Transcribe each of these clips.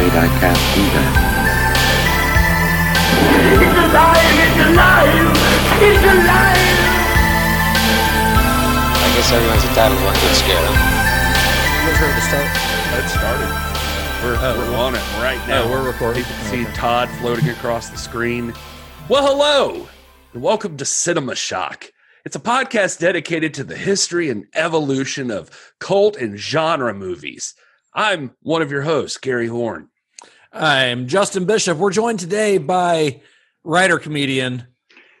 I'm afraid I can't do that. It's alive! It's alive! It's alive! I guess everyone's entitled to one good scare. You guys ready to start? It started. We're, Oh, we're we're- on it right oh, now. Oh, we're recording. People can see Okay. Todd floating across the screen. Well, hello, and welcome to Cinema Shock. It's a podcast dedicated to the history and evolution of cult and genre movies. I'm one of your hosts, Gary Horn. I'm Justin Bishop. We're joined today by writer comedian,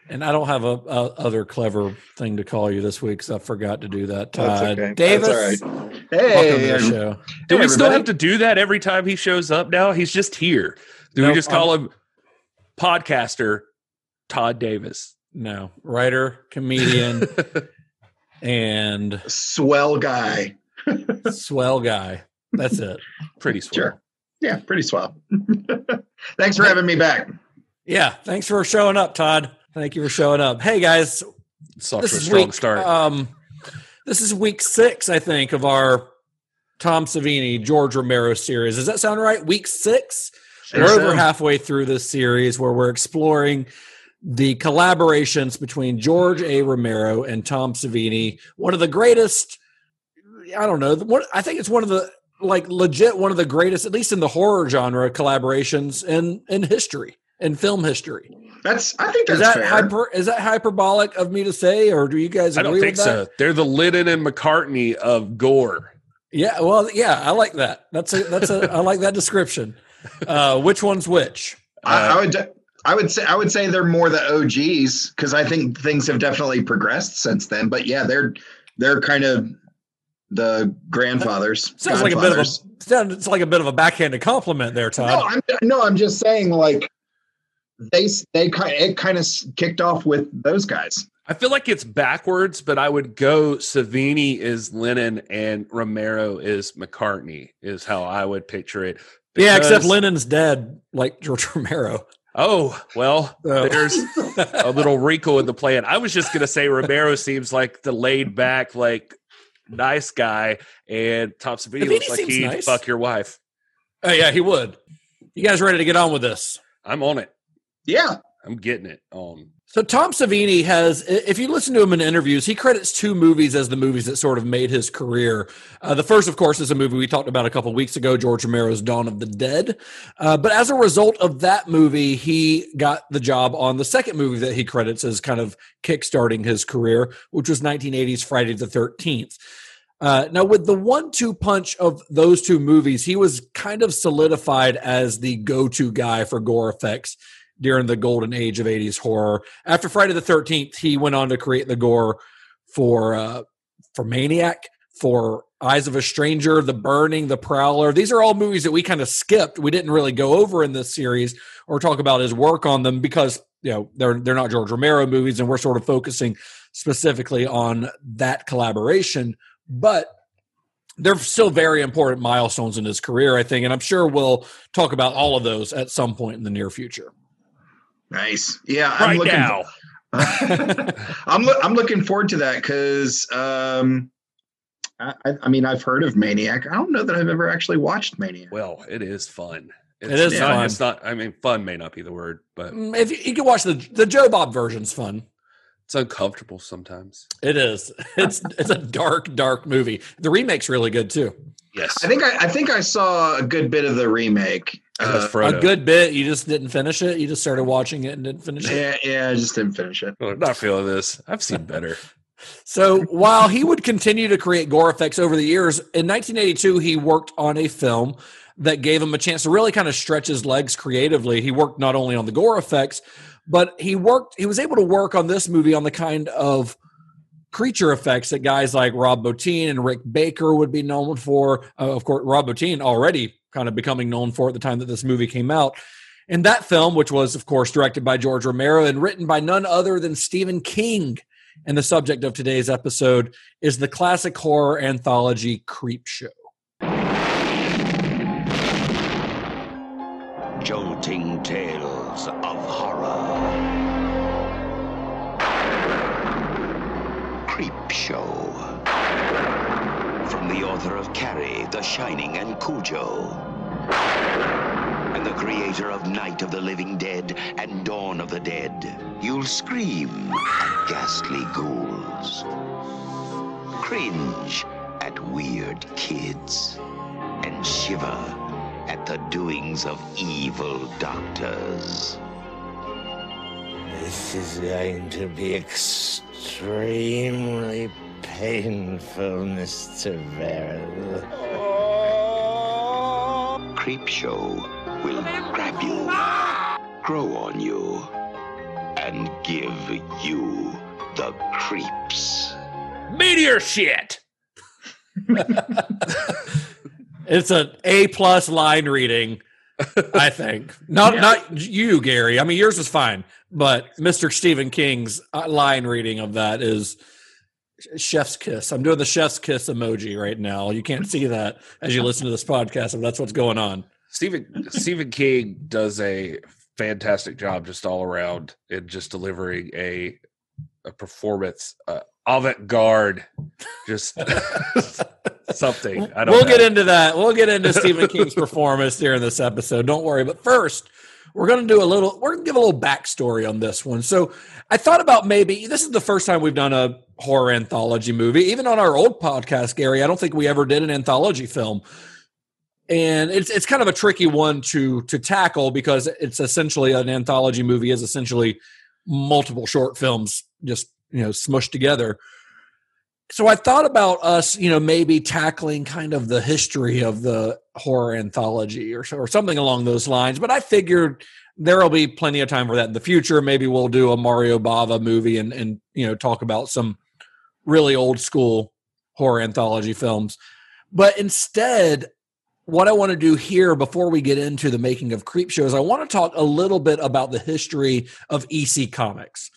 and I don't have a, a other clever thing to call you this week because I forgot to do that. That's Todd okay. Davis, That's all right. welcome to the every- show. Do Hey, we still have to do that every time he shows up now? He's just here. Do we just call him podcaster Todd Davis? No, writer, comedian, and swell guy. swell guy. That's it. Pretty swell. Sure. Yeah, pretty swell. Thanks for having me back. Yeah, thanks for showing up, Todd. Thank you for showing up. Hey guys, It's off this to a is strong week, start. Um, this is week six, I think, of our Tom Savini George Romero series. Does that sound right? Week six. Think we're so. over halfway through this series where we're exploring the collaborations between George A. Romero and Tom Savini. One of the greatest. I don't know. What I think it's one of the like legit one of the greatest, at least in the horror genre, collaborations in in history in film history. That's. I think Is that's that fair. hyper? Is that hyperbolic of me to say, or do you guys I don't think with that? so. They're the Lennon and McCartney of gore. Yeah, well, yeah, I like that. That's a that's a I like that description. Uh, which one's which? I, I would. I would say. I would say they're more the OGs because I think things have definitely progressed since then. But yeah, they're they're kind of the grandfathers. Sounds like a bit of a sounds it's like a bit of a backhanded compliment there, Todd. No, I'm no. I'm just saying like they they kind it kind of kicked off with those guys. I feel like it's backwards, but I would go Savini is Lennon and Romero is McCartney, is how I would picture it. yeah, except Lennon's dead, like George Romero. Oh, well, So- there's a little wrinkle in the plan. I was just going to say Romero seems like the laid back, like nice guy, and Tom Savini Savini looks like he'd nice. fuck your wife. Oh yeah, he would. You guys ready to get on with this? I'm on it. Yeah, I'm getting it on. So Tom Savini has, if you listen to him in interviews, he credits two movies as the movies that sort of made his career. Uh, the first, of course, is a movie we talked about a couple weeks ago, George Romero's Dawn of the Dead. Uh, but as a result of that movie, he got the job on the second movie that he credits as kind of kickstarting his career, which was 1980's Friday the 13th. Uh, now, with the one-two punch of those two movies, he was kind of solidified as the go-to guy for gore effects during the golden age of 80s horror. After Friday the 13th, he went on to create the gore for uh, for Maniac, for Eyes of a Stranger, The Burning, The Prowler. These are all movies that we kind of skipped. We didn't really go over in this series or talk about his work on them because you know they're they're not George Romero movies, and we're sort of focusing specifically on that collaboration. But they're still very important milestones in his career, I think, and I'm sure we'll talk about all of those at some point in the near future. nice. Yeah, I'm Right looking. now. I'm loo- I'm looking forward to that because um, I, I I mean I've heard of Maniac. I don't know that I've ever actually watched Maniac. Well, it is fun. It's It is not, fun. It's not. I mean, fun may not be the word, but Mm, If you, you can watch the the Joe Bob version's fun. It's uncomfortable sometimes. It is. It's it's a dark, dark movie. The remake's really good too. Yes, I think I, I think I saw a good bit of the remake. Uh, A good bit. You just didn't finish it. You just started watching it and didn't finish it. yeah, yeah, I just didn't finish it. I'm not feeling this. I've seen better. So while he would continue to create gore effects over the years, in 1982 he worked on a film that gave him a chance to really kind of stretch his legs creatively. He worked not only on the gore effects, but he worked. He was able to work on this movie on the kind of creature effects that guys like Rob Bottin and Rick Baker would be known for. Uh, of course, Rob Bottin already kind of becoming known for at the time that this movie came out. And that film, which was, of course, directed by George Romero and written by none other than Stephen King. And the subject of today's episode is the classic horror anthology Creep Show. Show. From the author of Carrie, The Shining, and Cujo. And the creator of Night of the Living Dead and Dawn of the Dead. You'll scream at ghastly ghouls. Cringe at weird kids. And shiver at the doings of evil doctors. This is going to be extremely painful, Mr. Verrill. Creep Show will grab you, grow on you, and give you the creeps. Meteor shit. It's an A plus line reading, I think. Not Yeah. not you, Gary. I mean, yours is fine, but Mr. Stephen King's uh, line reading of that is chef's kiss. I'm doing the chef's kiss emoji right now. You can't see that as you listen to this podcast, and that's what's going on. Stephen Stephen King does a fantastic job just all around in just delivering a a performance uh, avant-garde just something I don't we'll know. get into that. We'll get into Stephen King's performance here in this episode. Don't worry. But first, we're going to do a little. We're going to give a little backstory on this one. So, I thought about maybe this is the first time we've done a horror anthology movie. Even on our old podcast, Gary, I don't think we ever did an anthology film. And it's it's kind of a tricky one to to tackle because it's essentially an anthology movie is essentially multiple short films just you know smushed together so I thought about us, you know, maybe tackling kind of the history of the horror anthology or, or something along those lines. But I figured there will be plenty of time for that in the future. Maybe we'll do a Mario Bava movie and, and you know, talk about some really old school horror anthology films. But instead, what I want to do here before we get into the making of Creep Shows, I want to talk a little bit about the history of EC Comics.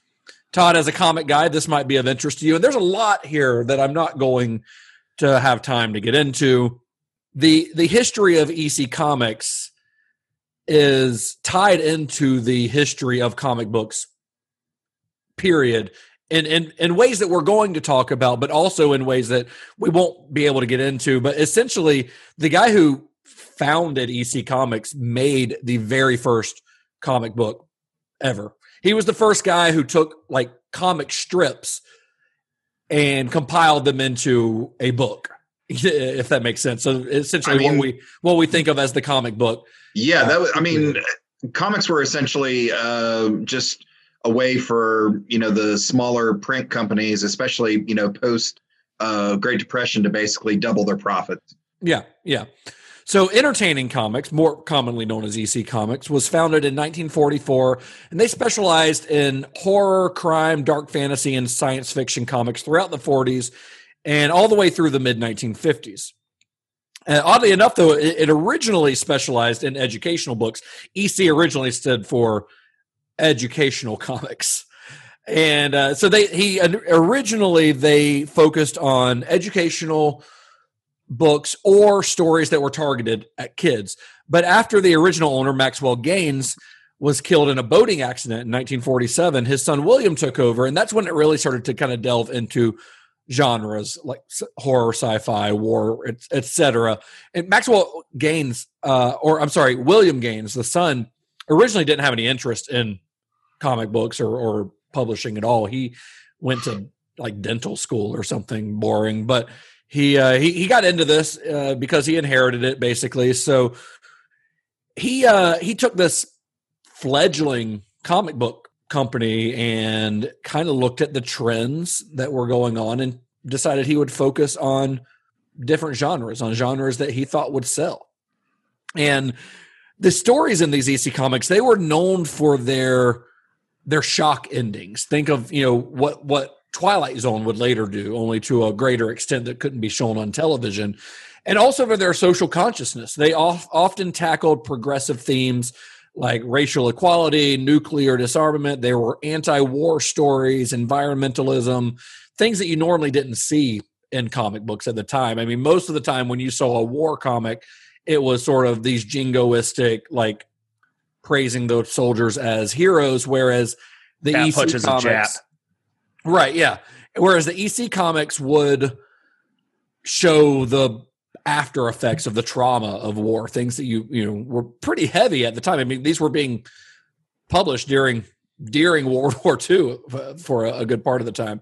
Todd, as a comic guy, this might be of interest to you. And there's a lot here that I'm not going to have time to get into. The the history of EC Comics is tied into the history of comic books, period. In, in, in ways that we're going to talk about, but also in ways that we won't be able to get into. But essentially, the guy who founded EC Comics made the very first comic book ever. He was the first guy who took like comic strips and compiled them into a book, if that makes sense. So essentially, I mean- what we what we think of as the comic book. Yeah, that was, I mean, comics were essentially uh, just a way for you know the smaller print companies, especially you know post uh, Great Depression, to basically double their profits. Yeah, yeah. So, Entertaining Comics, more commonly known as EC Comics, was founded in 1944, and they specialized in horror, crime, dark fantasy, and science fiction comics throughout the 40s and all the way through the mid 1950s. Uh, oddly enough, though, it, it originally specialized in educational books. EC originally stood for Educational Comics. And uh, so they he originally they focused on educational books or stories that were targeted at kids. But after the original owner, Maxwell Gaines, was killed in a boating accident in 1947, his son William took over. And that's when it really started to kind of delve into genres like horror, sci fi, war, etc. And Maxwell Gaines, uh, or I'm sorry, William Gaines, the son, originally didn't have any interest in comic books or, or publishing at all. He went to like dental school or something boring, but he uh, he he got into this uh, because he inherited it basically. So he uh, he took this fledgling comic book company and kind of looked at the trends that were going on and decided he would focus on different genres, on genres that he thought would sell. And the stories in these EC comics, they were known for their their shock endings. Think of, you know, what what Twilight Zone would later do, only to a greater extent that couldn't be shown on television. and also for their social consciousness. They off, often tackled progressive themes like racial equality, nuclear disarmament. There were anti war stories, environmentalism, things that you normally didn't see in comic books at the time. I mean, most of the time when you saw a war comic, it was sort of these jingoistic, like praising the soldiers as heroes, whereas the Cat EC punches a Jap. comics, right? Yeah, whereas the EC comics would show the after effects of the trauma of war, things that you you know were pretty heavy at the time. I mean, these were being published during during World War II for a, good part of the time.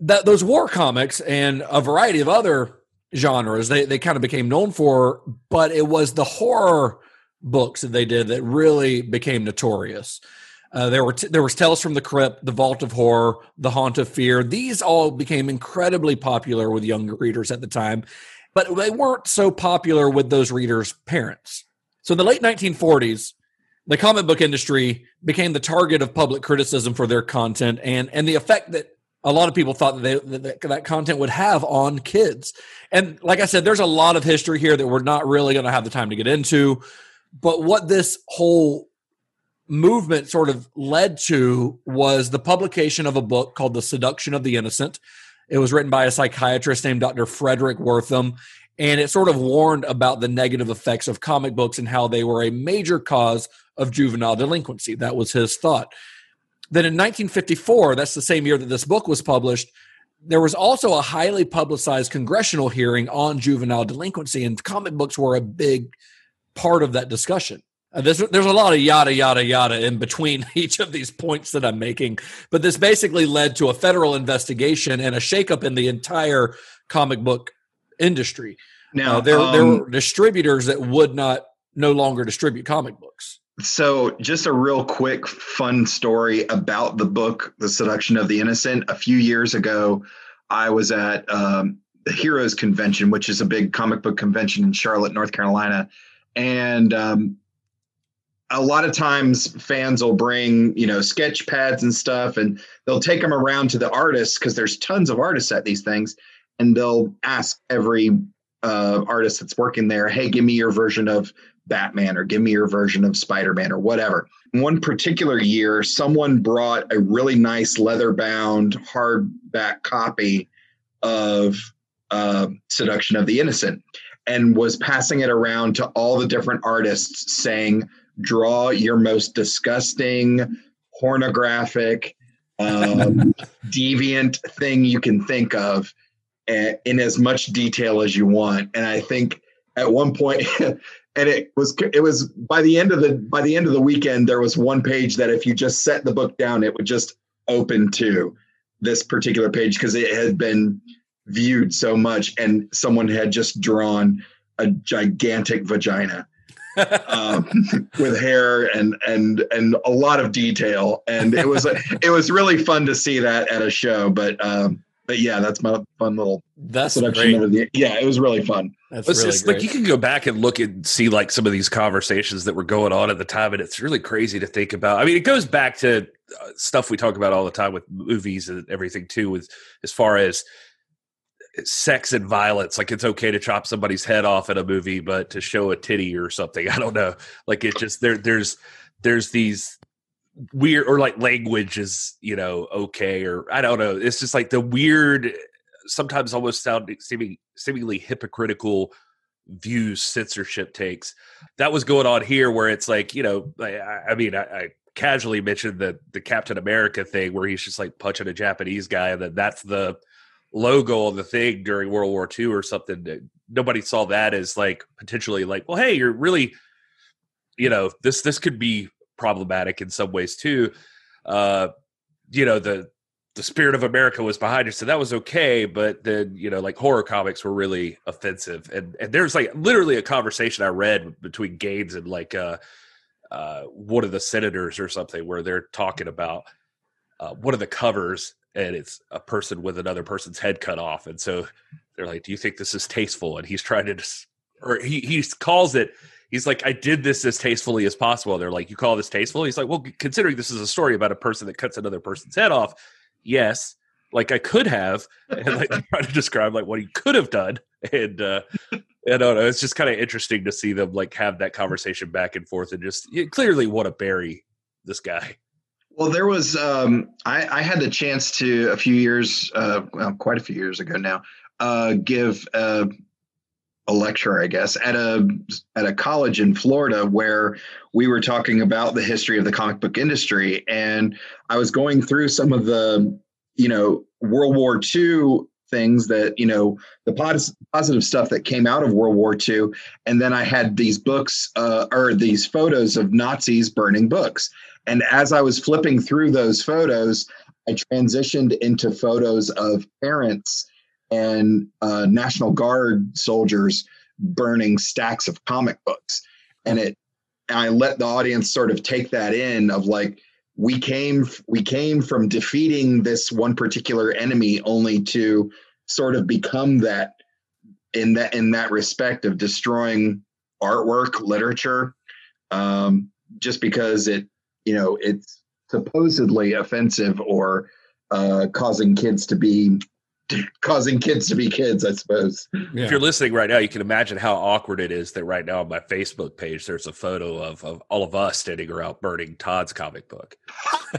That those war comics and a variety of other genres they they kind of became known for, but it was the horror books that they did that really became notorious. Uh, there were t- there was Tales from the Crypt, The Vault of Horror, The Haunt of Fear. These all became incredibly popular with younger readers at the time, but they weren't so popular with those readers' parents. So in the late 1940s, the comic book industry became the target of public criticism for their content and and the effect that a lot of people thought that, they, that that content would have on kids. And like I said, there's a lot of history here that we're not really going to have the time to get into. But what this whole movement sort of led to was the publication of a book called The Seduction of the Innocent. It was written by a psychiatrist named Dr. Fredric Wertham, and it sort of warned about the negative effects of comic books and how they were a major cause of juvenile delinquency. That was his thought. Then in 1954, that's the same year that this book was published, there was also a highly publicized congressional hearing on juvenile delinquency, and comic books were a big part of that discussion. Uh, there's, there's a lot of yada, yada, yada in between each of these points that I'm making. But this basically led to a federal investigation and a shakeup in the entire comic book industry. Now, Uh, there, there um, were distributors that would not no longer distribute comic books. So, just a real quick, fun story about the book, The Seduction of the Innocent. A few years ago, I was at um, the Heroes Convention, which is a big comic book convention in Charlotte, North Carolina. And um, a lot of times, fans will bring, you know, sketch pads and stuff, and they'll take them around to the artists because there's tons of artists at these things. And they'll ask every uh, artist that's working there, hey, give me your version of Batman or give me your version of Spider Man or whatever. One particular year, someone brought a really nice leather bound hardback copy of uh, Seduction of the Innocent and was passing it around to all the different artists saying, draw your most disgusting, pornographic, um, deviant thing you can think of in as much detail as you want. And I think at one point, and it was it was by the end of the by the end of the weekend, there was one page that if you just set the book down, it would just open to this particular page because it had been viewed so much, and someone had just drawn a gigantic vagina um, with hair and and and a lot of detail, and it was it was really fun to see that at a show. But um, but yeah, that's my fun little That's seduction great. of the yeah. It was really fun. That's It's really just great. like you can go back and look and see like some of these conversations that were going on at the time, and it's really crazy to think about. I mean, it goes back to uh, stuff we talk about all the time with movies and everything too, with as far as sex and violence. Like it's okay to chop somebody's head off in a movie, but to show a titty or something, I don't know. Like it just there there's there's these weird or like language is you know okay or I don't know. It's just like the weird, sometimes almost sounding seeming seemingly hypocritical views censorship takes. That was going on here, where it's like you know, I, I mean, I, I casually mentioned the the Captain America thing, where he's just like punching a Japanese guy, and then that's the logo on the thing during World War II or something. Nobody saw that as like potentially like, well, hey, you're really, you know, this this could be problematic in some ways too. Uh, you know, the the spirit of America was behind it, so that was okay. But then, you know, like horror comics were really offensive, and and there's like literally a conversation I read between Gaines and like uh, uh, one of the senators or something, where they're talking about uh, one of the covers, and it's a person with another person's head cut off, and so they're like, "Do you think this is tasteful?" And he's trying to, dis- or he he calls it. He's like, I did this as tastefully as possible. They're like, you call this tasteful? He's like, well, considering this is a story about a person that cuts another person's head off, yes, like I could have, and like trying to describe like what he could have done and uh, I don't know. It's just kind of interesting to see them like have that conversation back and forth, and just clearly want to bury this guy. Well, there was um, I, I had the chance to a few years, uh, well, quite a few years ago now, uh, give a, a lecture, I guess, at a at a college in Florida where we were talking about the history of the comic book industry, and I was going through some of the you know World War II things that you know the pos- positive stuff that came out of World War II, and then I had these books uh, or these photos of Nazis burning books, and as I was flipping through those photos, I transitioned into photos of parents and uh, National Guard soldiers burning stacks of comic books. And it, I let the audience sort of take that in of like, we came, we came from defeating this one particular enemy only to sort of become that in that, in that respect of destroying artwork, literature, um, just because it you know it's supposedly offensive or uh, causing kids to be causing kids to be kids, I suppose. Yeah. If you're listening right now, you can imagine how awkward it is that right now on my Facebook page there's a photo of, of all of us standing around burning Todd's comic book.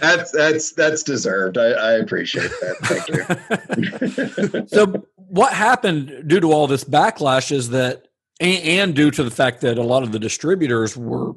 that's that's that's deserved. I, I appreciate that. Thank you. so what happened due to all this backlash is that and, and due to the fact that a lot of the distributors were,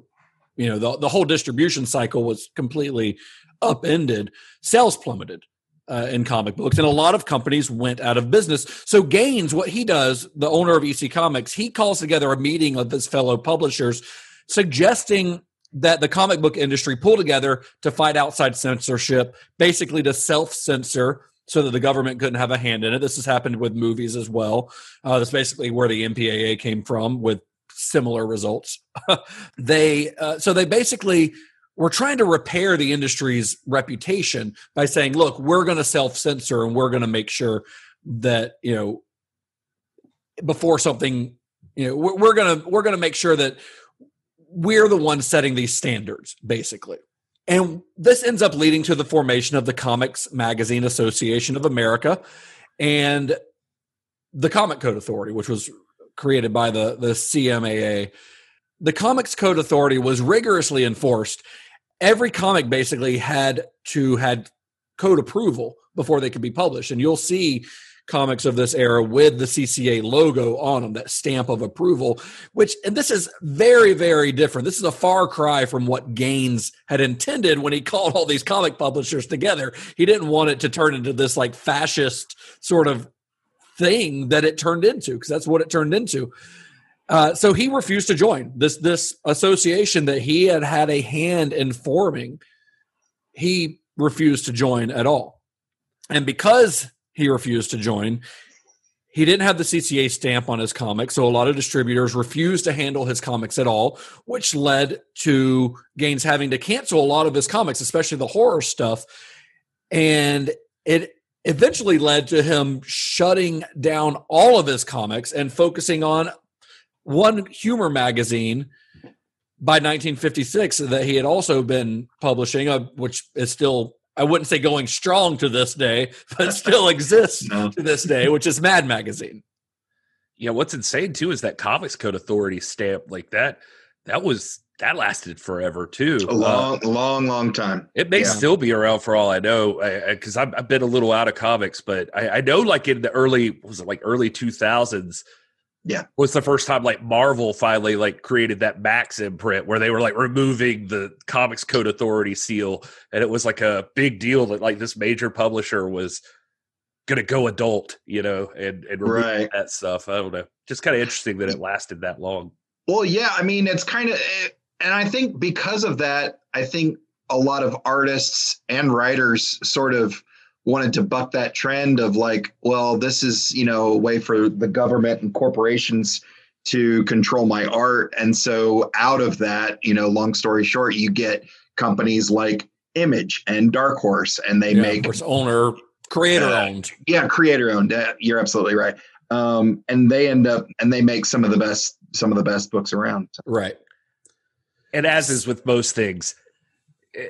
you know, the, the whole distribution cycle was completely upended, sales plummeted. Uh, in comic books, and a lot of companies went out of business. So Gaines, what he does, the owner of EC Comics, he calls together a meeting of his fellow publishers, suggesting that the comic book industry pull together to fight outside censorship, basically to self censor so that the government couldn't have a hand in it. This has happened with movies as well. Uh, that's basically where the MPAA came from with similar results. they uh, so they basically were trying to repair the industry's reputation by saying, "Look, we're going to self censor and we're going to make sure that you know before something you know we're, we're going to we're going to make sure that we're the ones setting these standards basically and this ends up leading to the formation of the Comics Magazine Association of America and the Comic Code Authority, which was created by the, the CMAA. The Comics Code Authority was rigorously enforced. Every comic basically had to had code approval before they could be published. And you'll see comics of this era with the CCA logo on them, that stamp of approval, which, and this is very, very different. This is a far cry from what Gaines had intended when he called all these comic publishers together. He didn't want it to turn into this like fascist sort of thing that it turned into, because that's what it turned into. Uh, so he refused to join this this association that he had had a hand in forming. He refused to join at all, and because he refused to join. He didn't have the CCA stamp on his comics, so a lot of distributors refused to handle his comics at all, which led to Gaines having to cancel a lot of his comics, especially the horror stuff. And it eventually led to him shutting down all of his comics and focusing on one humor magazine by 1956 that he had also been publishing, uh, which is still I wouldn't say going strong to this day, but still exists no. to this day, which is Mad Magazine. Yeah, what's insane too is that Comics Code Authority stamp like that. That was that lasted forever too. A long, uh, long, long time. It may yeah. still be around for all I know, because I've, I've, been a little out of comics, but I, I know like in the early was it like early two thousands yeah. was the first time like marvel finally like created that max imprint where they were like removing the comics code authority seal and it was like a big deal that like this major publisher was gonna go adult you know and and remove right. that stuff. I don't know. Just kind of interesting that it lasted that long. Well yeah i mean it's kind of eh, and i think because of that i think a lot of artists and writers sort of wanted to buck that trend of like, well, this is, you know, a way for the government and corporations to control my art. And so out of that, you know, long story short, you get companies like Image and Dark Horse, and they yeah, make owner creator uh, owned. Yeah, creator owned. Uh, you're absolutely right. Um, and they end up and they make some of the best some of the best books around. Right. And as is with most things, eh,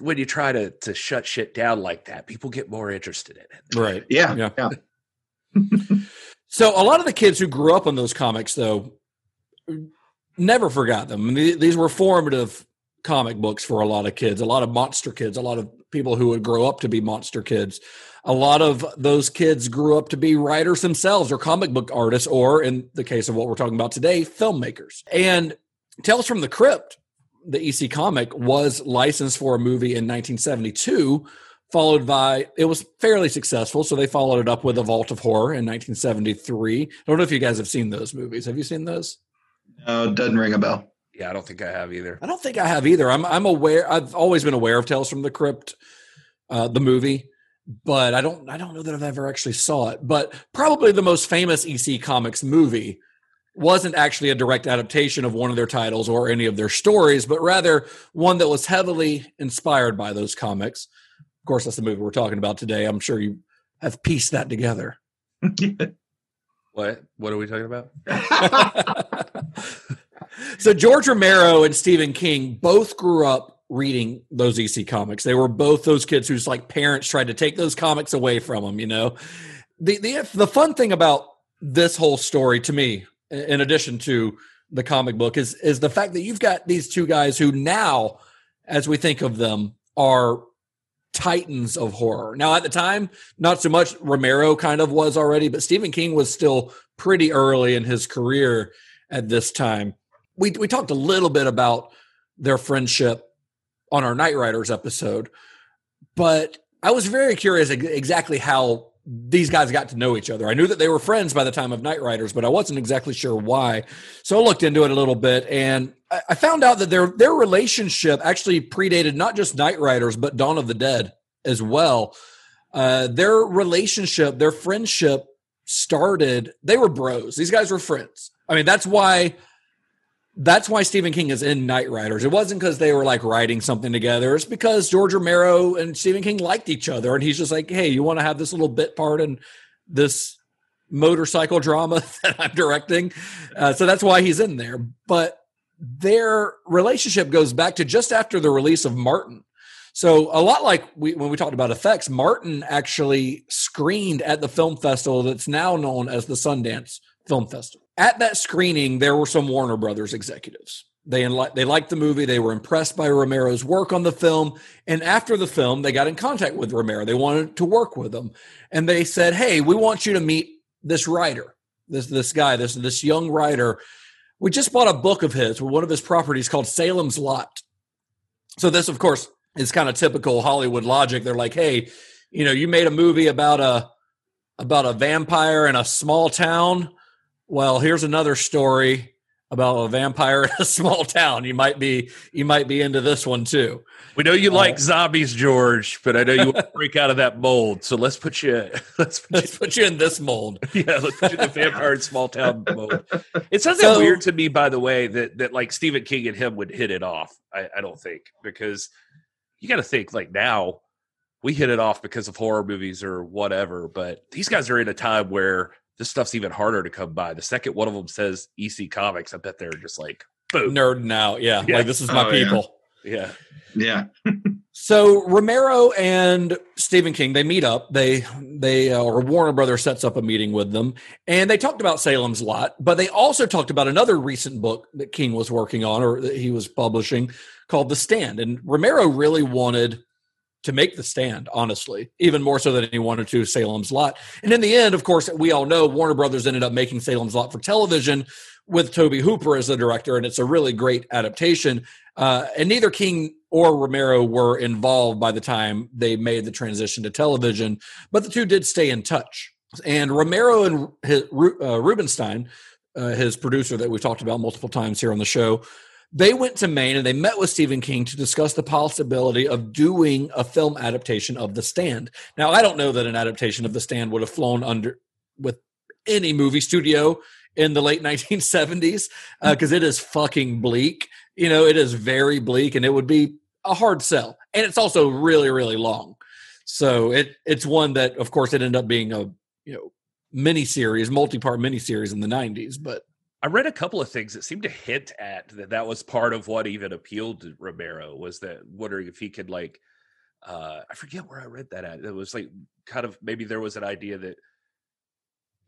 when you try to to shut shit down like that, people get more interested in it. Right. Yeah. Yeah. Yeah. So a lot of the kids who grew up on those comics, though, never forgot them. I mean, these were formative comic books for a lot of kids, a lot of monster kids, a lot of people who would grow up to be monster kids. A lot of those kids grew up to be writers themselves or comic book artists, or in the case of what we're talking about today, filmmakers. And Tales from the Crypt, the EC comic, was licensed for a movie in 1972 followed by it was fairly successful so they followed it up with a vault of horror in 1973 i don't know if you guys have seen those movies. Have you seen those? No, it doesn't ring a bell. Yeah, I don't think I have either. i don't think i have either. I'm, I'm aware i've always been aware of tales from the crypt uh, the movie but i don't i don't know that i've ever actually saw it. But probably the most famous ec comics movie wasn't actually a direct adaptation of one of their titles or any of their stories but rather one that was heavily inspired by those comics of course that's the movie we're talking about today i'm sure you have pieced that together What? What are we talking about? so George Romero and Stephen King both grew up reading those EC comics. They were both those kids whose like parents tried to take those comics away from them. You know, the the the fun thing about this whole story to me, in addition to the comic book, is is the fact that you've got these two guys who now, as we think of them, are titans of horror. Now, at the time, not so much Romero kind of was already, but Stephen King was still pretty early in his career at this time. We we talked a little bit about their friendship on our Knightriders episode, but I was very curious exactly how these guys got to know each other. I knew that they were friends by the time of Knightriders, but I wasn't exactly sure why. So I looked into it a little bit, and I found out that their their relationship actually predated not just Knightriders, but Dawn of the Dead as well. Uh, their relationship, their friendship started. They were bros. These guys were friends. I mean, that's why. That's why Stephen King is in Knightriders. It wasn't because they were like writing something together. It's because George Romero and Stephen King liked each other, and he's just like, "Hey, you want to have this little bit part in this motorcycle drama that I'm directing?" Uh, so that's why he's in there. But their relationship goes back to just after the release of Martin. So a lot like we, when we talked about effects, Martin actually screened at the film festival that's now known as the Sundance Film Festival. At that screening, there were some Warner Brothers executives. They enli- they liked the movie. They were impressed by Romero's work on the film. And after the film, they got in contact with Romero. They wanted to work with him, and they said, "Hey, we want you to meet this writer, this this guy, this this young writer. We just bought a book of his, one of his properties called Salem's Lot. So this, of course, is kind of typical Hollywood logic. They're like, "Hey, you know, you made a movie about a about a vampire in a small town. Well, here's another story about a vampire in a small town. You might be you might be into this one too." We know you Uh, like zombies, George, but I know you want to break out of that mold. So let's put you. Let's put Let's put you in this mold. Yeah, let's put you in the vampire in small town mold. It sounds So- weird to me, by the way, that that like Stephen King and him would hit it off. I, I don't think because you got to think like now we hit it off because of horror movies or whatever, but these guys are in a time where this stuff's even harder to come by. The second one of them says EC Comics, I bet they're just like boom. Nerding out. Yeah. Yeah. Like this is my Oh, yeah. people. Yeah, Yeah. So Romero and Stephen King they meet up. They they uh, or Warner Brothers sets up a meeting with them, and they talked about Salem's Lot. But they also talked about another recent book that King was working on or that he was publishing called The Stand. And Romero really wanted to make The Stand, honestly, even more so than he wanted to Salem's Lot. And in the end, of course, we all know Warner Brothers ended up making Salem's Lot for television with Tobe Hooper as the director, and it's a really great adaptation. Uh, and neither King or Romero were involved by the time they made the transition to television, but the two did stay in touch. And Romero and his, uh, Rubinstein, uh, his producer that we've talked about multiple times here on the show, they went to Maine and they met with Stephen King to discuss the possibility of doing a film adaptation of The Stand. Now, I don't know that an adaptation of The Stand would have flown under with any movie studio in the late 1970s because uh, it is fucking bleak. You know, it is very bleak and it would be a hard sell. And it's also really, really long. So it it's one that, of course, it ended up being a you know mini series, multi part mini series in the 90s. But I read a couple of things that seemed to hint at that that was part of what even appealed to Romero was that wondering if he could like uh I forget where I read that at. It was like kind of maybe there was an idea that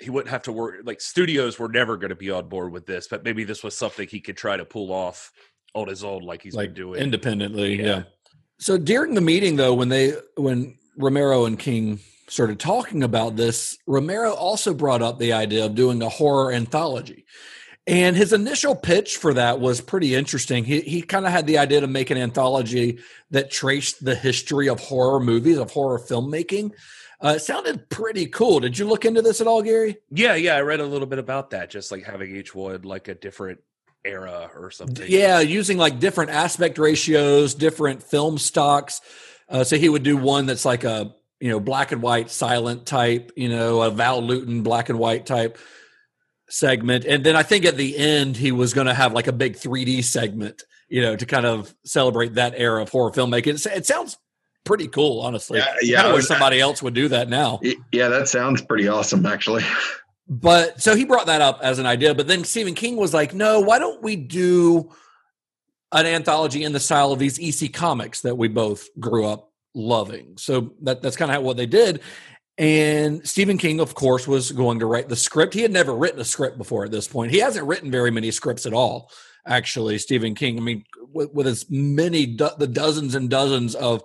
he wouldn't have to work like studios were never going to be on board with this, but maybe this was something he could try to pull off on his own like he's like been doing independently. Yeah. Yeah. So during the meeting, though, when they when Romero and King started talking about this, Romero also brought up the idea of doing a horror anthology. And his initial pitch for that was pretty interesting. He he kind of had the idea to make an anthology that traced the history of horror movies, of horror filmmaking. Uh, it sounded pretty cool. Did you look into this at all, Gary? Yeah, yeah, I read a little bit about that, just like having each one like a different era or something. Yeah, using like different aspect ratios, different film stocks. Uh, so he would do one that's like a you know black and white silent type, you know, a Val Lewton black and white type segment, and then I think at the end he was going to have like a big 3D segment, you know, to kind of celebrate that era of horror filmmaking. It, it sounds pretty cool, honestly. Yeah, I yeah, I wish somebody else would do that now. Yeah, that sounds pretty awesome, actually. But so he brought that up as an idea, but then Stephen King was like, "No, why don't we do an anthology in the style of these EC comics that we both grew up loving?" So that that's kind of what they did. And Stephen King, of course, was going to write the script. He had never written a script before at this point. He hasn't written very many scripts at all, actually. Stephen King. I mean, with, with as many do- the dozens and dozens of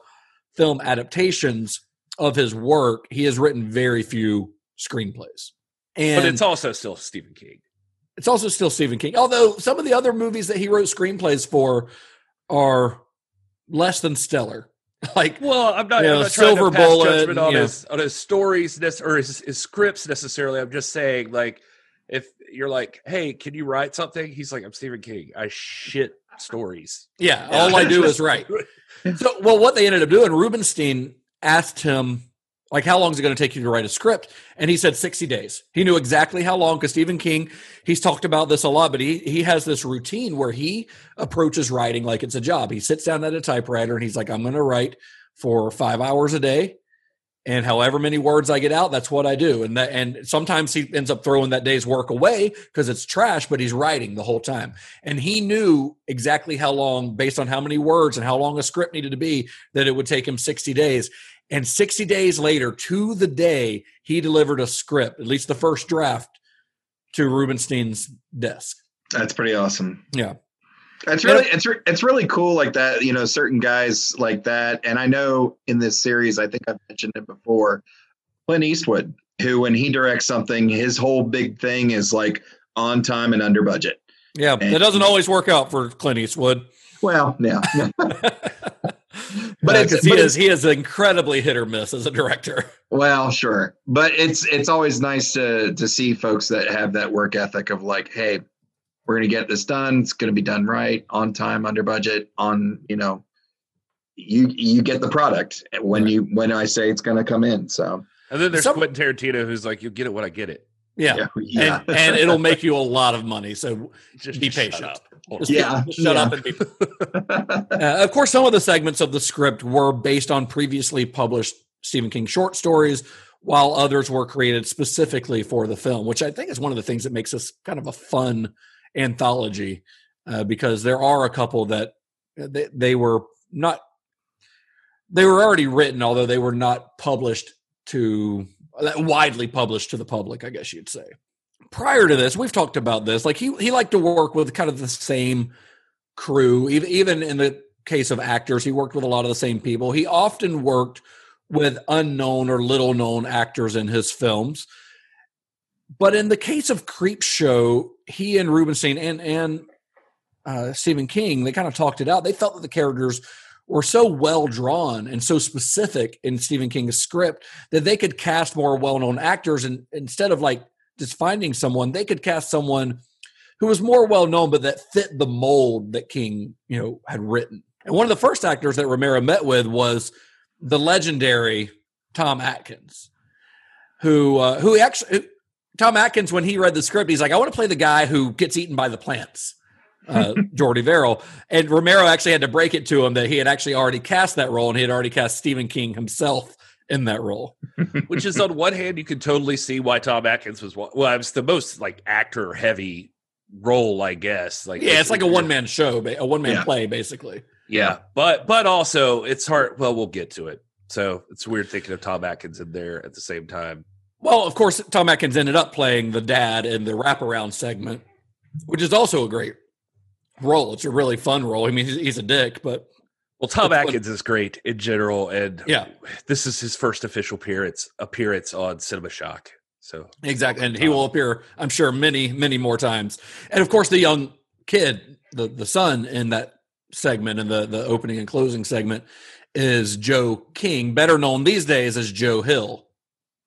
film adaptations of his work, he has written very few screenplays. And but it's also still Stephen King. it's also still Stephen King. Although some of the other movies that he wrote screenplays for are less than stellar. Like, Well, I'm not, You I'm not trying Silver to pass Bullet, judgment on know. his on his stories nec- or his, his scripts necessarily. I'm just saying, like, if you're like, "Hey, can you write something?" He's like, "I'm Stephen King. I shit stories." yeah, all I do is write. So, well, what they ended up doing, Rubinstein asked him, like, how long is it going to take you to write a script? And he said 60 days. He knew exactly how long because Stephen King, he's talked about this a lot, but he, he has this routine where he approaches writing like it's a job. He sits down at a typewriter and he's like, I'm going to write for five hours a day. And however many words I get out, that's what I do. And that, and sometimes he ends up throwing that day's work away because it's trash, but he's writing the whole time. And he knew exactly how long, based on how many words and how long a script needed to be, that it would take him 60 days. And 60 days later, to the day, he delivered a script, at least the first draft, to Rubinstein's desk. That's pretty awesome. Yeah. It's really it's it's really cool like that, you know, certain guys like that. And I know in this series, I think I've mentioned it before, Clint Eastwood, who when he directs something, his whole big thing is like on time and under budget. Yeah. It doesn't always work out for Clint Eastwood. Well, yeah. But uh, it's- because he but is he is incredibly hit or miss as a director. Well, sure, but it's it's always nice to to see folks that have that work ethic of like, hey, we're gonna get this done. It's gonna be done right, on time, under budget, on you know, you you get the product when you when I say it's gonna come in. So And then there's Some- Quentin Tarantino, who's like, "You get it when I get it." Yeah. yeah, yeah. And, and it'll make you a lot of money. So Just be patient. Yeah, shut yeah. up and be Uh, of course, some of the segments of the script were based on previously published Stephen King short stories, while others were created specifically for the film, which I think is one of the things that makes this kind of a fun anthology, uh, because there are a couple that uh, they, they were not, they were already written, although they were not published to widely published to the public, I guess you'd say. Prior to this, we've talked about this. Like he he liked to work with kind of the same crew. Even even in the case of actors, he worked with a lot of the same people. He often worked with unknown or little known actors in his films. But in the case of Creep Show, he and Rubinstein and and uh, Stephen King, they kind of talked it out. They felt that the characters were so well drawn and so specific in Stephen King's script that they could cast more well known actors, and instead of like just finding someone, they could cast someone who was more well known, but that fit the mold that King, you know, had written. And one of the first actors that Romero met with was the legendary Tom Atkins, who uh, who actually who- Tom Atkins when he read the script, he's like, I want to play the guy who gets eaten by the plants. Uh, Jordy Verrill and Romero actually had to break it to him that he had actually already cast that role and he had already cast Stephen King himself in that role. Which is on one hand, you can totally see why Tom Atkins was well, it's the most like actor heavy role, I guess. Like yeah, it's like a one man show, a one man Yeah. play, basically. Yeah, but but also it's hard. Well, we'll get to it. So it's weird thinking of Tom Atkins in there at the same time. Well, of course, Tom Atkins ended up playing the dad in the wraparound segment, which is also a great role. It's a really fun role. I mean, he's, he's a dick, but Well, Tom. Atkins is great in general, and Yeah. this is his first official appearance appearance on Cinema Shock. So exactly, and he will appear, I'm sure, many, many more times. And of course, the young kid, the the son in that segment, in the the opening and closing segment, is Joe King, better known these days as Joe Hill,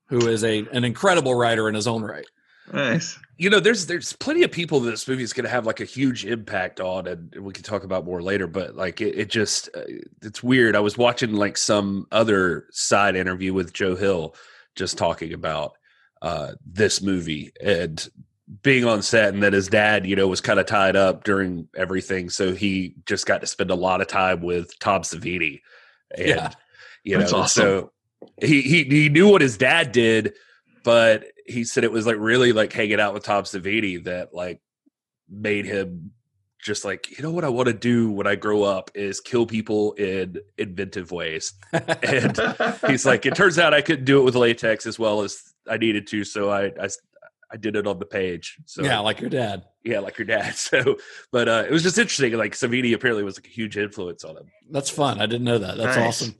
who is a an incredible writer in his own right. Nice. you know, there's there's plenty of people that this movie is going to have like a huge impact on, and we can talk about more later. But like, it, it just uh, it's weird. I was watching like some other side interview with Joe Hill, just talking about uh, this movie and being on set, and that his dad, you know, was kind of tied up during everything, so he just got to spend a lot of time with Tom Savini, and Yeah. you know, That's awesome. so he he he knew what his dad did, but he said it was like really like hanging out with Tom Savini that like made him just like you know what I want to do when I grow up is kill people in inventive ways. And he's like, it turns out I couldn't do it with latex as well as I needed to, so I I, I did it on the page. So yeah, like your dad. yeah, like your dad. So, but uh, it was just interesting. Like Savini apparently was like a huge influence on him. That's fun. I didn't know that. That's Nice. awesome.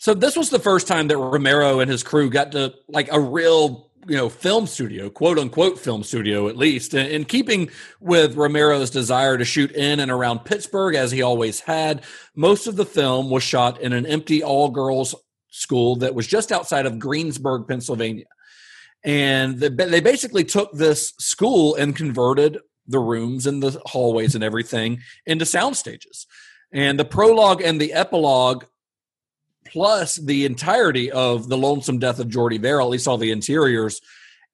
So this was the first time that Romero and his crew got to like a real, you know, film studio, quote unquote film studio at least. In, in keeping with Romero's desire to shoot in and around Pittsburgh as he always had, most of the film was shot in an empty all girls school that was just outside of Greensburg, Pennsylvania. And they basically took this school and converted the rooms and the hallways and everything into sound stages. And the prologue and the epilogue, plus the entirety of the lonesome death of Jordy Verrill, at least all the interiors,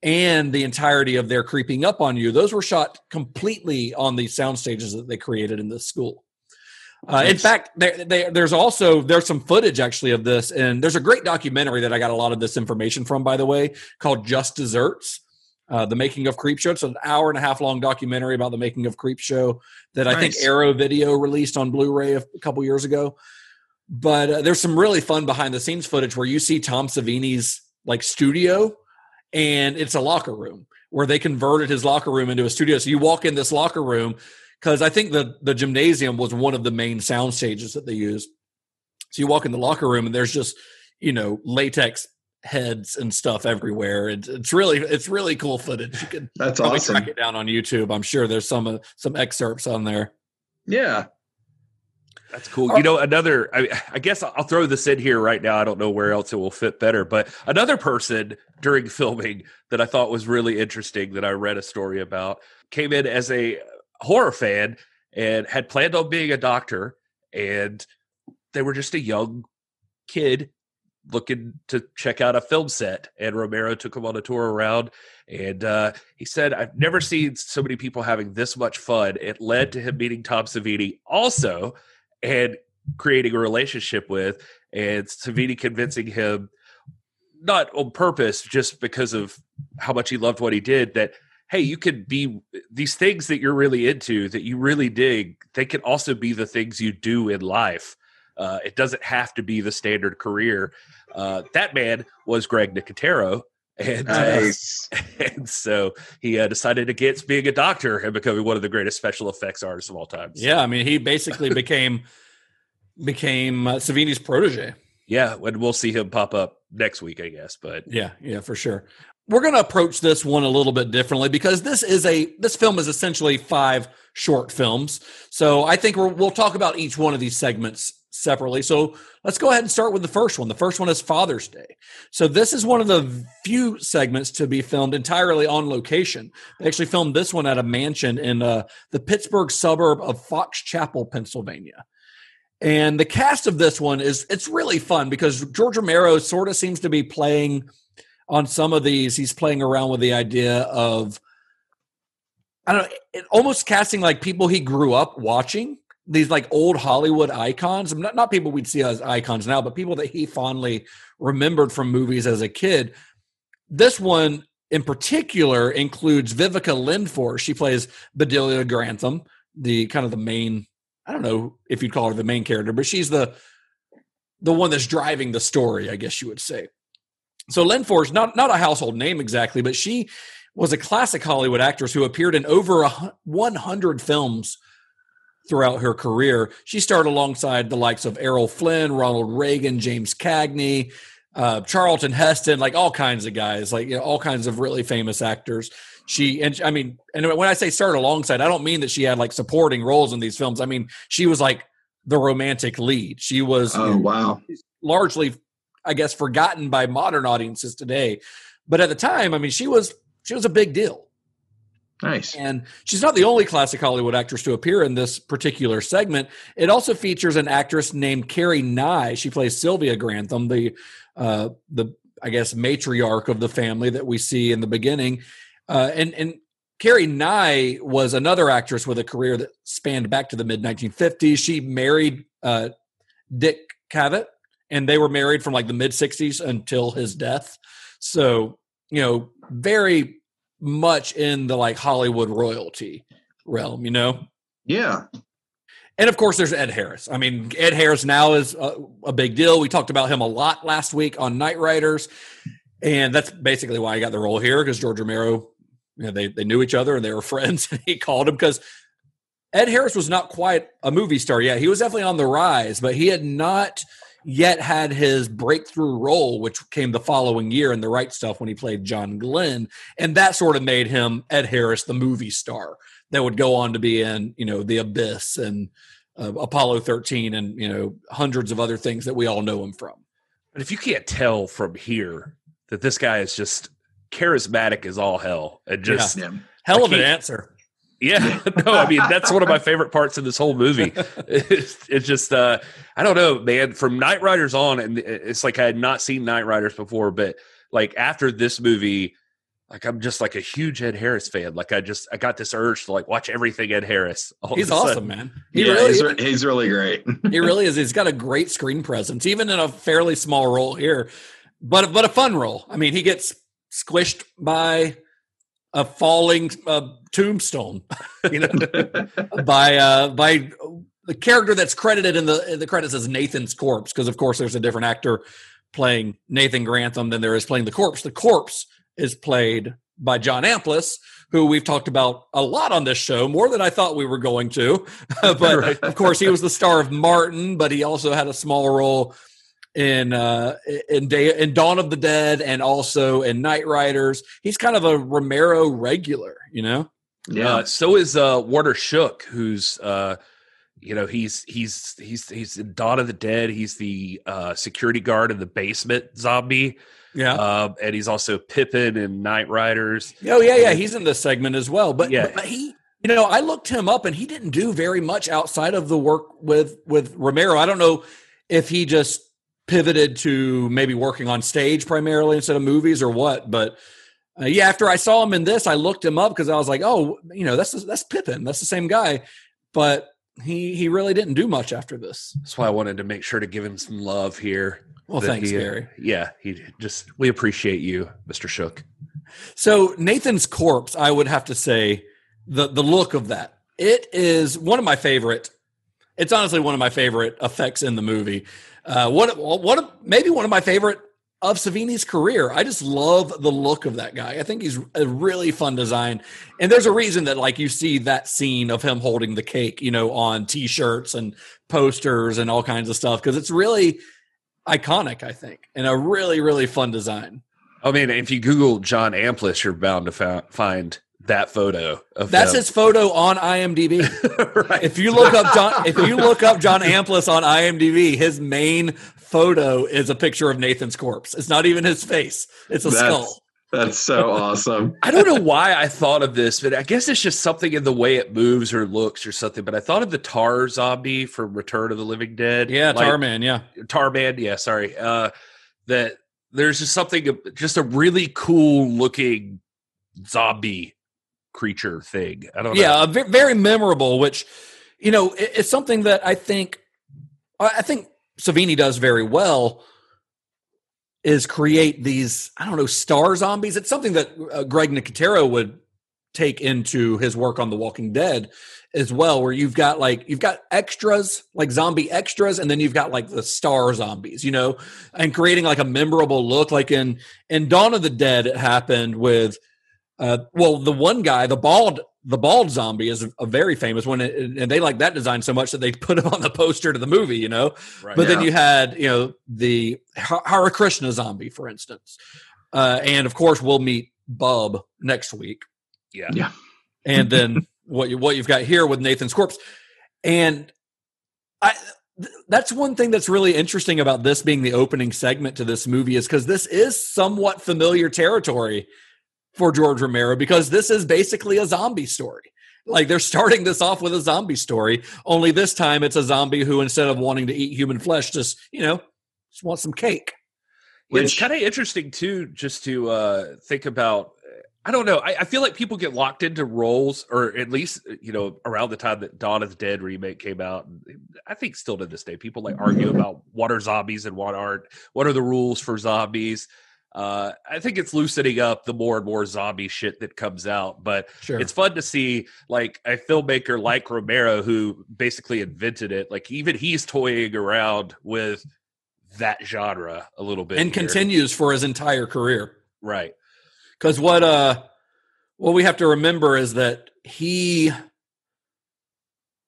and the entirety of their creeping up on you, those were shot completely on the sound stages that they created in this school. Uh, in fact, there, there, there's also there's some footage actually of this, and there's a great documentary that I got a lot of this information from, by the way, called Just Desserts. Uh, the making of Creepshow. It's an hour and a half long documentary about the making of Creepshow that I think Arrow Video released on Blu-ray a couple years ago. But uh, there's some really fun behind the scenes footage where you see Tom Savini's like studio, and it's a locker room where they converted his locker room into a studio. So you walk in this locker room because I think the the gymnasium was one of the main sound stages that they used. So you walk in the locker room and there's just you know latex heads and stuff everywhere. It's it's really it's really cool footage. You can That's awesome. track it down on YouTube. I'm sure there's some uh, some excerpts on there. Yeah. That's cool. You know, another, I, I guess I'll throw this in here right now. I don't know where else it will fit better, but another person during filming that I thought was really interesting that I read a story about came in as a horror fan and had planned on being a doctor. And they were just a young kid looking to check out a film set. And Romero took him on a tour around. And uh, he said, I've never seen so many people having this much fun. It led to him meeting Tom Savini also and creating a relationship with, and Savini convincing him, not on purpose, just because of how much he loved what he did, that hey, you could be these things that you're really into, that you really dig, they can also be the things you do in life. Uh, it doesn't have to be the standard career. Uh, that man was Greg Nicotero. And, uh, and so he uh, decided against being a doctor and becoming one of the greatest special effects artists of all time. So- Yeah, I mean he basically became became uh, Savini's protege. Yeah, and we'll see him pop up next week, I guess. But Yeah, yeah, for sure. We're going to approach this one a little bit differently because this is a this film is essentially five short films. So I think we're, we'll talk about each one of these segments separately. So let's go ahead and start with the first one. The first one is Father's Day. So this is one of the few segments to be filmed entirely on location. They actually filmed this one at a mansion in uh, the Pittsburgh suburb of Fox Chapel, Pennsylvania. And the cast of this one is it's really fun because George Romero sort of seems to be playing on some of these. He's playing around with the idea of I don't know, almost casting like people he grew up watching. These like old Hollywood icons, not not people we'd see as icons now, but people that he fondly remembered from movies as a kid. This one in particular includes Viveca Lindfors. She plays Bedelia Grantham, the kind of the main. I don't know if you'd call her the main character, but she's the the one that's driving the story, I guess you would say. So Lindfors, not not a household name exactly, but she was a classic Hollywood actress who appeared in over 100 films throughout her career. She starred alongside the likes of Errol Flynn, Ronald Reagan, James Cagney, uh, Charlton Heston, like all kinds of guys, like you know, all kinds of really famous actors. She and I mean, and when I say starred alongside, I don't mean that she had like supporting roles in these films. I mean she was like the romantic lead. She was oh wow, largely, I guess, forgotten by modern audiences today. But at the time, I mean, she was she was a big deal. Nice. And she's not the only classic Hollywood actress to appear in this particular segment. It also features an actress named Carrie Nye. She plays Sylvia Grantham, the uh, the I guess matriarch of the family that we see in the beginning. Uh, and and Carrie Nye was another actress with a career that spanned back to the mid 1950s. She married uh, Dick Cavett, and they were married from like the mid 60s until his death. So you know, very much in the like Hollywood royalty realm, you know? Yeah. And of course, there's Ed Harris. I mean, Ed Harris now is a, a, big deal. We talked about him a lot last week on Knightriders. And that's basically why I got the role here because George Romero, you know, they, they knew each other and they were friends. And he called him because Ed Harris was not quite a movie star yet. He was definitely on the rise, but he had not yet had his breakthrough role, which came the following year in The Right Stuff when he played John Glenn. And that sort of made him Ed Harris, the movie star that would go on to be in, you know, The Abyss and uh, Apollo 13 and, you know, hundreds of other things that we all know him from. But if you can't tell from here that this guy is just charismatic as all hell and just yeah. hell of an answer. Yeah, no, I mean that's one of my favorite parts of this whole movie. It's, it's just uh I don't know, man. From Knightriders on, and it's like I had not seen Knightriders before, but like after this movie, like I'm just like a huge Ed Harris fan. Like I just I got this urge to like watch everything Ed Harris. He's awesome, man. He yeah, really, he's, he's really great. he really is. He's got a great screen presence, even in a fairly small role here, but but a fun role. I mean, he gets squished by a falling uh, tombstone, you know, by uh, by the character that's credited in the in the credits as Nathan's corpse, because of course there's a different actor playing Nathan Grantham than there is playing the corpse. The corpse is played by John Amplas, who we've talked about a lot on this show, more than I thought we were going to. but right. of course, he was the star of Martin, but he also had a small role in uh, in Day in Dawn of the Dead and also in Knightriders. He's kind of a Romero regular, you know. Yeah. Uh, so is uh, Warner Shook, who's uh, you know he's he's he's he's in Dawn of the Dead. He's the uh, security guard in the basement zombie. Yeah, uh, and he's also Pippin in Knightriders. Oh yeah, yeah, he's in this segment as well. But yeah, but he you know I looked him up and he didn't do very much outside of the work with with Romero. I don't know if he just pivoted to maybe working on stage primarily instead of movies or what. But uh, yeah, after I saw him in this, I looked him up because I was like, oh, you know, that's that's Pippin, that's the same guy. But he he really didn't do much after this. That's why I wanted to make sure to give him some love here. Well, thanks, he, uh, Gary. Yeah, he just we appreciate you, Mister Shook. So Nathan's corpse, I would have to say, the the look of that it is one of my favorite. It's honestly one of my favorite effects in the movie. Uh, what what maybe one of my favorite of Savini's career. I just love the look of that guy. I think he's a really fun design. And there's a reason that like you see that scene of him holding the cake, you know, on t-shirts and posters and all kinds of stuff because it's really iconic, I think, and a really really fun design. I mean, if you Google John Amplas, you're bound to find that photo of that's his photo on IMDb. right. If you look up John, if you look up John Amplas on IMDb, his main photo is a picture of Nathan's corpse. It's not even his face; it's a that's, skull. That's so awesome. I don't know why I thought of this, but I guess it's just something in the way it moves or looks or something. But I thought of the Tar zombie from Return of the Living Dead. Yeah, like, Tarman. Yeah, Tarman. Yeah, sorry. Uh, that there's just something, just a really cool looking zombie creature thing. I don't yeah, know. Yeah, very memorable, which, you know, it's something that I think, I think Savini does very well is create these I don't know star zombies. It's something that uh, Greg Nicotero would take into his work on The Walking Dead as well, where you've got like you've got extras like zombie extras, and then you've got like the star zombies, you know, and creating like a memorable look. Like in in Dawn of the Dead, it happened with uh, well, the one guy, the bald the bald zombie is a, a very famous one, and they like that design so much that they put him on the poster to the movie, you know. Right, but yeah. then you had, you know, the Hare Krishna zombie, for instance, uh, and of course we'll meet Bub next week. Yeah, yeah, and then what you what you've got here with Nathan's corpse, and I. That's one thing that's really interesting about this being the opening segment to this movie is because this is somewhat familiar territory for George Romero because this is basically a zombie story. Like they're starting this off with a zombie story, only this time it's a zombie who instead of wanting to eat human flesh, just you know, just wants some cake. Which, it's kind of interesting too, just to uh, think about. I don't know. I, I, feel like people get locked into roles, or at least you know, around the time that Dawn of the Dead remake came out. I think still to this day, people like argue about what are zombies and what aren't. What are the rules for zombies? Uh, I think it's loosening up the more and more zombie shit that comes out. But sure. it's fun to see like a filmmaker like Romero who basically invented it. Like even he's toying around with that genre a little bit and here. continues for his entire career. Right. Because what uh what we have to remember is that he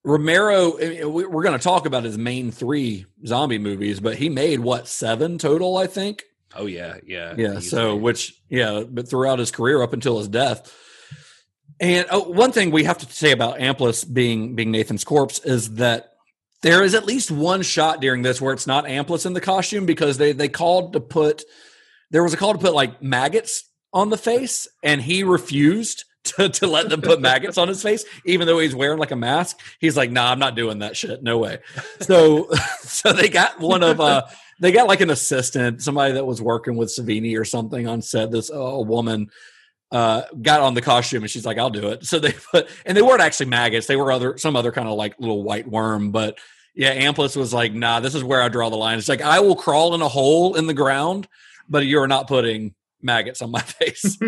Romero, we're going to talk about his main three zombie movies, but he made what seven total, I think. Oh yeah, yeah, yeah. So which yeah, but throughout his career up until his death. And oh, one thing we have to say about Amplas being being Nathan's corpse is that there is at least one shot during this where it's not Amplas in the costume because they they called to put there was a call to put like maggots on the face and he refused to, to let them put maggots on his face, even though he's wearing like a mask. He's like, nah, I'm not doing that shit. No way. So so they got one of uh they got like an assistant, somebody that was working with Savini or something on set. This uh, a woman uh, got on the costume and she's like, "I'll do it." So they put, and they weren't actually maggots; they were other some other kind of like little white worm. But yeah, Amplas was like, "Nah, this is where I draw the line." It's like I will crawl in a hole in the ground, but you're not putting maggots on my face.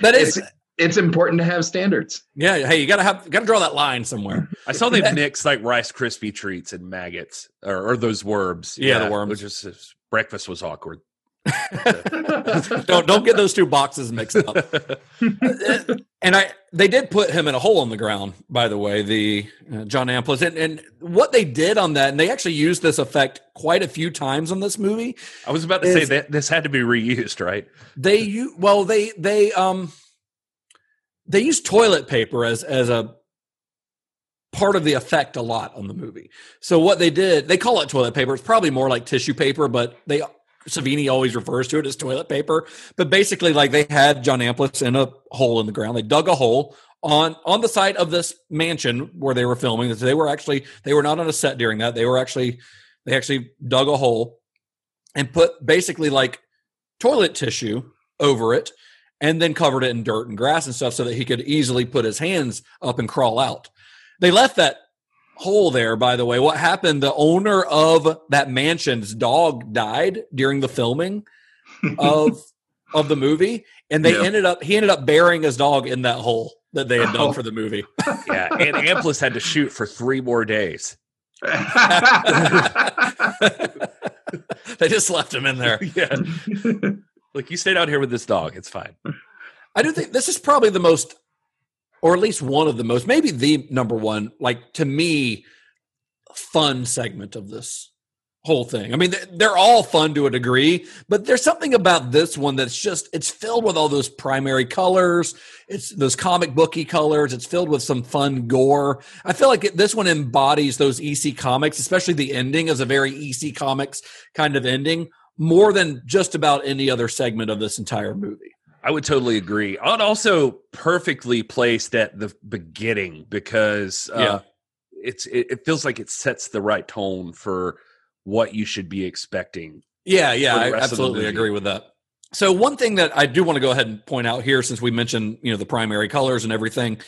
that is it's important to have standards. Yeah, hey, you gotta have gotta draw that line somewhere. I saw they mix like Rice Krispie treats and maggots or, or those worms. Yeah, yeah, the worms. Which is breakfast was awkward. don't don't get those two boxes mixed up. and I they did put him in a hole in the ground, by the way, the uh, John Amplas, and, and what they did on that, and they actually used this effect quite a few times on this movie. I was about to say that this had to be reused, right? They you well they they um they use toilet paper as as a part of the effect a lot on the movie. So what they did, they call it toilet paper. It's probably more like tissue paper, but they Savini always refers to it as toilet paper. But basically, like they had John Amplas in a hole in the ground. They dug a hole on on the site of this mansion where they were filming. They were actually they were not on a set during that. They were actually they actually dug a hole and put basically like toilet tissue over it and then covered it in dirt and grass and stuff so that he could easily put his hands up and crawl out. They left that hole there, by the way. What happened? The owner of that mansion's dog died during the filming of of the movie, and they ended up he ended up burying his dog in that hole that they had done oh. for the movie. yeah, and Amplas had to shoot for three more days. they just left him in there. Yeah. Look, you stayed out here with this dog. It's fine. I do think this is probably the most, or at least one of the most, maybe the number one, like to me, fun segment of this whole thing. I mean, they're all fun to a degree, but there's something about this one that's just it's filled with all those primary colors. It's those comic booky colors. It's filled with some fun gore. I feel like it, this one embodies those EC comics, especially the ending is a very EC comics kind of ending more than just about any other segment of this entire movie. I would totally agree. And also perfectly placed at the beginning because uh, yeah. it's it, it, feels like it sets the right tone for what you should be expecting. Yeah, yeah, I absolutely agree with that. So one thing that I do want to go ahead and point out here, since we mentioned you know the primary colors and everything,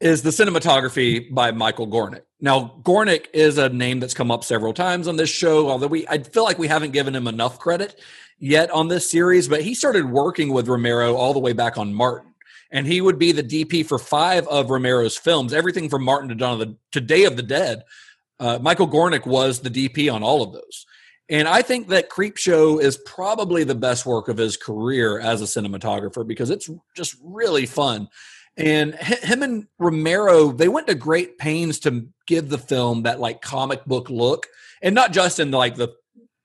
is the cinematography by Michael Gornick. Now, Gornick is a name that's come up several times on this show, although we I feel like we haven't given him enough credit yet on this series, but he started working with Romero all the way back on Martin. And he would be the DP for five of Romero's films, everything from Martin to Dawn the to Day of the Dead. Uh, Michael Gornick was the DP on all of those. And I think that Creepshow is probably the best work of his career as a cinematographer because it's just really fun. And him and Romero, they went to great pains to give the film that like comic book look, and not just in like the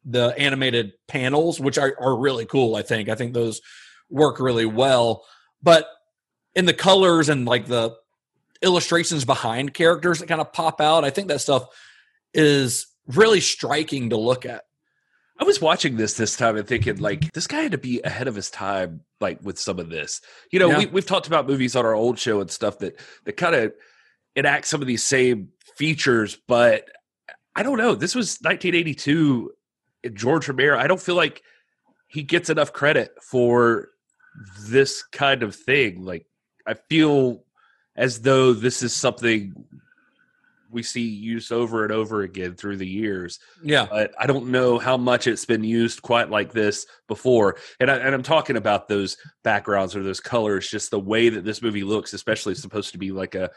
the animated panels, which are, are really cool. I think I think those work really well, but in the colors and like the illustrations behind characters that kind of pop out, I think that stuff is really striking to look at. I was watching this this time and thinking like this guy had to be ahead of his time like with some of this. You know, yeah. we we've talked about movies on our old show and stuff that that kind of enact some of these same features, but I don't know. This was 1982 eh, George Romero. I don't feel like he gets enough credit for this kind of thing. Like I feel as though this is something we see used over and over again through the years. Yeah. But I don't know how much it's been used quite like this before. And, I, and I'm talking about those backgrounds or those colors, just the way that this movie looks, especially supposed to be like a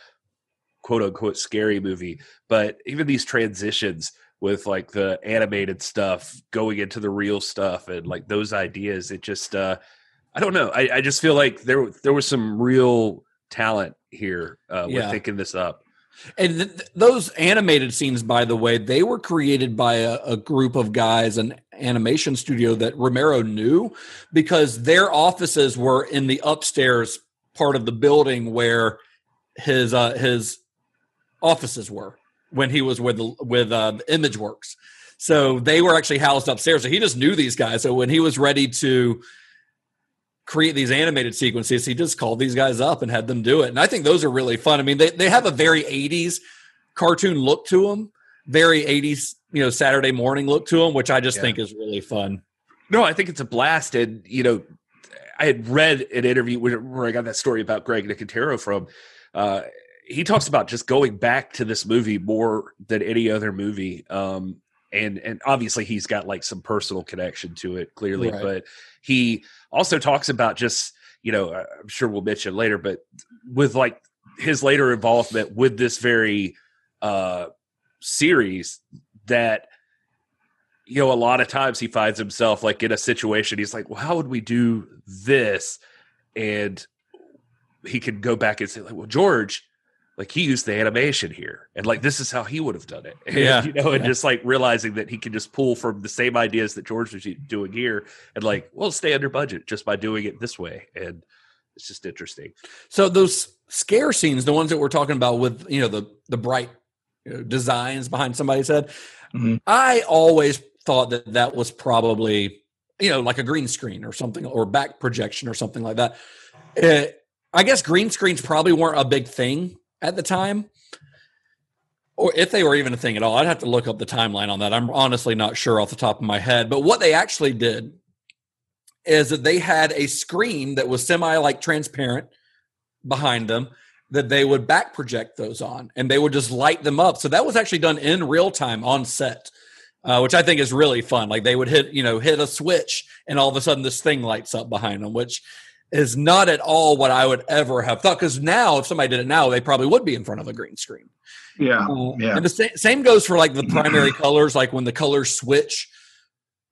quote unquote scary movie. But even these transitions with like the animated stuff going into the real stuff and like those ideas, it just, uh, I don't know. I, I just feel like there there was some real talent here uh, with yeah. thinking this up. And th- those animated scenes, by the way, they were created by a, a, group of guys, an animation studio that Romero knew, because their offices were in the upstairs part of the building where his uh, his offices were when he was with with uh, ImageWorks. So they were actually housed upstairs. So he just knew these guys. So when he was ready to create these animated sequences, he just called these guys up and had them do it. And I think those are really fun. I mean, they, they have a very 80s cartoon look to them, very 80s, you know, Saturday morning look to them, which I just yeah. think is really fun. No, I think it's a blast. And, you know, I had read an interview where I got that story about Greg Nicotero from. Uh, he talks about just going back to this movie more than any other movie. Um, and and obviously he's got like some personal connection to it clearly right. but he also talks about just you know i'm sure we'll mention later but with like his later involvement with this very uh series that you know a lot of times he finds himself like in a situation he's like well how would we do this and he can go back and say like well george like he used the animation here and like this is how he would have done it and, yeah you know and yeah. just like realizing that he can just pull from the same ideas that george was doing here and like well stay under budget just by doing it this way and it's just interesting so those scare scenes the ones that we're talking about with you know the the bright you know, designs behind somebody's head mm-hmm. i always thought that that was probably you know like a green screen or something or back projection or something like that it, eh, I guess green screens probably weren't a big thing at the time, or if they were even a thing at all. I'd have to look up the timeline on that. I'm honestly not sure off the top of my head. But what they actually did is that they had a screen that was semi like transparent behind them that they would back project those on and they would just light them up. So that was actually done in real time on set. Uh, which I think is really fun. Like they would hit, you know, hit a switch, and all of a sudden this thing lights up behind them, which is not at all what I would ever have thought. Because now, if somebody did it now, they probably would be in front of a green screen. Yeah, uh, yeah. And the same, same goes for like the primary colors, like when the colors switch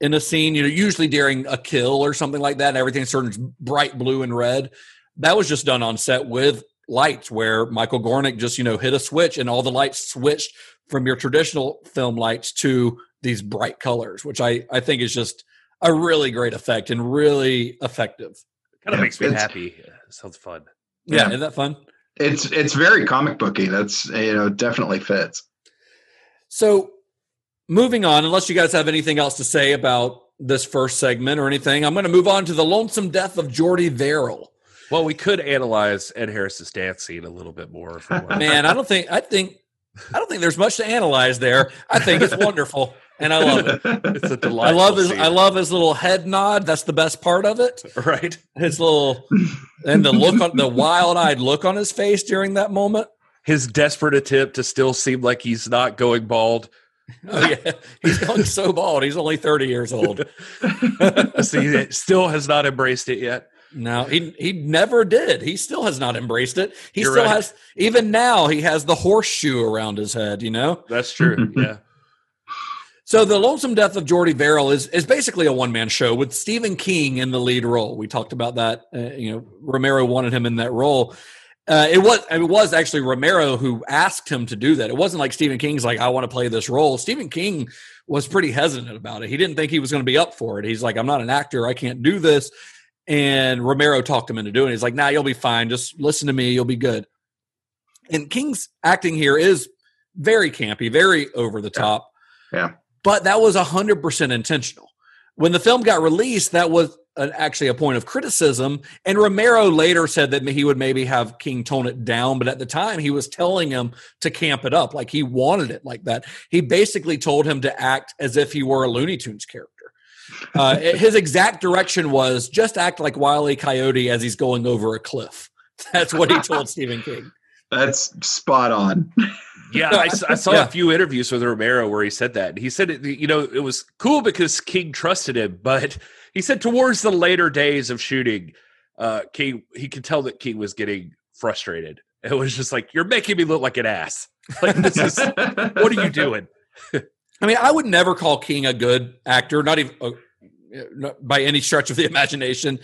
in a scene. You know, usually during a kill or something like that, and everything turns bright blue and red. That was just done on set with lights, where Michael Gornick just you know hit a switch, and all the lights switched from your traditional film lights to these bright colors, which I I think is just a really great effect and really effective. Kind of makes me happy. sounds fun. Yeah, yeah, isn't that fun? It's it's very comic booky. That's you know definitely fits. So, moving on, unless you guys have anything else to say about this first segment or anything, I'm going to move on to the lonesome death of Jordy Verrill. Well, we could analyze Ed Harris's dance scene a little bit more. Man, I don't think I think I don't think there's much to analyze there. I think it's wonderful and I love it. It's a delight. I love his. Scene. I love his little head nod. That's the best part of it. Right. His little and the look on the wild-eyed look on his face during that moment. his desperate attempt to still seem like he's not going bald. Oh yeah, he's going so bald. He's only thirty years old. so he still has not embraced it yet. No, he he never did. He still has not embraced it. He You're still right. has even now he has the horseshoe around his head, you know? That's true. yeah. So the Lonesome Death of Jordy Verrill is is basically a one man show with Stephen King in the lead role. We talked about that. Uh, you know, Romero wanted him in that role. Uh, it was it was actually Romero who asked him to do that. It wasn't like Stephen King's like I want to play this role. Stephen King was pretty hesitant about it. He didn't think he was going to be up for it. He's like I'm not an actor. I can't do this. And Romero talked him into doing it. He's like, "Nah, you'll be fine. Just listen to me. You'll be good." And King's acting here is very campy, very over the top Yeah. But that was 100% intentional. When the film got released, that was an, actually a point of criticism. And Romero later said that he would maybe have King tone it down, but at the time he was telling him to camp it up. Like he wanted it like that. He basically told him to act as if he were a Looney Tunes character. Uh, his exact direction was just act like Wile E. Coyote as he's going over a cliff. That's what he told Stephen King. That's spot on. Yeah, I saw Yeah. a few interviews with Romero where he said that. He said, it, you know, it was cool because King trusted him, but he said towards the later days of shooting, uh, King he could tell that King was getting frustrated. It was just like, "You're making me look like an ass. Like this is what are you doing?" I mean, I would never call King a good actor, not even uh, not by any stretch of the imagination.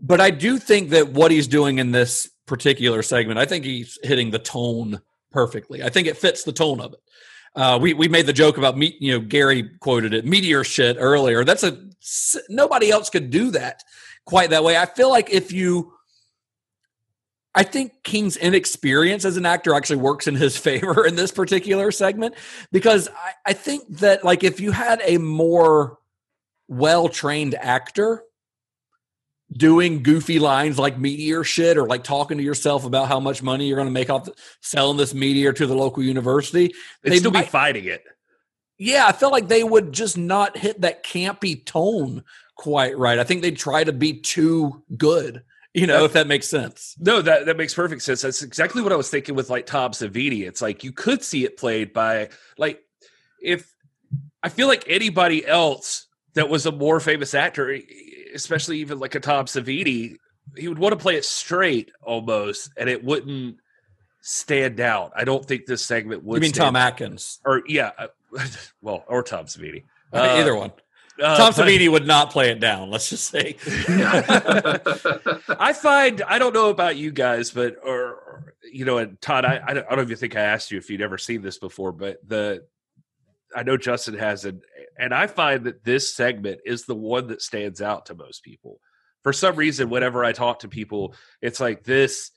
But I do think that what he's doing in this particular segment, I think he's hitting the tone perfectly. I think it fits the tone of it. Uh, we we made the joke about me, you know, Gary quoted it, meteor shit earlier. That's a nobody else could do that quite that way. I feel like if you I think King's inexperience as an actor actually works in his favor in this particular segment because I, I think that like if you had a more well trained actor doing goofy lines like meteor shit or like talking to yourself about how much money you're going to make off the, selling this meteor to the local university, They'd they still be fighting it. yeah, I felt like they would just not hit that campy tone quite right. I think they'd try to be too good, you know, if that makes sense. No, that that makes perfect sense. That's exactly what I was thinking with like Tom Savini. It's like you could see it played by like if I feel like anybody else that was a more famous actor, especially even like a Tom Savini, he would want to play it straight almost, and it wouldn't stand out. I don't think this segment would. You mean stand Tom Atkins? Or yeah, uh, well, or Tom Savini. Uh, either one. uh, Tom but- Savini would not play it down. Let's just say. I find I don't know about you guys, but or, or, you know, and Todd, I I don't, I don't even think I asked you if you'd ever seen this before, but the I know Justin hasn't, and I find that this segment is the one that stands out to most people. For some reason, whenever I talk to people, it's like this,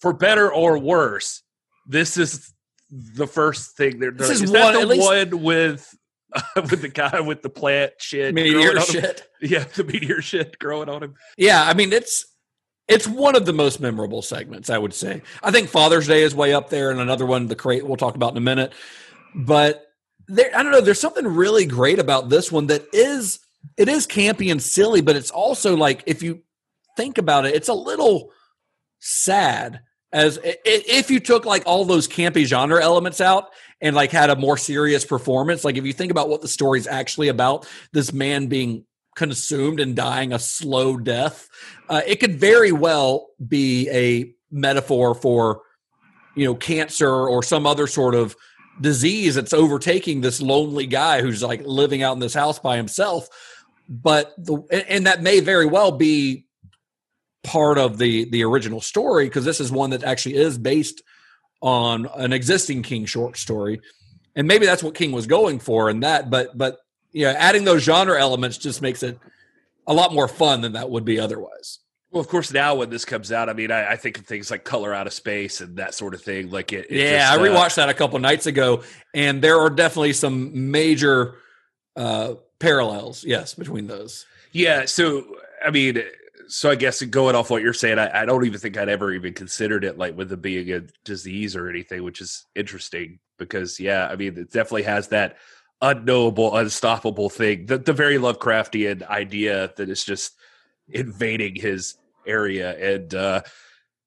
for better or worse. This is the first thing they're. This is is one- the one with with the guy with the plant shit, Meteor shit. Yeah, the meteor shit growing on him. Yeah, I mean it's it's one of the most memorable segments, I would say. I think Father's Day is way up there, and another one, the crate, we'll talk about in a minute. But there, I don't know. There's something really great about this one that is it is campy and silly, but it's also like if you think about it, it's a little sad as if you took like all those campy genre elements out and like had a more serious performance. Like if you think about what the story's actually about, this man being consumed and dying a slow death, uh, it could very well be a metaphor for you know cancer or some other sort of disease that's overtaking this lonely guy who's like living out in this house by himself. But the and- and that may very well be part of the the original story because this is one that actually is based on an existing king short story. And maybe that's what king was going for in that but but yeah adding those genre elements just makes it a lot more fun than that would be otherwise Well, of course, now when this comes out, I mean, I, I think of things like Color Out of Space and that sort of thing. Like it, it yeah, just, I uh, rewatched that a couple nights ago, and there are definitely some major uh, parallels. Yes, between those. yeah. So, I mean, so I guess going off what you're saying, I, I don't even think I'd ever even considered it like with it being a disease or anything, which is interesting because, yeah, I mean, it definitely has that unknowable, unstoppable thing, the, the very Lovecraftian idea that is just invading his area. And, uh,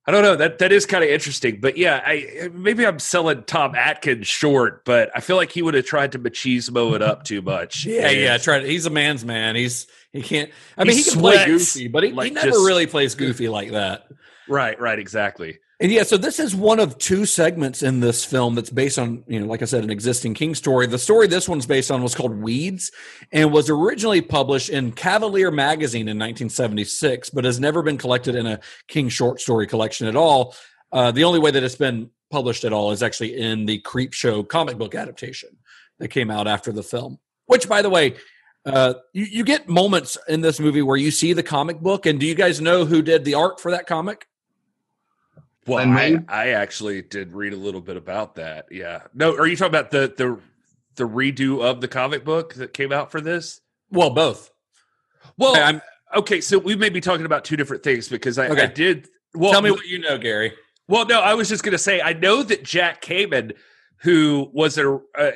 I don't know. That that is kind of interesting, but yeah, I maybe I'm selling Tom Atkins short, but I feel like he would have tried to machismo it up too much. Yeah, And- yeah. To, he's a man's man. He's he can't. I mean, he, can play goofy, but he, he never just- really plays goofy like that. right, right, exactly. And yeah, so this is one of two segments in this film that's based on, you know, like I said, an existing King story. The story this one's based on was called Weeds and was originally published in Cavalier magazine in 1976, but has never been collected in a King short story collection at all. Uh, the only way that it's been published at all is actually in the Creepshow comic book adaptation that came out after the film. Which, by the way, uh, you, you get moments in this movie where you see the comic book, and do you guys know who did the art for that comic? Well, I, I actually did read a little bit about that. Yeah. No, are you talking about the the the redo of the comic book that came out for this? Well, both. Well, Okay, I'm- okay, so we may be talking about two different things because I, I did. Well, Tell me what you know, Gary. Well, no, I was just going to say I know that Jack Kamen, who was a, a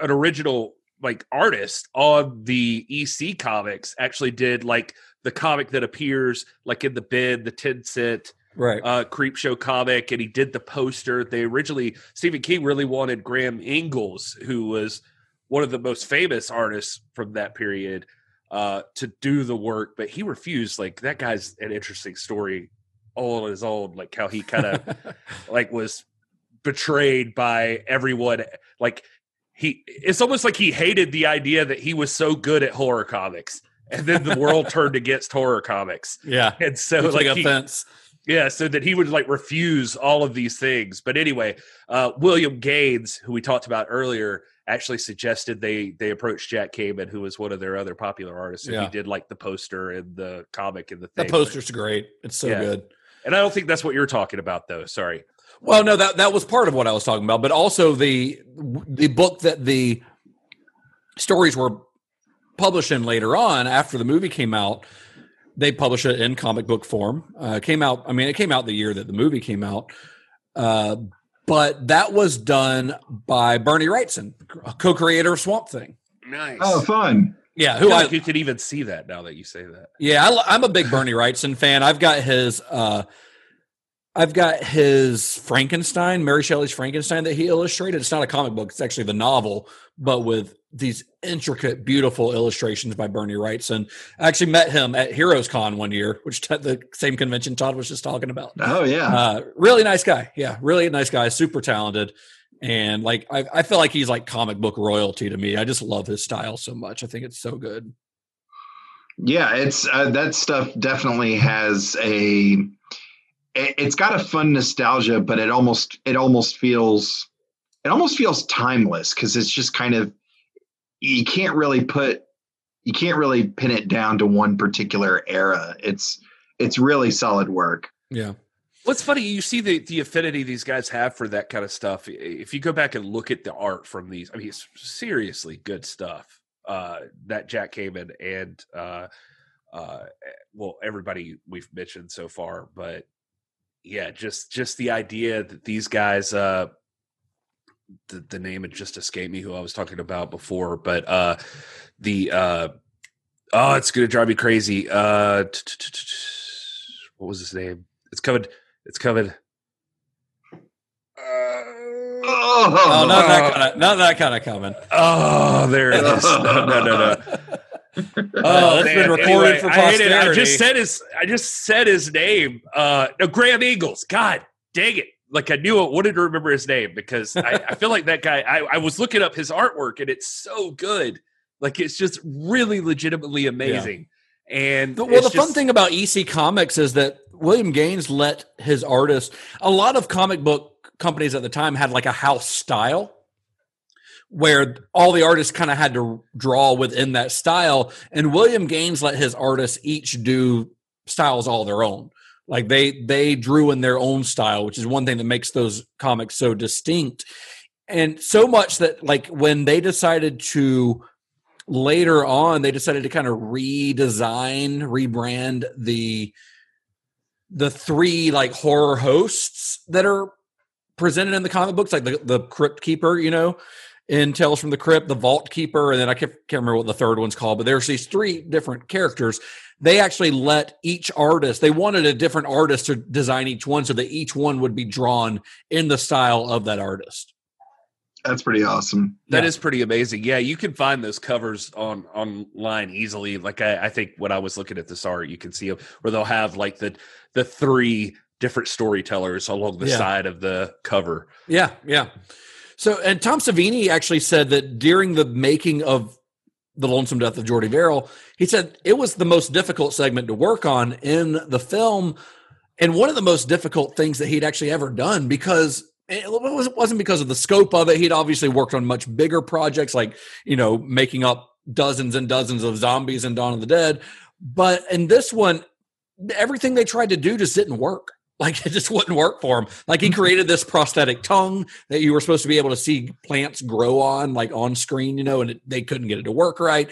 an original like artist on the EC comics, actually did like the comic that appears like in the bin, the ten cent Right. uh, creep show comic, and he did the poster. They originally Stephen King really wanted Graham Ingels, who was one of the most famous artists from that period, uh, to do the work, but he refused. Like that guy's an interesting story all on his own, like how he kind of like was betrayed by everyone. Like he, it's almost like he hated the idea that he was so good at horror comics, and then the world turned against horror comics, yeah. and so It's like like he- offense. Yeah, so that he would like refuse all of these things. But anyway, uh, William Gaines, who we talked about earlier, actually suggested they they approached Jack Kamen, who was one of their other popular artists, and Yeah. he did like the poster and the comic and the The thing. poster's great. It's so Yeah. good. and I don't think that's what you're talking about, though. Sorry. Well, no, that that was part of what I was talking about, but also the the book that the stories were published in later on after the movie came out. They published it in comic book form. Uh, came out. I mean, it came out the year that the movie came out. Uh, but that was done by Bernie Wrightson, co-creator of Swamp Thing. Nice. Oh, fun. Yeah, who feel I like you could even see that now that you say that. Yeah, I, I'm a big Bernie Wrightson fan. I've got his, uh, I've got his Frankenstein, Mary Shelley's Frankenstein that he illustrated. It's not a comic book; it's actually the novel, but with these intricate, beautiful illustrations by Bernie Wrightson. I actually met him at Heroes Con one year, which t- the same convention Todd was just talking about. Oh yeah. Uh, really nice guy. Yeah, really nice guy. Super talented. And like, I, I feel like he's like comic book royalty to me. I just love his style so much. I think it's so good. Yeah, it's uh, that stuff definitely has a. it- It's got a fun nostalgia, but it almost it almost feels it almost feels timeless because it's just kind of you can't really put you can't really pin it down to one particular era. It's it's really solid work. Yeah. What's funny, you see the the affinity these guys have for that kind of stuff. If you go back and look at the art from these, I mean, it's seriously good stuff. Uh, that Jack Kamen and uh, uh, well, everybody we've mentioned so far, but yeah, just just the idea that these guys, uh, the the name had just escaped me who I was talking about before, but uh, the uh, oh, it's gonna drive me crazy. Uh, what was his name? It's coming. It's coming. Oh, not that kind of, not that kind of coming. Oh, there it is. No, no, no, no. Oh, it's been recorded for I. I just said his. I just said his name. Uh, no, Graham Ingels. God dang it! Like I knew I wanted to remember his name because I, I feel like that guy. I, I was looking up his artwork and it's so good. Like it's just really legitimately amazing. And The- well, the it's fun thing about EC Comics is that William Gaines let his artists. A lot of comic book companies at the time had like a house style, where all the artists kind of had to draw within that style, and William Gaines let his artists each do styles all their own. Like they they drew in their own style, which is one thing that makes those comics so distinct, and so much that like when they decided to later on they decided to kind of redesign rebrand the the three like horror hosts that are presented in the comic books like the, the crypt keeper you know in Tales from the Crypt, the Vault Keeper, and then I can't, can't remember what the third one's called, but there's these three different characters. They actually let each artist, they wanted a different artist to design each one so that each one would be drawn in the style of that artist. That's pretty awesome. That yeah. is pretty amazing. Yeah, you can find those covers on online easily. Like I, I think when I was looking at this art, you can see them where they'll have like the the three different storytellers along the yeah. side of the cover. Yeah, yeah. So, and Tom Savini actually said that during the making of the Lonesome Death of Jordy Verrill, he said it was the most difficult segment to work on in the film, and one of the most difficult things that he'd actually ever done because it wasn't because of the scope of it. He'd obviously worked on much bigger projects, like you know, making up dozens and dozens of zombies in Dawn of the Dead. But in this one, everything they tried to do just didn't work. Like it just wouldn't work for him. Like he created this prosthetic tongue that you were supposed to be able to see plants grow on, like on screen, you know, and it, they couldn't get it to work right.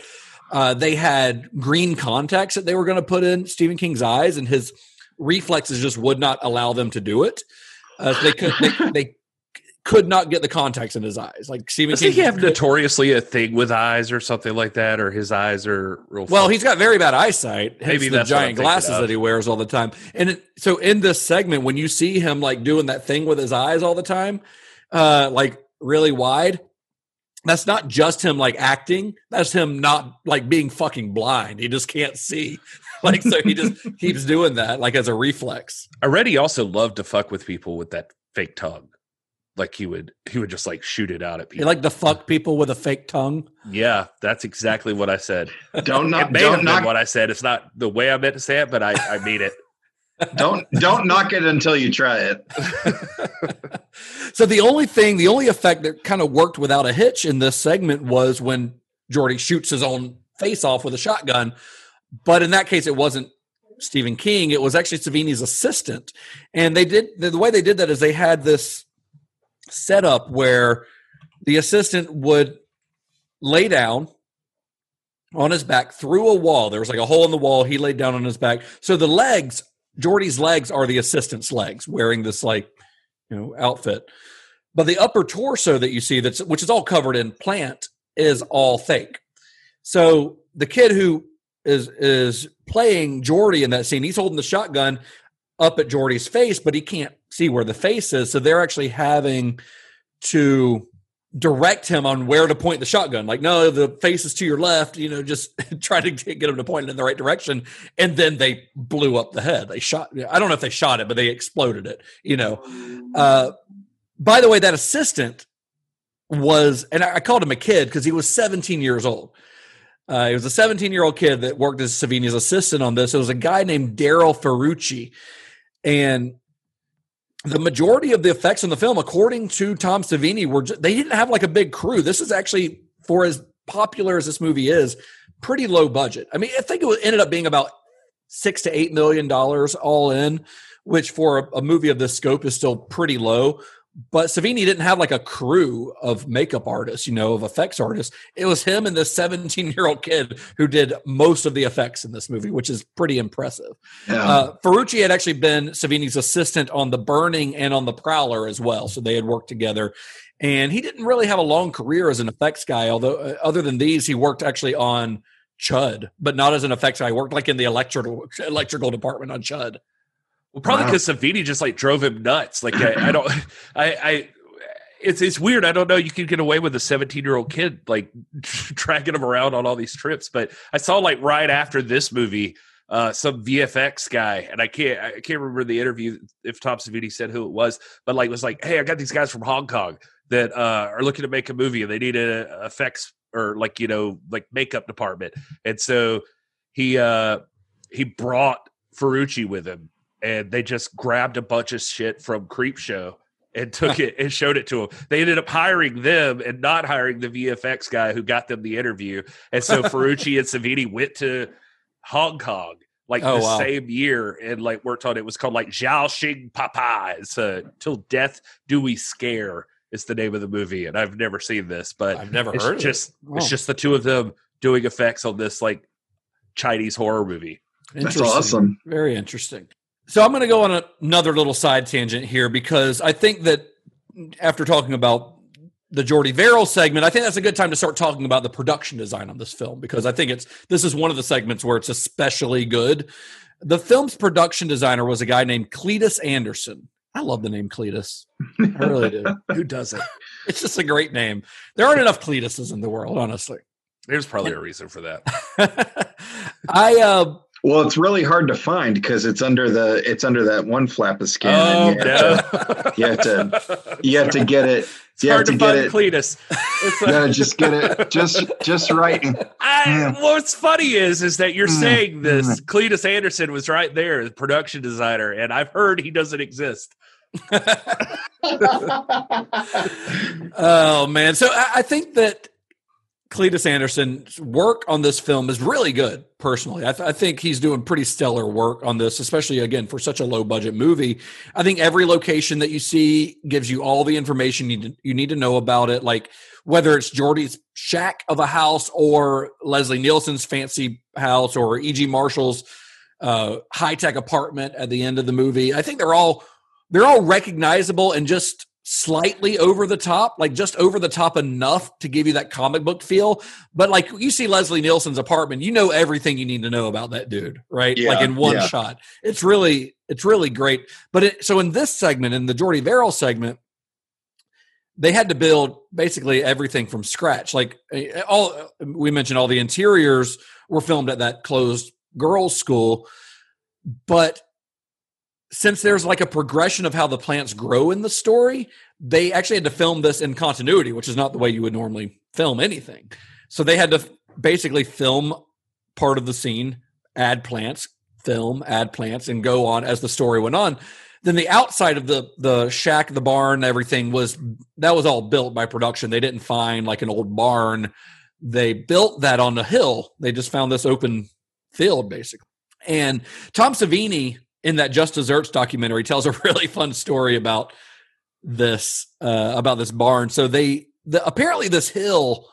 Uh, they had green contacts that they were going to put in Stephen King's eyes, and his reflexes just would not allow them to do it. Uh, they could they, they could not get the contacts in his eyes. Like Stephen Does King he have notoriously a thing with eyes or something like that, or his eyes are real? Well, he's got very bad eyesight. Maybe the giant glasses that he wears all the time. And it, so in this segment, when you see him like doing that thing with his eyes all the time, uh, like really wide, that's not just him like acting. That's him not like being fucking blind. He just can't see. like so, he just keeps doing that like as a reflex. I read he also loved to fuck with people with that fake tongue like he would he would just like shoot it out at people. He like to fuck people with a fake tongue. Yeah, that's exactly what I said. Don't not it may don't have knock, been what I said. It's not the way I meant to say it, but I, I mean it. don't don't knock it until you try it. so the only thing, the only effect that kind of worked without a hitch in this segment was when Jordy shoots his own face off with a shotgun. But in that case, it wasn't Stephen King. It was actually Savini's assistant, and they did the way they did that is they had this setup where the assistant would lay down on his back through a wall. There was like a hole in the wall. He laid down on his back. So the legs, Jordy's legs are the assistant's legs, wearing this like, you know, outfit. But the upper torso that you see that's which is all covered in plant is all fake. So the kid who is is playing Jordy in that scene, he's holding the shotgun up at Jordy's face, but he can't see where the face is. So they're actually having to direct him on where to point the shotgun. Like, no, the face is to your left, you know, just try to get him to point it in the right direction. And then they blew up the head. They shot, I don't know if they shot it, but they exploded it, you know. Uh, by the way, that assistant was, and I, called him a kid because he was 17 years old. Uh, he was a 17 year old kid that worked as Savini's assistant on this. It was a guy named Darryl Ferrucci. And the majority of the effects in the film, according to Tom Savini, were just, they didn't have like a big crew. This is actually for as popular as this movie is, pretty low budget. I mean, I think it ended up being about six to eight million dollars all in, which for a, a movie of this scope is still pretty low but Savini didn't have like a crew of makeup artists, you know, of effects artists. It was him and this 17 year old kid who did most of the effects in this movie, which is pretty impressive. Yeah. Uh, Ferrucci had actually been Savini's assistant on The Burning and on The Prowler as well. So they had worked together. And he didn't really have a long career as an effects guy, although, uh, other than these, he worked actually on Chud, but not as an effects guy. He worked like in the electrical electrical department on Chud. Well, probably because wow. Savini just like drove him nuts. Like I, I don't, I, I, it's it's weird. I don't know. You can get away with a 17 year old kid like dragging him around on all these trips. But I saw like right after this movie, uh, some VFX guy, and I can't I can't remember the interview if Tom Savini said who it was, but like was like, hey, I got these guys from Hong Kong that uh, are looking to make a movie and they need a effects or like you know like makeup department, and so he uh he brought Ferrucci with him and they just grabbed a bunch of shit from Creepshow and took it and showed it to them. They ended up hiring them and not hiring the VFX guy who got them the interview. And so Ferrucci and Savini went to Hong Kong like oh, the wow. same year and like worked on it. it was called like Zhao Xing Papa. It's uh, Till Death Do We Scare is the name of the movie. And I've never seen this, but I've never it's heard just, it. It's just the two of them doing effects on this like Chinese horror movie. That's awesome. Very interesting. So I'm going to go on a, another little side tangent here because I think that after talking about the Jordy Verrill segment, I think that's a good time to start talking about the production design on this film because I think it's this is one of the segments where it's especially good. The film's production designer was a guy named Cletus Anderson. I love the name Cletus. I really do. Who doesn't? It's just a great name. There aren't enough Cletuses in the world, honestly. There's probably a reason for that. I uh, Well, it's really hard to find because it's under the it's under that one flap of skin. Oh, and you, have to, you have to you have to get it. It's you have hard to to get find it. Cletus. It's like- gotta just get it just just right. I, what's funny is is that you're Mm, saying this. Cletus Anderson was right there, the production designer, and I've heard he doesn't exist. oh man, so I, I think that Cletus Anderson's work on this film is really good. Personally, I, th- I think he's doing pretty stellar work on this, especially again for such a low budget movie. I think every location that you see gives you all the information you need to, you need to know about it, like whether it's Jordy's shack of a house or Leslie Nielsen's fancy house or E.G. Marshall's uh, high tech apartment at the end of the movie. I think they're all they're all recognizable and just slightly over the top, like just over the top enough to give you that comic book feel. But like you see Leslie Nielsen's apartment, you know everything you need to know about that dude, right? Yeah, like in one yeah. shot. It's really it's really great. But it, so in this segment, in the Jordy Verrill segment, they had to build basically everything from scratch. Like eh, all we mentioned, all the interiors were filmed at that closed girls' school, but since there's like a progression of how the plants grow in the story, they actually had to film this in continuity, which is not the way you would normally film anything. So they had to basically film part of the scene, add plants, film, add plants, and go on as the story went on. Then the outside of the the shack, the barn, everything was that was all built by production. They didn't find like an old barn. They built that on the hill. They just found this open field basically. And Tom Savini in that Just Desserts documentary tells a really fun story about this uh, about this barn. So they the, apparently this hill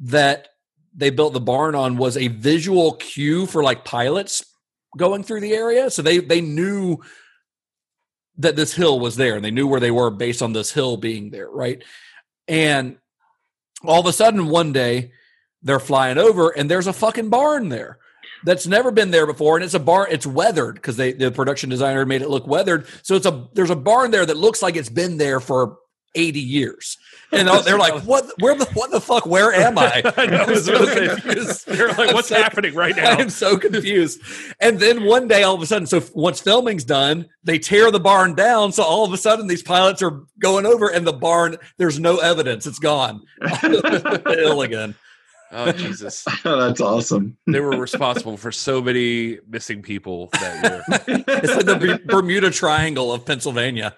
that they built the barn on was a visual cue for like pilots going through the area. So they they knew that this hill was there and they knew where they were based on this hill being there, right? And all of a sudden one day they're flying over and there's a fucking barn there that's never been there before and it's a barn it's weathered because they the production designer made it look weathered so it's a there's a barn there that looks like it's been there for 80 years and they're like what where the what the fuck where am i I know, I was I'm so confused. They're like, what's so- happening right now? I'm so confused. And then one day, all of a sudden, so once filming's done, they tear the barn down. So all of a sudden, these pilots are going over, and the barn, there's no evidence. It's gone. Ill again. Oh Jesus! That's awesome. They were responsible for so many missing people that year. It's like the Bermuda Triangle of Pennsylvania.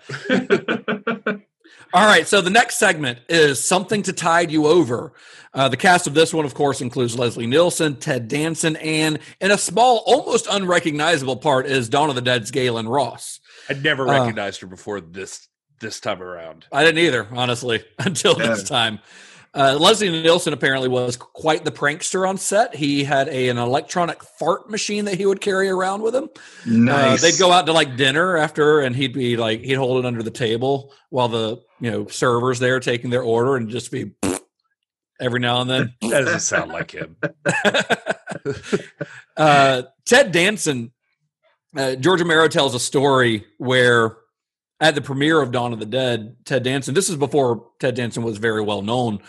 All right, so the next segment is something to tide you over. Uh, the cast of this one, of course, includes Leslie Nielsen, Ted Danson, and in a small, almost unrecognizable part is Dawn of the Dead's Gaylen Ross. I'd never Uh, recognized her before this this time around. I didn't either, honestly, until this time. Uh, Leslie Nielsen apparently was quite the prankster on set. He had a, an electronic fart machine that he would carry around with him. Nice. Uh, they'd go out to like dinner after, and he'd be like, he'd hold it under the table while the you know servers there taking their order, and just be every now and then. That doesn't sound like him. uh, Ted Danson, uh, George Romero tells a story where at the premiere of Dawn of the Dead, Ted Danson, this is before Ted Danson was very well known.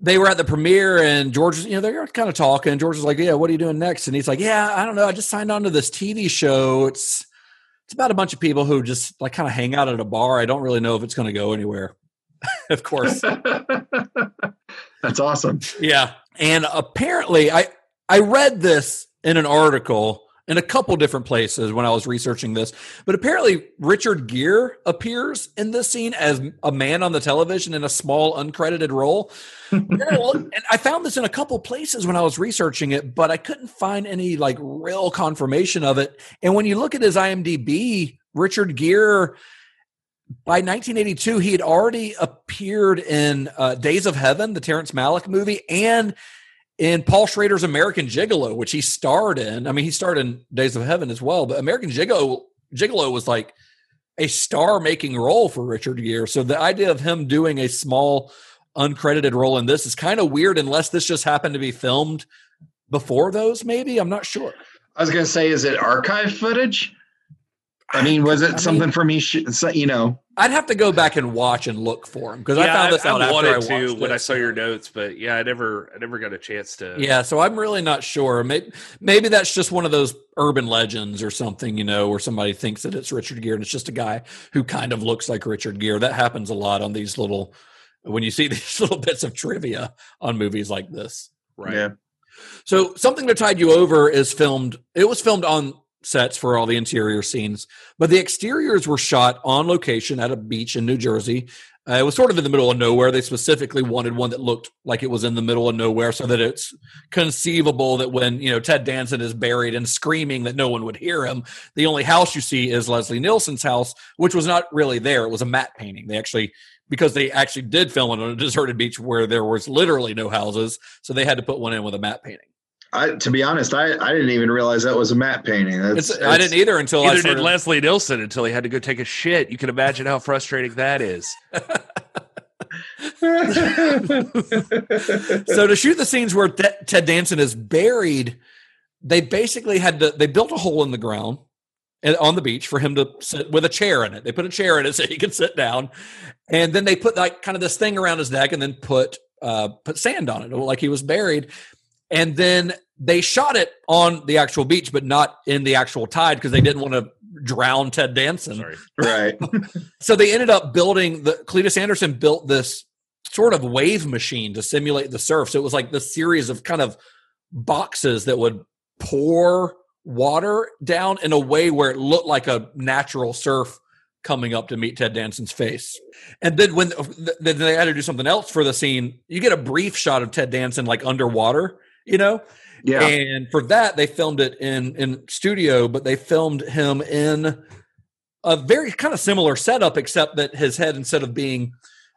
They were at the premiere and George, you know, they're kind of talking. George was like, "Yeah, what are you doing next?" And he's like, "Yeah, I don't know. I just signed on to this TV show. It's it's about a bunch of people who just like kind of hang out at a bar. I don't really know if it's going to go anywhere." of course, That's awesome. Yeah. And apparently I I read this in an article in a couple different places when I was researching this, but apparently Richard Gere appears in this scene as a man on the television in a small uncredited role. and I found this in a couple places when I was researching it, but I couldn't find any like real confirmation of it. And when you look at his IMDb, Richard Gere by 1982, he had already appeared in uh, Days of Heaven, the Terrence Malick movie, and in Paul Schrader's American Gigolo, which he starred in. I mean, he starred in Days of Heaven as well, but American Gigolo, Gigolo was like a star making role for Richard Gere. So the idea of him doing a small uncredited role in this is kind of weird unless this just happened to be filmed before those maybe i'm not sure I was going to say, is it archive footage? I mean, was it I something mean- for me? Sh- so- you know, i'd have to go back and watch and look for him because i found this out I after wanted I to watched when. I saw your notes, but yeah, I never, I never got a chance to. yeah so i'm really not sure maybe, maybe that's just one of those urban legends or something you know where somebody thinks that it's richard gere and it's just a guy who kind of looks like richard gere that happens a lot on these little when you see these little bits of trivia on movies like this right. yeah. So something that tied you over is filmed. It was filmed on sets for all the interior scenes, but the exteriors were shot on location at a beach in New Jersey. Uh, it was sort of in the middle of nowhere. They specifically wanted one that looked like it was in the middle of nowhere, so that it's conceivable that when you know Ted Danson is buried and screaming, that no one would hear him. The only house you see is Leslie Nielsen's house, which was not really there. It was a matte painting. They actually because they actually did film it on a deserted beach where there was literally no houses, so they had to put one in with a matte painting. I, to be honest, I, I didn't even realize that was a matte painting. That's, It's, I didn't either until I Neither did started. Leslie Nielsen until he had to go take a shit. You can imagine how frustrating that is. so to shoot the scenes where Ted Ted Danson is buried, they basically had to. They built a hole in the ground and- on the beach for him to sit with a chair in it. They put a chair in it so he could sit down, and then they put like kind of this thing around his neck, and then put uh, put sand on it, like he was buried. And then they shot it on the actual beach, but not in the actual tide because they didn't want to drown Ted Danson. Sorry. right. So they ended up building the Cletus Anderson built this sort of wave machine to simulate the surf. So it was like this series of kind of boxes that would pour water down in a way where it looked like a natural surf coming up to meet Ted Danson's face. And then when then they had to do something else for the scene, you get a brief shot of Ted Danson like underwater, you know? Yeah. And for that, they filmed it in in studio, but they filmed him in a very kind of similar setup, except that his head, instead of being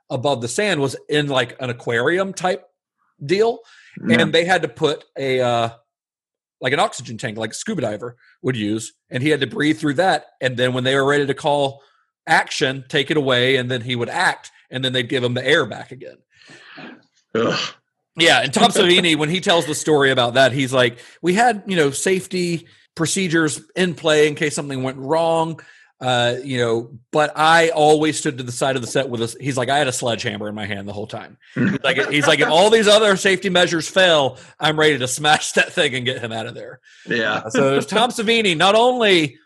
above the sand, was in like an aquarium type deal, Yeah. and they had to put a uh, like an oxygen tank, like a scuba diver would use, and he had to breathe through that. And then when they were ready to call action, take it away, and then he would act, and then they'd give him the air back again. Ugh. Yeah, and Tom Savini, when he tells the story about that, he's like, "We had you know safety procedures in play in case something went wrong, uh, you know, but I always stood to the side of the set with us. He's like, I had a sledgehammer in my hand the whole time. He's like, he's like, if all these other safety measures fail, I'm ready to smash that thing and get him out of there. Yeah. So there's Tom Savini, not only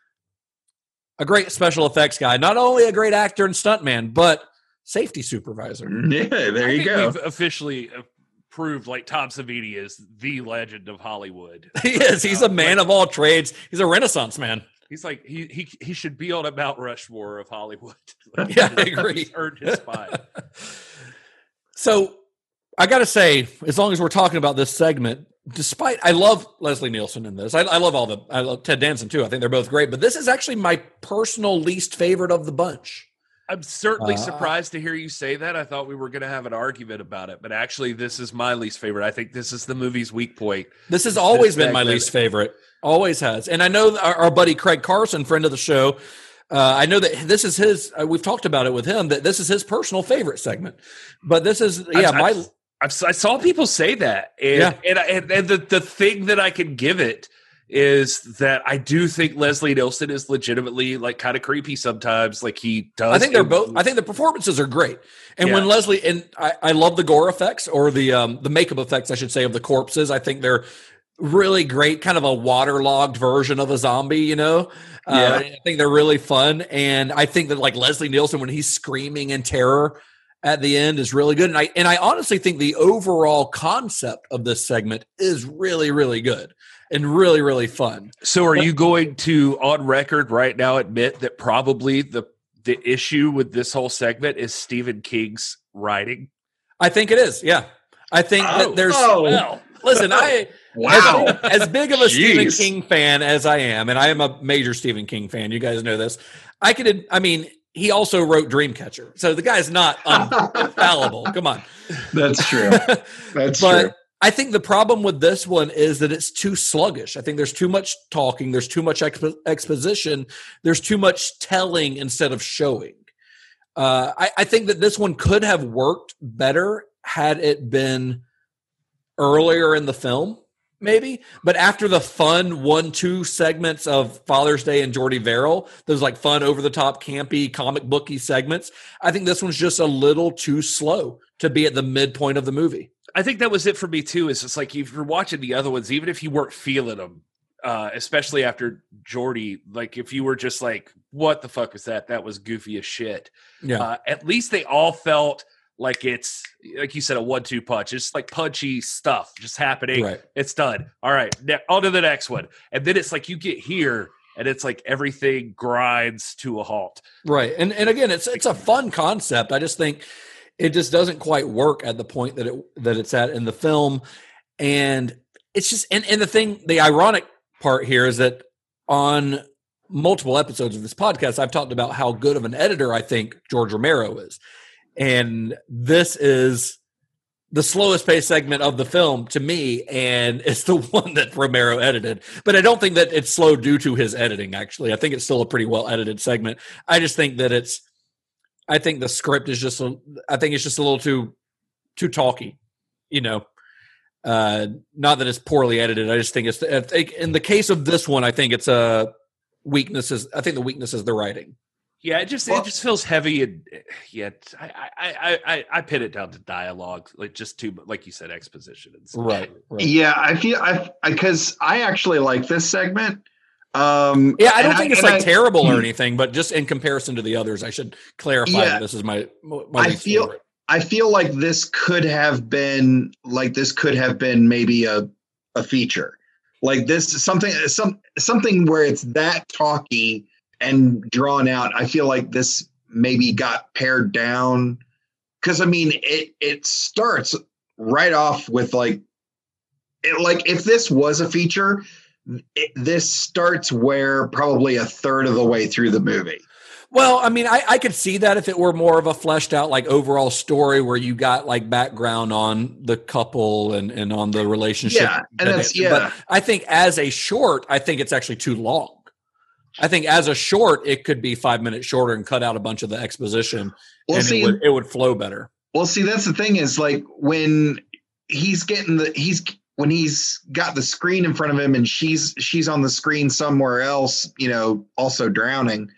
a great special effects guy, not only a great actor and stuntman, but safety supervisor. Yeah, there I you think go. We've officially uh, proved like Tom Savini is the legend of Hollywood. He is. He's a uh, man of all trades. He's a renaissance man. He's like he he he should be on a Mount Rushmore of Hollywood. Yeah, I agree. He's earned his spot. So I got to say, as long as we're talking about this segment, despite I love Leslie Nielsen in this, I, I love all the I love Ted Danson too. I think they're both great, but this is actually my personal least favorite of the bunch. I'm certainly Uh, surprised to hear you say that. I thought we were going to have an argument about it, but actually, this is my least favorite. I think this is the movie's weak point. This has always This been my least favorite. Always has. And I know our, our buddy Craig Carson, friend of the show, uh, I know that this is his. Uh, we've talked about it with him that this is his personal favorite segment. But this is yeah, I've- my I've- I've, I saw people say that, and Yeah. and, and and the the thing that I can give it is that I do think Leslie Nielsen is legitimately like kind of creepy sometimes. Like he does. I think they're both. I think the performances are great, and when Leslie and I, I love the gore effects or the um, the makeup effects, I should say, of the corpses. I think they're really great, kind of a waterlogged version of a zombie. You know, Yeah. uh, I think they're really fun, and I think that like Leslie Nielsen when he's screaming in terror at the end is really good, and I and I honestly think the overall concept of this segment is really really good and really really fun. So are you going to on record right now admit that probably the the issue with this whole segment is Stephen King's writing? I think it is. Yeah, I think Oh. that there's. Oh. Well, listen, I Wow. as, as big of a Stephen King fan as I am, and I am a major Stephen King fan. You guys know this. I could. I mean, he also wrote Dreamcatcher, so the guy's not infallible. Come on, That's true. That's but true. I think the problem with this one is that it's too sluggish. I think there's too much talking, there's too much expo- exposition, there's too much telling instead of showing. Uh, I, I think that this one could have worked better had it been earlier in the film, maybe. But after the fun one two segments of Father's Day and Jordy Verrill, those like fun over the top campy comic booky segments, I think this one's just a little too slow to be at the midpoint of the movie. I think that was it for me too. Is it's like if you're watching the other ones, even if you weren't feeling them, uh, especially after Jordy, like if you were just like, "What the fuck was that? That was goofy as shit." Yeah. Uh, at least they all felt like it's like you said a one-two punch. It's like punchy stuff just happening. Right. It's done. All right, ne- on to the next one, and then it's like you get here. And it's like everything grinds to a halt. Right. And and again, it's it's a fun concept. I just think it just doesn't quite work at the point that it that it's at in the film. And it's just and, and the thing, the ironic part here is that on multiple episodes of this podcast, I've talked about how good of an editor I think George Romero is. And this is the slowest paced segment of the film to me, and it's the one that Romero edited. But I don't think that it's slow due to his editing, actually. I think it's still a pretty well edited segment. I just think that it's I think the script is just a, I think it's just a little too too talky, you know. Uh not that it's poorly edited. I just think it's I think in the case of this one, I think it's a weaknesses. I think the weakness is the writing. Yeah, it just Well- it just feels heavy and yeah, I I I I, I pin it down to dialogue, like just too like you said, exposition and stuff. right. Yeah, I feel I because I actually like this segment. Um, Yeah, I don't think it's like I- terrible or Hmm. anything, but just in comparison to the others, I should clarify Yeah. that this is my my I feel- favorite. I feel like this could have been like this could have been maybe a a feature. Like this something some something where it's that talky and drawn out. I feel like this maybe got pared down cuz I mean it it starts right off with like it, like if this was a feature it, this starts where probably a third of the way through the movie. Well, I mean, I, I could see that if it were more of a fleshed out, like overall story where you got like background on the couple and, and on the relationship. Yeah, and that's- yeah. But I think as a short, I think it's actually too long. I think as a short, it could be five minutes shorter and cut out a bunch of the exposition, Well, and see, it would, it would flow better. Well, see, that's the thing is like when he's getting the he's when he's got the screen in front of him and she's she's on the screen somewhere else, you know, also drowning.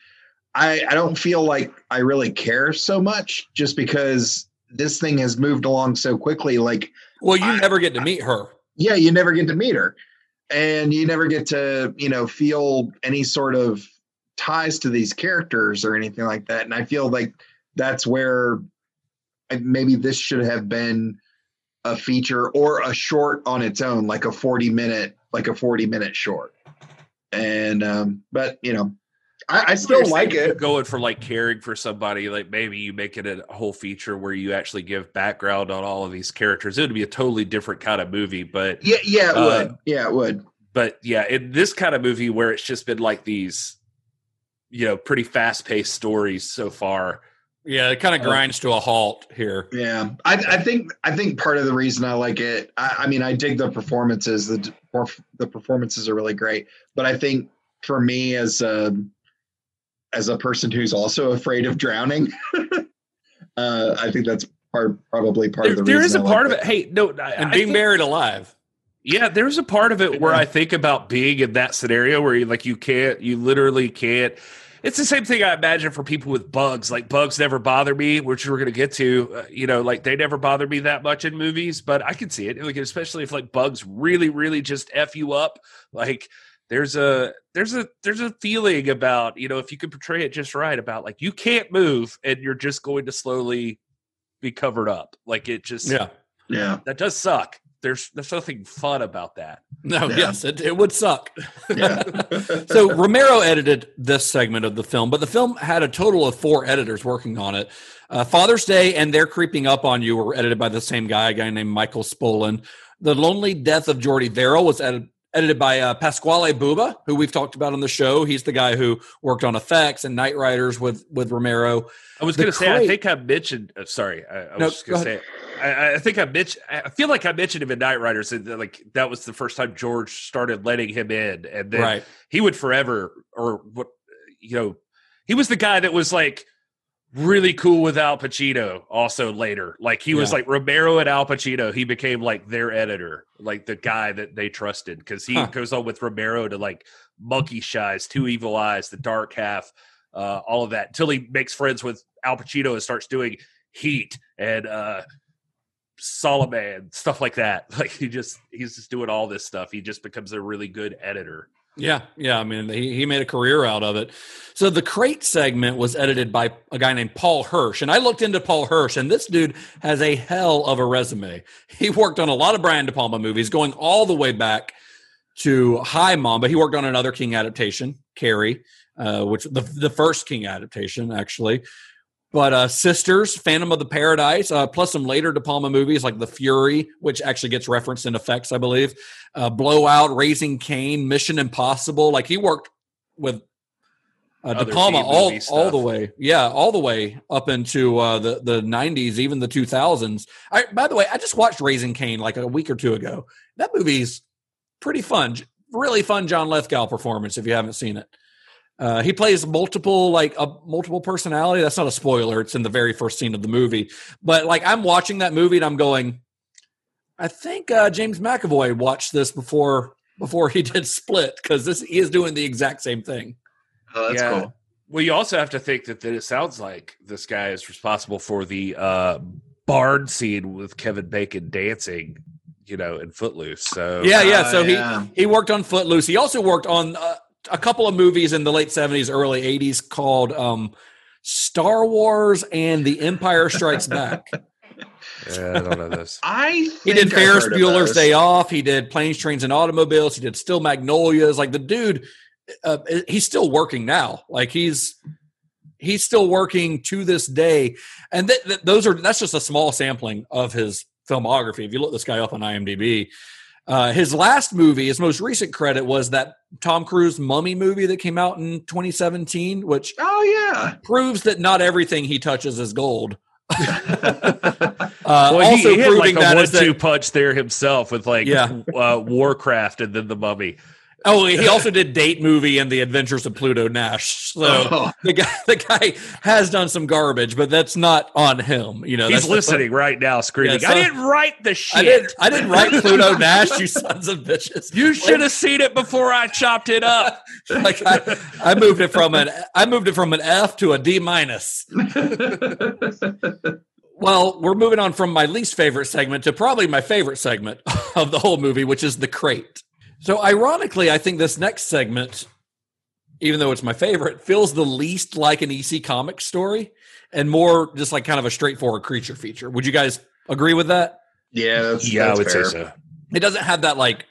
I I don't feel like I really care so much just because this thing has moved along so quickly. Like, Well, you I- never get to meet her. yeah, you never get to meet her, and you never get to you know feel any sort of ties to these characters or anything like that. And I feel like that's where maybe this should have been a feature or a short on its own, like a 40 minute, like a 40 minute short. And um, but you know, I, I still like it. Going for like caring for somebody, like maybe you make it a whole feature where you actually give background on all of these characters. It would be a totally different kind of movie, but Yeah, yeah, it Uh, would. Yeah, it would. but yeah, in this kind of movie where it's just been like these, you know, pretty fast paced stories so far. Yeah, it kind of Uh, grinds to a halt here. Yeah, I, I think I think part of the reason I like it, I, I mean, I dig the performances. The the performances are really great, but I think for me as a as a person who's also afraid of drowning, uh, I think that's part probably part There, of the there reason is a I part like of it. Hey, no, I, And I being think- buried alive. Yeah, there's a part of it where Yeah. I think about being in that scenario where you like you can't, you literally can't. It's the same thing I imagine for people with bugs. Like bugs never bother me, which we're gonna get to. Uh, you know, like they never bother me that much in movies, but I can see it. Like especially if like bugs really, really just f you up. Like there's a there's a there's a feeling about you know if you can portray it just right about like you can't move and you're just going to slowly be covered up. Like it just Yeah. Yeah, that does suck. There's there's nothing fun about that. No, Yeah. yes, it, it would suck. yeah. so Romero edited this segment of the film, but the film had a total of four editors working on it. Uh, Father's Day and They're Creeping Up on You were edited by the same guy, a guy named Michael Spolan. The Lonely Death of Jordy Verrill was edit- edited by uh, Pasquale Buba, who we've talked about on the show. He's the guy who worked on effects and Knightriders with with Romero. I was going to say, I think I mentioned. Uh, sorry, I, I No, was just going to say. I, I think I mentioned. I feel like I mentioned him in Knightriders, and like that was the first time George started letting him in, and then Right. he would forever, or what, you know, he was the guy that was like really cool with Al Pacino. Also later, like he was like Romero and Al Pacino. He became like their editor, like the guy that they trusted, because he Huh. goes on with Romero to like Monkey Shines, Two Evil Eyes, The Dark Half, uh, all of that until he makes friends with Al Pacino and starts doing Heat and uh, Solomon stuff like that. Like he just he's just doing all this stuff. He just becomes a really good editor. Yeah, yeah. I mean, he, he made a career out of it. So the crate segment was edited by a guy named Paul Hirsch. And I looked into Paul Hirsch, and this dude has a hell of a resume. He worked on a lot of Brian De Palma movies, going all the way back to Hi Mom, but he worked on another King adaptation, Carrie, uh, which the, the first King adaptation, actually. But uh, Sisters, Phantom of the Paradise, uh, plus some later De Palma movies like The Fury, which actually gets referenced in effects, I believe. Uh, Blowout, Raising Cain, Mission Impossible. Like he worked with uh, De Palma all, all the way, yeah, all the way up into uh, the the '90s, even the 2000s. I, by the way, I just watched Raising Cain like a week or two ago. That movie's pretty fun, really fun. John Lithgow performance. If you haven't seen it, uh, he plays multiple like a multiple personality. That's not a spoiler. It's in the very first scene of the movie. But like I'm watching that movie and I'm going, I think uh, James McAvoy watched this before before he did Split because this he is doing the exact same thing. Oh, that's Yeah. cool. Well, you also have to think that, that it sounds like this guy is responsible for the uh, barn scene with Kevin Bacon dancing, you know, in Footloose. So Yeah, yeah. Uh, So yeah. he he worked on Footloose. He also worked on uh, a couple of movies in the late seventies, early eighties called um, Star Wars and The Empire Strikes Back. Yeah, I don't know this. I he did I've Ferris heard of Bueller's. Day Off. He did Planes, Trains, and Automobiles. He did Steel Magnolias. Like the dude, uh, he's still working now. Like he's he's still working to this day. And th- th- those are that's just a small sampling of his filmography. If you look this guy up on IMDb, uh, his last movie, his most recent credit was that Tom Cruise Mummy movie that came out in 2017, which Oh yeah. proves that not everything he touches is gold. Uh, Well, he, also he had proving like a that one-two punch there himself with like Yeah. uh, Warcraft and then the Mummy. Oh, he also did Date Movie and The Adventures of Pluto Nash. So Oh. the guy, the guy has done some garbage, but that's not on him. You know, He's listening right now, screaming, Yeah, "I didn't write the shit. I didn't. I didn't write Pluto Nash. You sons of bitches. you should have seen it before I chopped it up." Like I, I moved it from an. I moved it from an F to a D minus. Well, we're moving on from my least favorite segment to probably my favorite segment of the whole movie, which is the crate. So, ironically, I think this next segment, even though it's my favorite, feels the least like an EC comic story and more just like kind of a straightforward creature feature. Would you guys agree with that? Yeah, that's, yeah, I would fair. say so. It doesn't have that like,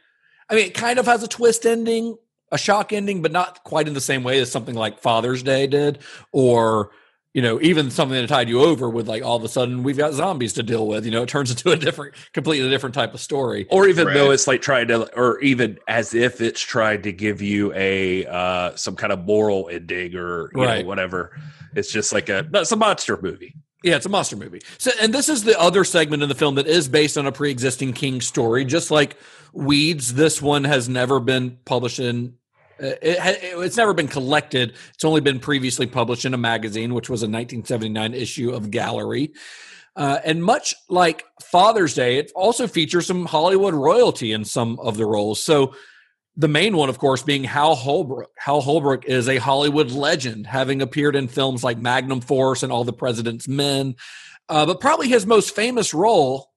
I mean, it kind of has a twist ending, a shock ending, but not quite in the same way as something like Father's Day did, or you know, even something that tied you over with like all of a sudden we've got zombies to deal with. You know, it turns into a different, completely different type of story. Or even Right. though it's like trying to, or even as if it's trying to give you a uh some kind of moral ending or you Right. know whatever. It's just like a it's a monster movie. Yeah, it's a monster movie. So, and this is the other segment in the film that is based on a pre-existing King story. Just like Weeds, this one has never been published in. Uh, It, it's never been collected. It's only been previously published in a magazine, which was a 1979 issue of Gallery. Uh, and much like Father's Day, it also features some Hollywood royalty in some of the roles. So the main one, of course, being Hal Holbrook. Hal Holbrook is a Hollywood legend, having appeared in films like Magnum Force and All the President's Men. Uh, but probably his most famous role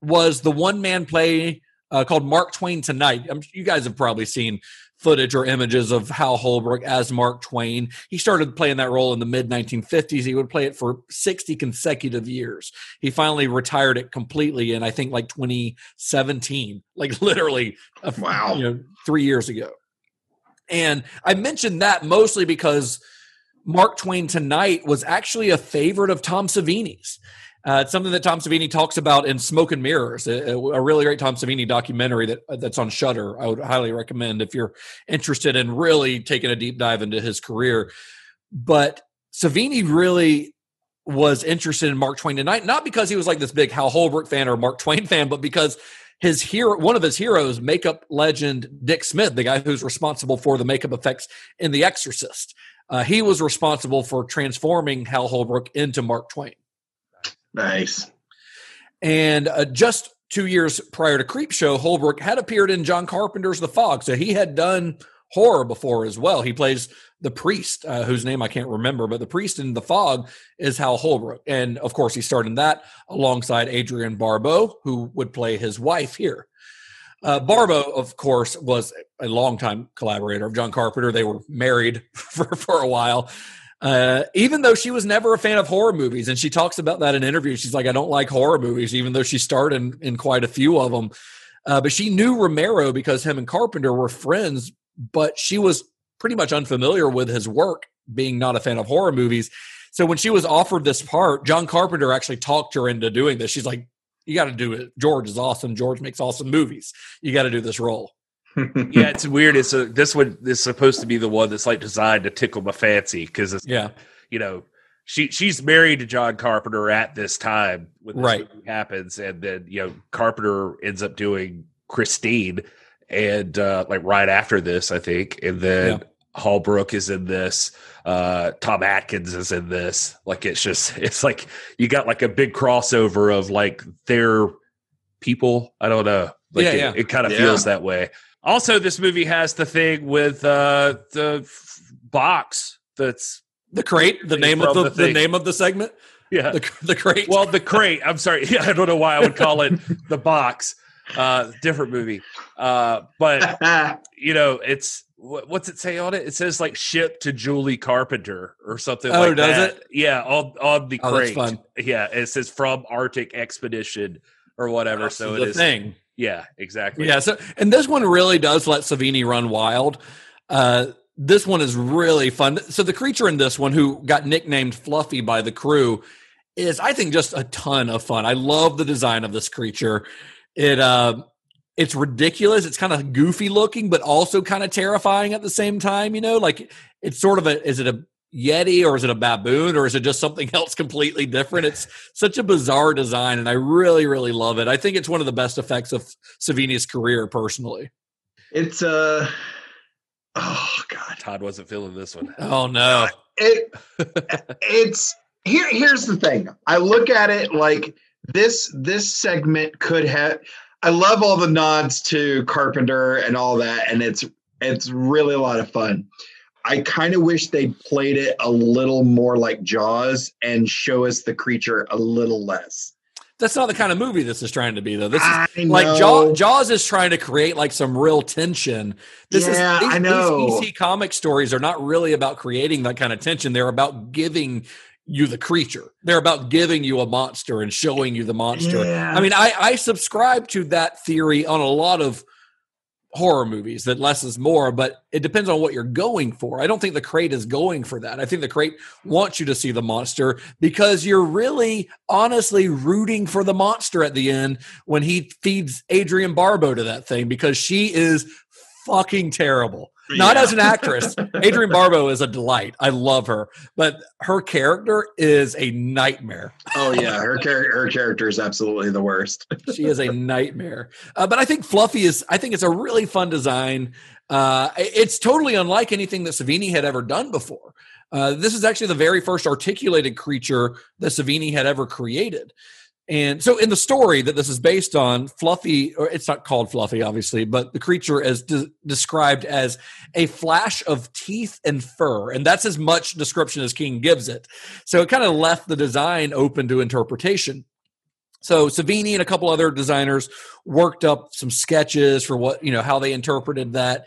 was the one man play uh, called Mark Twain Tonight. I'm, you guys have probably seen footage or images of Hal Holbrook as Mark Twain. He started playing that role in the mid 1950s. He would play it for 60 consecutive years. He finally retired it completely in, I think, like 2017, like literally, Wow. you know, three years ago. And I mentioned that mostly because Mark Twain Tonight was actually a favorite of Tom Savini's. Uh, it's something that Tom Savini talks about in Smoke and Mirrors, a, a really great Tom Savini documentary that that's on Shudder. I would highly recommend if you're interested in really taking a deep dive into his career. But Savini really was interested in Mark Twain tonight, not because he was like this big Hal Holbrook fan or Mark Twain fan, but because his hero, one of his heroes, makeup legend Dick Smith, the guy who's responsible for the makeup effects in The Exorcist, uh, he was responsible for transforming Hal Holbrook into Mark Twain. Nice. And uh, just two years prior to Creepshow, Holbrook had appeared in John Carpenter's The Fog, so he had done horror before as well. He plays the priest, uh, whose name I can't remember, but the priest in The Fog is Hal Holbrook. And of course, he starred in that alongside Adrienne Barbeau, who would play his wife here. Uh, Barbeau, of course, was a longtime collaborator of John Carpenter. They were married for, for a while. Uh, even though she was never a fan of horror movies, and she talks about that in interviews. She's like, I don't like horror movies, even though she starred in, in quite a few of them. Uh, but she knew Romero because him and Carpenter were friends, but she was pretty much unfamiliar with his work, being not a fan of horror movies. So when she was offered this part, John Carpenter actually talked her into doing this. She's like, You got to do it. George is awesome. George makes awesome movies. You got to do this role. Yeah, it's weird. It's a, this one is supposed to be the one that's like designed to tickle my fancy because it's yeah, you know, she she's married to John Carpenter at this time when this right happens, and then you know Carpenter ends up doing Christine, and uh like right after this, I think, and then yeah. Holbrook is in this. Uh, Tom Atkins is in this. Like it's just it's like you got like a big crossover of like their people. I don't know. Like yeah, it, yeah. it kind of Yeah. feels that way. Also, this movie has the thing with uh the box that's the crate. The name of the, the the, name of the segment. yeah. The, the crate. well, the crate. I'm sorry. Yeah, I don't know why I would call it the box. Uh, different movie. Uh, but you know, it's what, what's it say on it? It says like ship to Julie Carpenter or something. Oh, like does that. it? Yeah, on on the Oh, that's crate. fun. Yeah, it says from Arctic Expedition or whatever. That's so the it is. The thing. Yeah, exactly. Yeah. So, and this one really does let Savini run wild. Uh, this one is really fun. So the creature in this one, who got nicknamed Fluffy by the crew, is I think just a ton of fun. I love the design of this creature. It uh, it's ridiculous. It's kind of goofy looking, but also kind of terrifying at the same time. You know, like it's sort of a is it a Yeti or is it a baboon or is it just something else completely different? It's such a bizarre design, and I really, really love it. I think it's one of the best effects of Savini's career, personally. It's uh oh god. Todd wasn't feeling this one. Oh no! It it's here here's the thing. I look at it like this this segment could have I love all the nods to Carpenter and all that and it's it's really a lot of fun. I kind of wish they played it a little more like Jaws and show us the creature a little less. That's not the kind of movie this is trying to be, though. This is like. Jaws, Jaws is trying to create like some real tension. This Yeah, is these, I know. these EC comic stories are not really about creating that kind of tension. They're about giving you the creature. They're about giving you a monster and showing you the monster. Yeah. I mean, I, I subscribe to that theory on a lot of horror movies that less is more, but it depends on what you're going for. I don't think the crate is going for that. I think the crate wants you to see the monster because you're really honestly rooting for the monster at the end when he feeds Adrienne Barbeau to that thing because she is fucking terrible. Not Yeah. as an actress. Adrienne Barbeau is a delight. I love her, but her character is a nightmare. Oh yeah, her character her character is absolutely the worst. she is a nightmare. Uh, but I think Fluffy is. I think it's a really fun design. Uh, it's totally unlike anything that Savini had ever done before. Uh, this is actually the very first articulated creature that Savini had ever created. And so, in the story that this is based on, Fluffy, or it's not called Fluffy, obviously, but the creature is de- described as a flash of teeth and fur. And that's as much description as King gives it. So, it kind of left the design open to interpretation. So Savini and a couple other designers worked up some sketches for what you know how they interpreted that,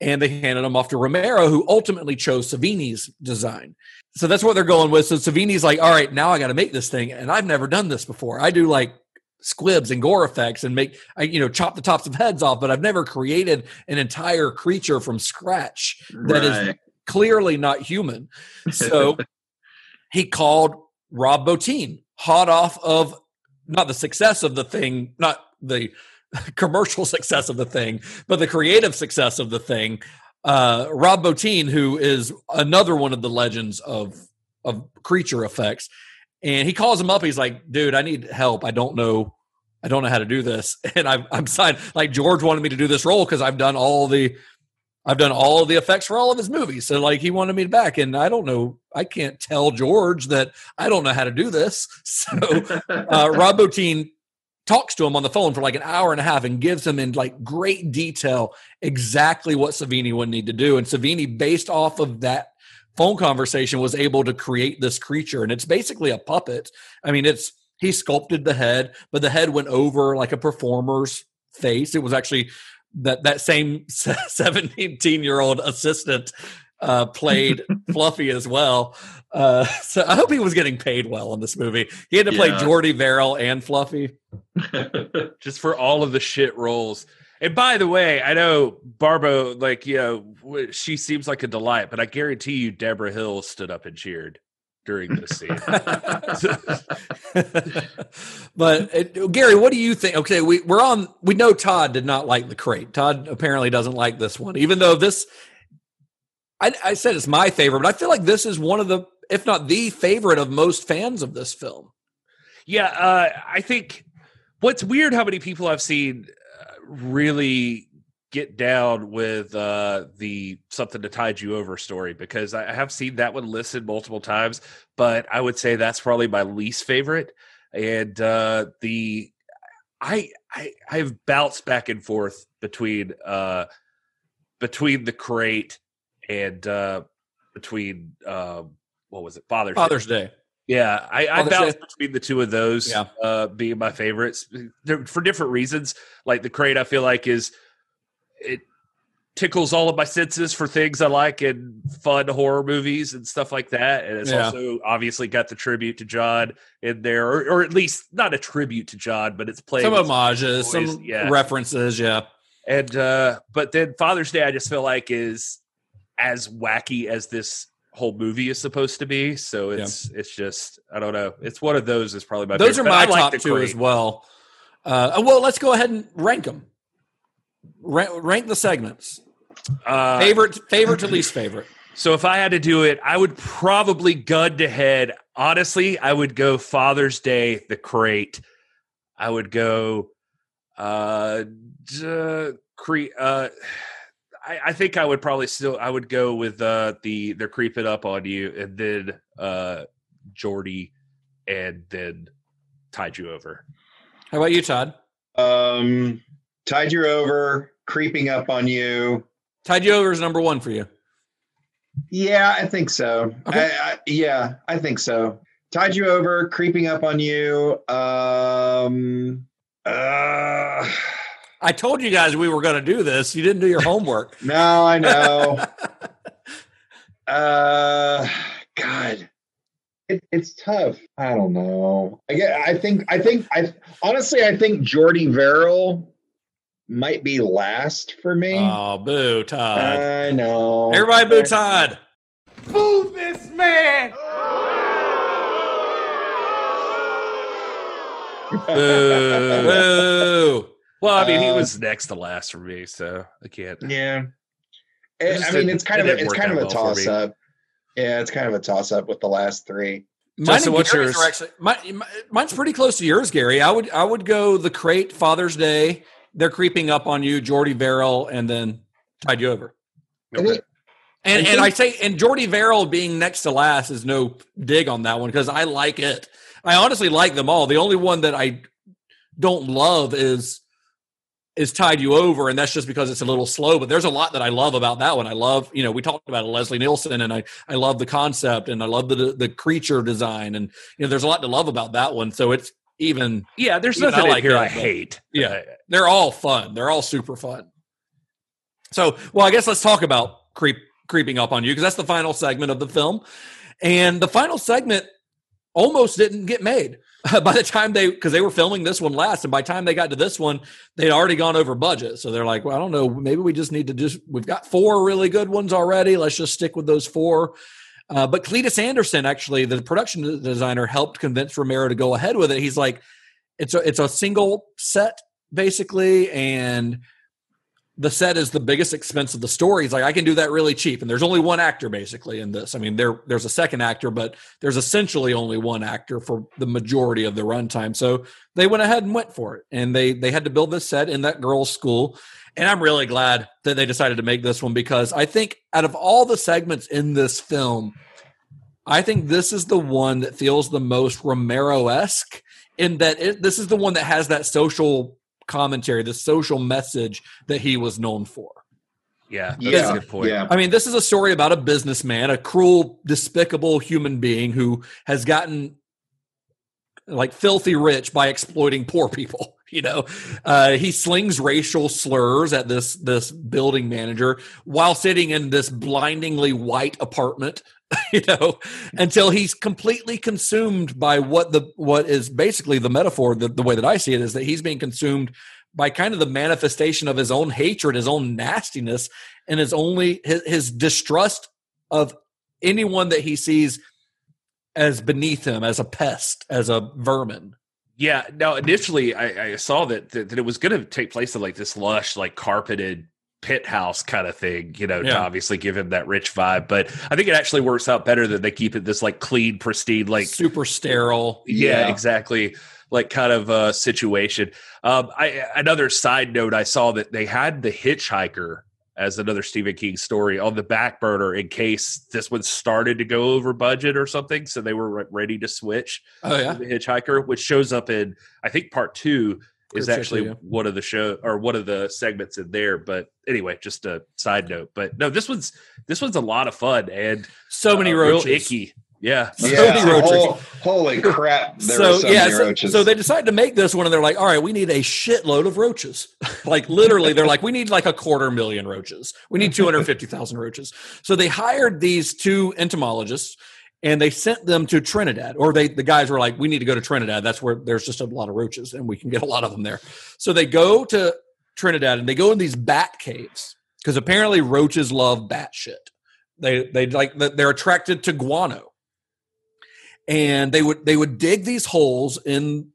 and they handed them off to Romero, who ultimately chose Savini's design. So that's what they're going with. So Savini's like, all right, now I got to make this thing, and I've never done this before. I do like squibs and gore effects and make I you know chop the tops of heads off, but I've never created an entire creature from scratch that is clearly not human. So he called Rob Bottin, hot off of not the success of the thing, not the commercial success of the thing, but the creative success of the thing. Uh, Rob Bottin, who is another one of the legends of of creature effects, and he calls him up. He's like, "Dude, I need help. I don't know, I don't know how to do this." And I've, I'm signed. Like George wanted me to do this role because I've done all the, I've done all the effects for all of his movies. So like he wanted me back, and I don't know. I can't tell George that I don't know how to do this. So uh, Rob Bottin talks to him on the phone for like an hour and a half and gives him in like great detail exactly what Savini would need to do. And Savini, based off of that phone conversation was able to create this creature and it's basically a puppet i mean it's he sculpted the head but the head went over like a performer's face it was actually that that same 17 year old assistant uh, played Fluffy as well. Uh, so I hope he was getting paid well in this movie. He had to play Jordy Verrill and Fluffy, just for all of the shit roles. And by the way, I know Barbeau, like, you know, she seems like a delight, but I guarantee you Debra Hill stood up and cheered during this scene. but it, Gary, what do you think? Okay, we, we're on, we know Todd did not like the crate. Todd apparently doesn't like this one, even though this, I, I said it's my favorite, but I feel like this is one of the, if not the favorite of most fans of this film. Yeah, uh, I think what's weird how many people I've seen really get down with uh, the something to tide you over story because I have seen that one listed multiple times, but I would say that's probably my least favorite. And uh, the I I I've bounced back and forth between uh, between the crate and uh, between uh, what was it Father's Father's Day. Day. Yeah, I, I bounce between the two of those yeah. uh, being my favorites They're, for different reasons. Like the crate, I feel like is it tickles all of my senses for things I like and fun horror movies and stuff like that. And it's yeah. also obviously got the tribute to John in there, or, or, at least not a tribute to John, but it's playing some homages, some yeah. references, yeah. And uh, but then Father's Day, I just feel like is as wacky as this whole movie is supposed to be. So it's yeah. it's just I don't know. It's one of those is probably my those favorite. are my top like two crate. as well. Uh, well, let's go ahead and rank them. Rank, rank the segments. Uh, favorite favorite to least favorite. So if I had to do it, I would probably gun to head. Honestly, I would go Father's Day, the crate. I would go uh, d- cre- uh I, I, think I would probably still I would go with uh, the they're creeping up on you and then uh Jordy and then tied you over. How about you, Todd? Um tied you over, creeping up on you. Tied you over is number one for you. Yeah, I think so. Okay. I, I, yeah, I think so. Tied you over, creeping up on you. Um uh I told you guys we were going to do this. You didn't do your homework. no, I know. uh, God, it, it's tough. I don't know. I get. I think. I think. I honestly, I think Jordy Verrill might be last for me. Oh, boo, Todd! I know. Everybody, boo, Todd! Boo this man! boo! boo! Well, I mean, he um, was next to last for me, so I can't. Yeah, it, I mean, it's kind of a, it's kind of a well toss up. Yeah, it's kind of a toss up with the last three. Mine so what's yours? Actually, my, mine's pretty close to yours, Gary. I would I would go the crate Father's Day. They're creeping up on you, Jordy Verrill, and then tied you over. Okay. And I and I say and Jordy Verrill being next to last is no dig on that one because I like it. I honestly like them all. The only one that I don't love is is tied you over, and that's just because it's a little slow. But there's a lot that I love about that one. I love, you know, we talked about Leslie Nielsen, and I I love the concept, and I love the the creature design, and you know, there's a lot to love about that one. So it's even yeah. There's nothing I like here I hate. Yeah, they're all fun. They're all super fun. So well, I guess let's talk about creep creeping up on you because that's the final segment of the film, and the final segment almost didn't get made. by the time they because they were filming this one last and by the time they got to this one they'd already gone over budget so they're like well i don't know maybe we just need to just we've got four really good ones already let's just stick with those four Uh, but Cletus Anderson, actually, the production designer, helped convince Romero to go ahead with it. He's like, it's a it's a single set basically, and the set is the biggest expense of the story. He's like, I can do that really cheap. And there's only one actor basically in this. I mean, there there's a second actor, but there's essentially only one actor for the majority of the runtime. So they went ahead and went for it. And they they had to build this set in that girls' school. And I'm really glad that they decided to make this one because I think out of all the segments in this film, I think this is the one that feels the most Romero esque in that it, this is the one that has that social commentary, the social message that he was known for. Yeah, that's Yeah, a good point. yeah. I mean, this is a story about a businessman, a cruel, despicable human being who has gotten like filthy rich by exploiting poor people. You know, uh, he slings racial slurs at this this building manager while sitting in this blindingly white apartment. You know, until he's completely consumed by what the what is basically the metaphor. The, the way that I see it is that he's being consumed by kind of the manifestation of his own hatred, his own nastiness, and his only his, his distrust of anyone that he sees as beneath him, as a pest, as a vermin. Yeah. Now, initially, I, I saw that, that that it was going to take place in like this lush, like carpeted pit house kind of thing, you know, to obviously give him that rich vibe. But I think it actually works out better that they keep it this like clean, pristine, like super sterile. yeah, Yeah. exactly like kind of uh situation um i another side note i saw that they had the hitchhiker as another stephen king story on the back burner in case this one started to go over budget or something so they were re- ready to switch Oh to yeah, the hitchhiker which shows up in i think part two is Creepshow actually too, yeah. one of the show or one of the segments in there but anyway just a side note but no this one's this one's a lot of fun and so many uh, real roaches. icky yeah So Yeah. many roaches. Hol- holy crap. There so, were so yeah, many so, so they decided to make this one, and they're like, "All right, we need a shitload of roaches." like literally, they're like, "We need like a quarter million roaches. We need two hundred fifty thousand roaches." So they hired these two entomologists, and they sent them to Trinidad. Or they, the guys were like, "We need to go to Trinidad. That's where there's just a lot of roaches, and we can get a lot of them there." So they go to Trinidad, and they go in these bat caves because apparently roaches love bat shit. They they like they're attracted to guano and they would they would dig these holes in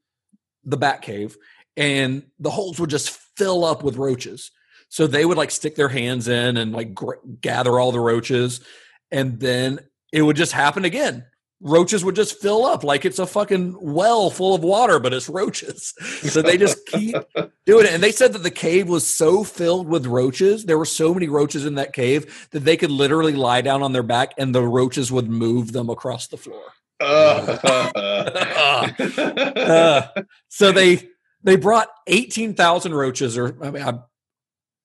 the bat cave and the holes would just fill up with roaches so they would like stick their hands in and like gr- gather all the roaches and then it would just happen again. Roaches would just fill up like it's a fucking well full of water but it's roaches. So they just keep doing it. And they said that the cave was so filled with roaches there were so many roaches in that cave that they could literally lie down on their back and the roaches would move them across the floor. Uh, so they they brought 18,000 roaches or I mean, I,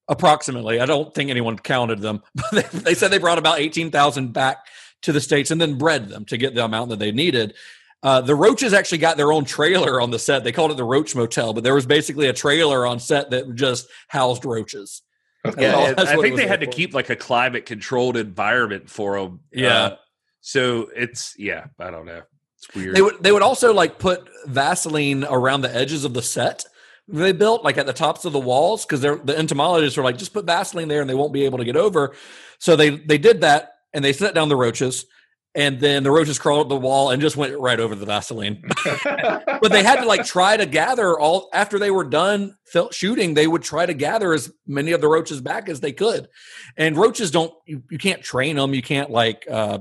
approximately. I don't think anyone counted them, but they, they said they brought about 18,000 back to the states and then bred them to get the amount that they needed. Uh, the roaches actually got their own trailer on the set. They called it the Roach Motel, but there was basically a trailer on set that just housed roaches. That's Yeah, all- that's I think they had to keep like a climate controlled environment for them. Yeah. so it's yeah, I don't know. It's weird. They would they would also like put Vaseline around the edges of the set they built, like at the tops of the walls, because they're the entomologists were like, just put Vaseline there and they won't be able to get over. So they they did that and they set down the roaches, and then the roaches crawled up the wall and just went right over the Vaseline. but they had to like try to gather all after they were done shooting. They would try to gather as many of the roaches back as they could, and roaches don't you, you can't train them. You can't like. uh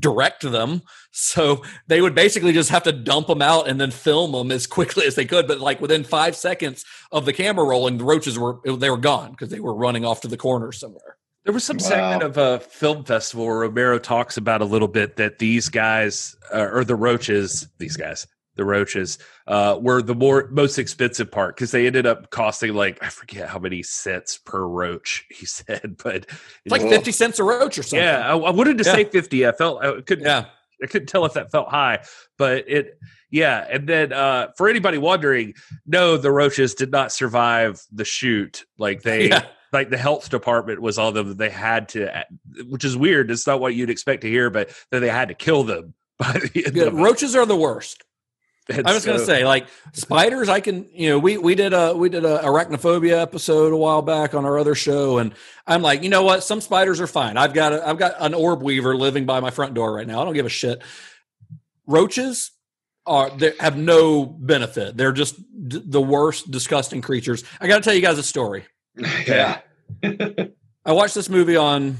direct them so they would basically just have to dump them out and then film them as quickly as they could but like within five seconds of the camera rolling the roaches were they were gone because they were running off to the corner somewhere There was some segment of a film festival where Romero talks about a little bit that these guys uh, or the roaches, these guys, the roaches, uh, were the more most expensive part because they ended up costing like I forget how many cents per roach he said, but it's like 50 cents a roach or something yeah, I, I wanted to Yeah. say fifty. I felt I couldn't. yeah I couldn't tell if that felt high, but it, yeah. And then uh, for anybody wondering, no, the roaches did not survive the shoot. Like they, Yeah. Like the health department was on them. They had to, uh, which is weird. It's not what you'd expect to hear, but that they had to kill them by the Yeah, roaches are the worst And I was gonna say, like spiders, I can, you know, we we did a we did a arachnophobia episode a while back on our other show, and I'm like, you know what? Some spiders are fine. I've got a, I've got an orb weaver living by my front door right now. I don't give a shit. Roaches are they have no benefit. They're just d- the worst, disgusting creatures. I got to tell you guys a story. Yeah. I watched this movie on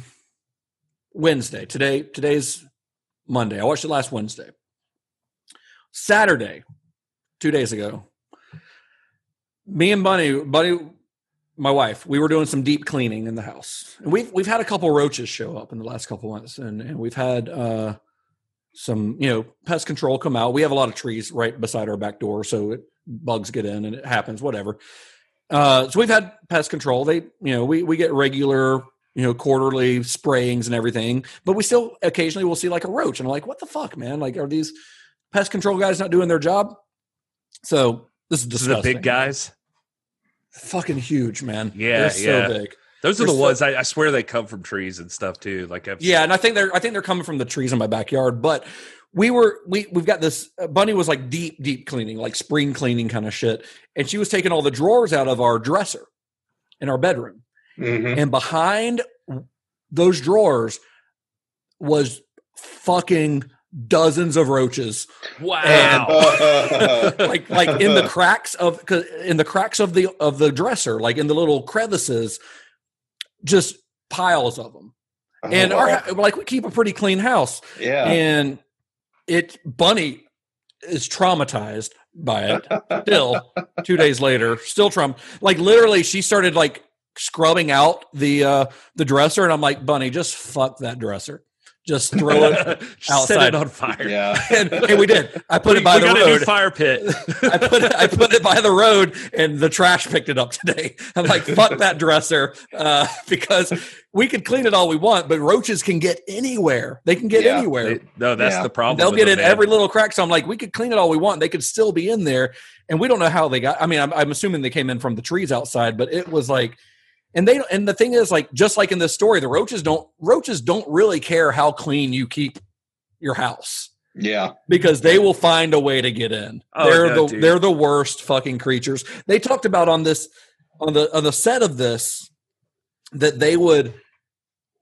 Wednesday. Today, today's Monday. I watched it last Wednesday. Saturday, two days ago, me and Bunny, Bunny, my wife, we were doing some deep cleaning in the house. And we've we've had a couple roaches show up in the last couple months, and, and we've had uh, some, you know, pest control come out. We have a lot of trees right beside our back door, so it, bugs get in and it happens, whatever. Uh, so we've had pest control. They, you know, we we get regular, you know, quarterly sprayings and everything, but we still occasionally will see like a roach, and I'm like, what the fuck, man? Like, are these pest control guys not doing their job? So this is is the big guys. fucking huge, man. Yeah, They're so yeah. big. Those are They're the so- ones I, I swear they come from trees and stuff too. Like I've Yeah, and I think they're I think they're coming from the trees in my backyard. But we were we we've got this. Uh, Bunny was like deep deep cleaning, like spring cleaning kind of shit, and she was taking all the drawers out of our dresser in our bedroom, Mhm. and behind those drawers was fucking dozens of roaches wow. like like in the cracks of 'cause in the cracks of the of the dresser like in the little crevices just piles of them and our like we keep a pretty clean house yeah. and it bunny is traumatized by it still two days later still traum like literally she started like scrubbing out the uh the dresser and i'm like bunny just fuck that dresser just throw it Set outside. it on fire. yeah. and, and we did i put We, it by we the got a new road fire pit. I put it, I put it by the road, and the trash picked it up today. I'm like, fuck that dresser, uh, because we can clean it all we want, but roaches can get anywhere. They can get Yeah, anywhere. They- no, that's Yeah. the problem. They'll get in man. every little crack. So I'm like, we could clean it all we want. They could still be in there, and we don't know how they got. I mean, I'm, I'm assuming they came in from the trees outside, but it was like. And they and the thing is, like, just like in this story, the roaches don't roaches don't really care how clean you keep your house Yeah. because they will find a way to get in. Oh, they're no, the dude. they're the worst fucking creatures. They talked about on this on the on the set of this that they would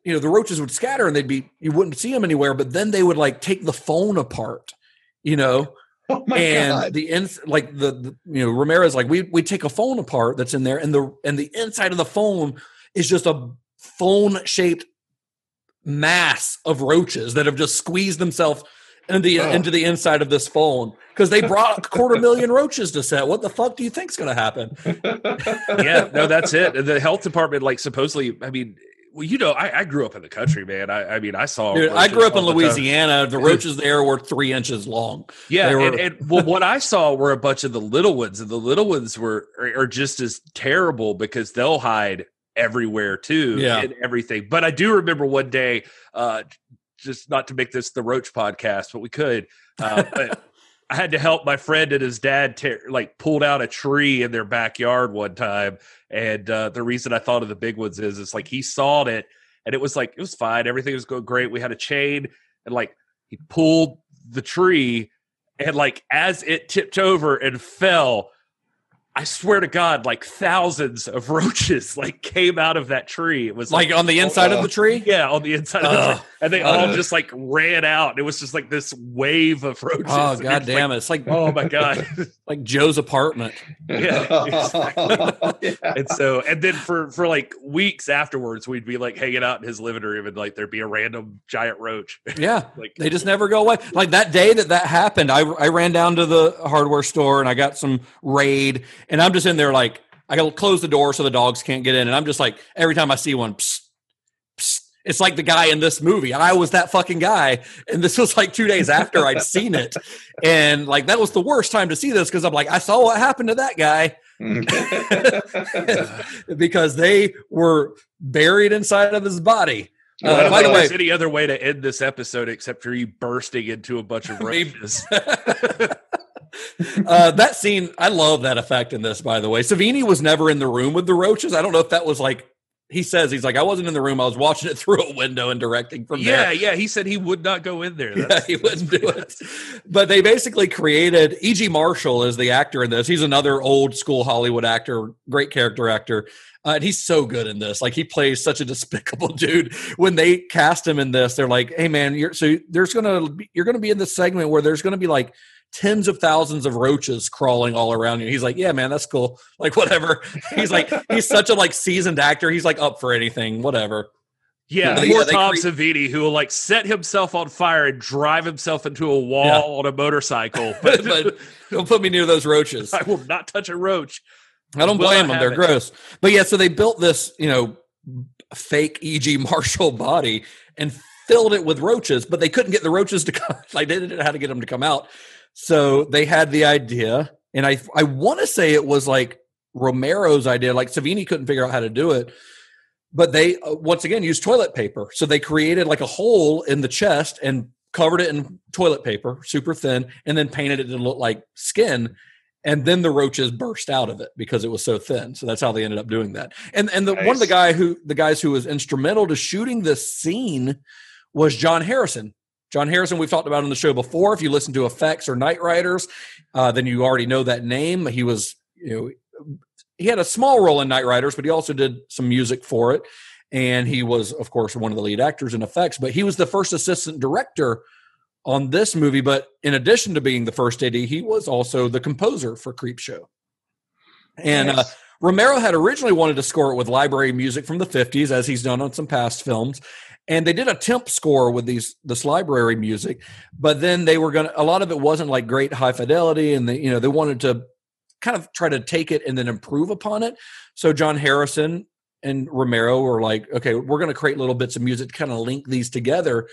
you know the roaches would scatter and they'd be you wouldn't see them anywhere but then they would like take the phone apart you know Oh my and god. the ins like the, the you know Ramirez like we we take a phone apart that's in there and the and the inside of the phone is just a phone shaped mass of roaches that have just squeezed themselves into the Oh. into the inside of this phone because they brought a quarter million roaches to set. What the fuck do you think's going to happen? yeah, no, that's it. The health department, like, supposedly, I mean, well, you know, I, I grew up in the country, man. I, I mean, I saw. Dude, I grew up in all the. Louisiana. The roaches there were three inches long. Yeah, were- and, and well, what I saw were a bunch of the little ones, and the little ones were are, are just as terrible because they'll hide everywhere too, Yeah. and everything. But I do remember one day, uh, just not to make this the Roach podcast, but we could. Uh, but I had to help my friend and his dad tear, like pulled out a tree in their backyard one time, and uh, the reason I thought of the big ones is it's like he sawed it, and it was like it was fine, everything was going great. We had a chain, and like he pulled the tree and like as it tipped over and fell i swear to god like thousands of roaches like came out of that tree. It was Like on the inside of the uh, tree. yeah on the inside of the tree. And they all just like ran out it was just like this wave of oh, roaches. Oh And god it's damn like, it! It's like oh my god. like Joe's apartment. yeah, and so and then for for like weeks afterwards we'd be like hanging out in his living room and like there'd be a random giant roach. Yeah, like they just never go away. Like that day that that happened, I I ran down to the hardware store and I got some raid, and I'm just in there like I got to close the door so the dogs can't get in, and I'm just like every time I see one, psst, psst, it's like the guy in this movie. I was that fucking guy, and this was like two days after I'd seen it, and like that was the worst time to see this because I'm like I saw what happened to that guy because they were buried inside of his body. I Uh, by the way, there's any other way to end this episode except for you bursting into a bunch of Maybe. Uh, that scene, I love that effect in this. By the way, Savini was never in the room with the roaches. I don't know if that was like he says he's like I wasn't in the room. I was watching it through a window and directing from yeah, there. yeah. Yeah. He said he would not go in there. Yeah, he wouldn't do it. But they basically created E.G. Marshall is the actor in this. He's another old school Hollywood actor, great character actor. Uh, and he's so good in this. Like he plays such a despicable dude. When they cast him in this, they're like, "Hey man, you're so there's gonna be, you're gonna be in this segment where there's gonna be like tens of thousands of roaches crawling all around you." He's like, "Yeah, man, that's cool. Like whatever." He's like, he's such a like seasoned actor. He's like up for anything, whatever. Yeah, Yeah, poor Tom cre- Savini, who will like set himself on fire and drive himself into a wall Yeah. on a motorcycle. But, but don't put me near those roaches. I will not touch a roach. I don't blame them. They're it. gross. But yeah, so they built this, you know, fake E.G. Marshall body and filled it with roaches, but they couldn't get the roaches to come. Like they didn't know how to get them to come out. So they had the idea, and I I want to say it was like Romero's idea. Like Savini couldn't figure out how to do it, but they uh, once again used toilet paper. So they created like a hole in the chest and covered it in toilet paper, super thin, and then painted it to look like skin. And then the roaches burst out of it because it was so thin. So that's how they ended up doing that. And and the one of the guy who the guys who was instrumental to shooting this scene was John Harrison. John Harrison, we've talked about on the show before. If you listen to Effects or Knightriders, uh, then you already know that name. He was, you know, he had a small role in Knightriders, but he also did some music for it. And he was, of course, one of the lead actors in Effects. But he was the first assistant director on this movie. But in addition to being the first AD, he was also the composer for Creepshow. And uh, Romero had originally wanted to score it with library music from the 50s, as he's done on some past films. And they did a temp score with these this library music, but then they were gonna a lot of it wasn't like great high fidelity, and they you know they wanted to kind of try to take it and then improve upon it. So John Harrison and Romero were like, okay, we're gonna create little bits of music to kind of link these together.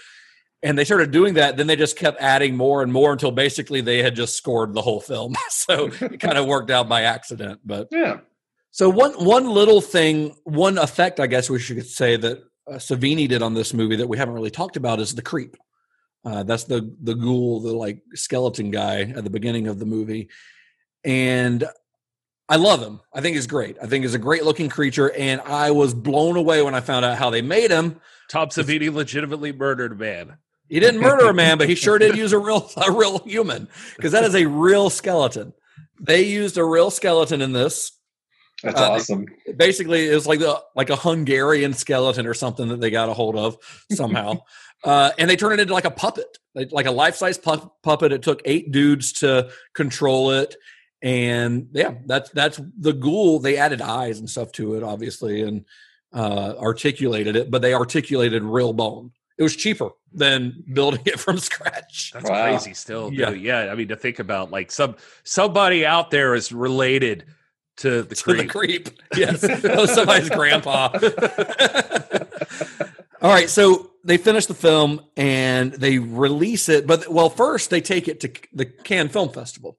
And they started doing that. Then they just kept adding more and more until basically they had just scored the whole film. so it kind of worked out by accident. But Yeah. so one one little thing, one effect, I guess we should say that uh, Savini did on this movie that we haven't really talked about is the creep. Uh, that's the the ghoul, the like skeleton guy at the beginning of the movie, and I love him. I think he's great. I think he's a great looking creature, and I was blown away when I found out how they made him. Tom Savini legitimately murdered a man. He didn't murder a man, but he sure did use a real a real human because that is a real skeleton. They used a real skeleton in this. That's Uh, awesome. basically it was like the like a Hungarian skeleton or something that they got a hold of somehow, uh, and they turned it into like a puppet, like, like a life size pu- puppet. It took eight dudes to control it, and yeah, that's that's the ghoul. They added eyes and stuff to it, obviously, and uh, articulated it, but they articulated real bone. It was cheaper than building it from scratch. That's Wow. crazy still. Yeah. Yeah. yeah. I mean, to think about like some somebody out there is related to the to creep. the creep. Yes, that was somebody's grandpa. All right, so they finish the film and they release it, but well, first they take it to the Cannes Film Festival,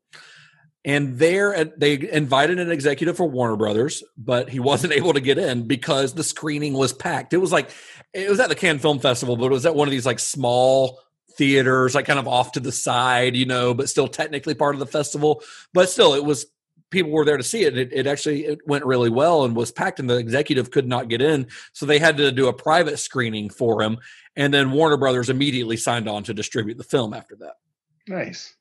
and there uh, they invited an executive for Warner Brothers, but he wasn't able to get in because the screening was packed. It was like it was at the Cannes Film Festival, but it was at one of these like small theaters, like kind of off to the side, you know, but still technically part of the festival. But still, it was people were there to see it. It, it actually it went really well and was packed, and the executive could not get in, so they had to do a private screening for him. And then Warner Brothers immediately signed on to distribute the film after that. Nice.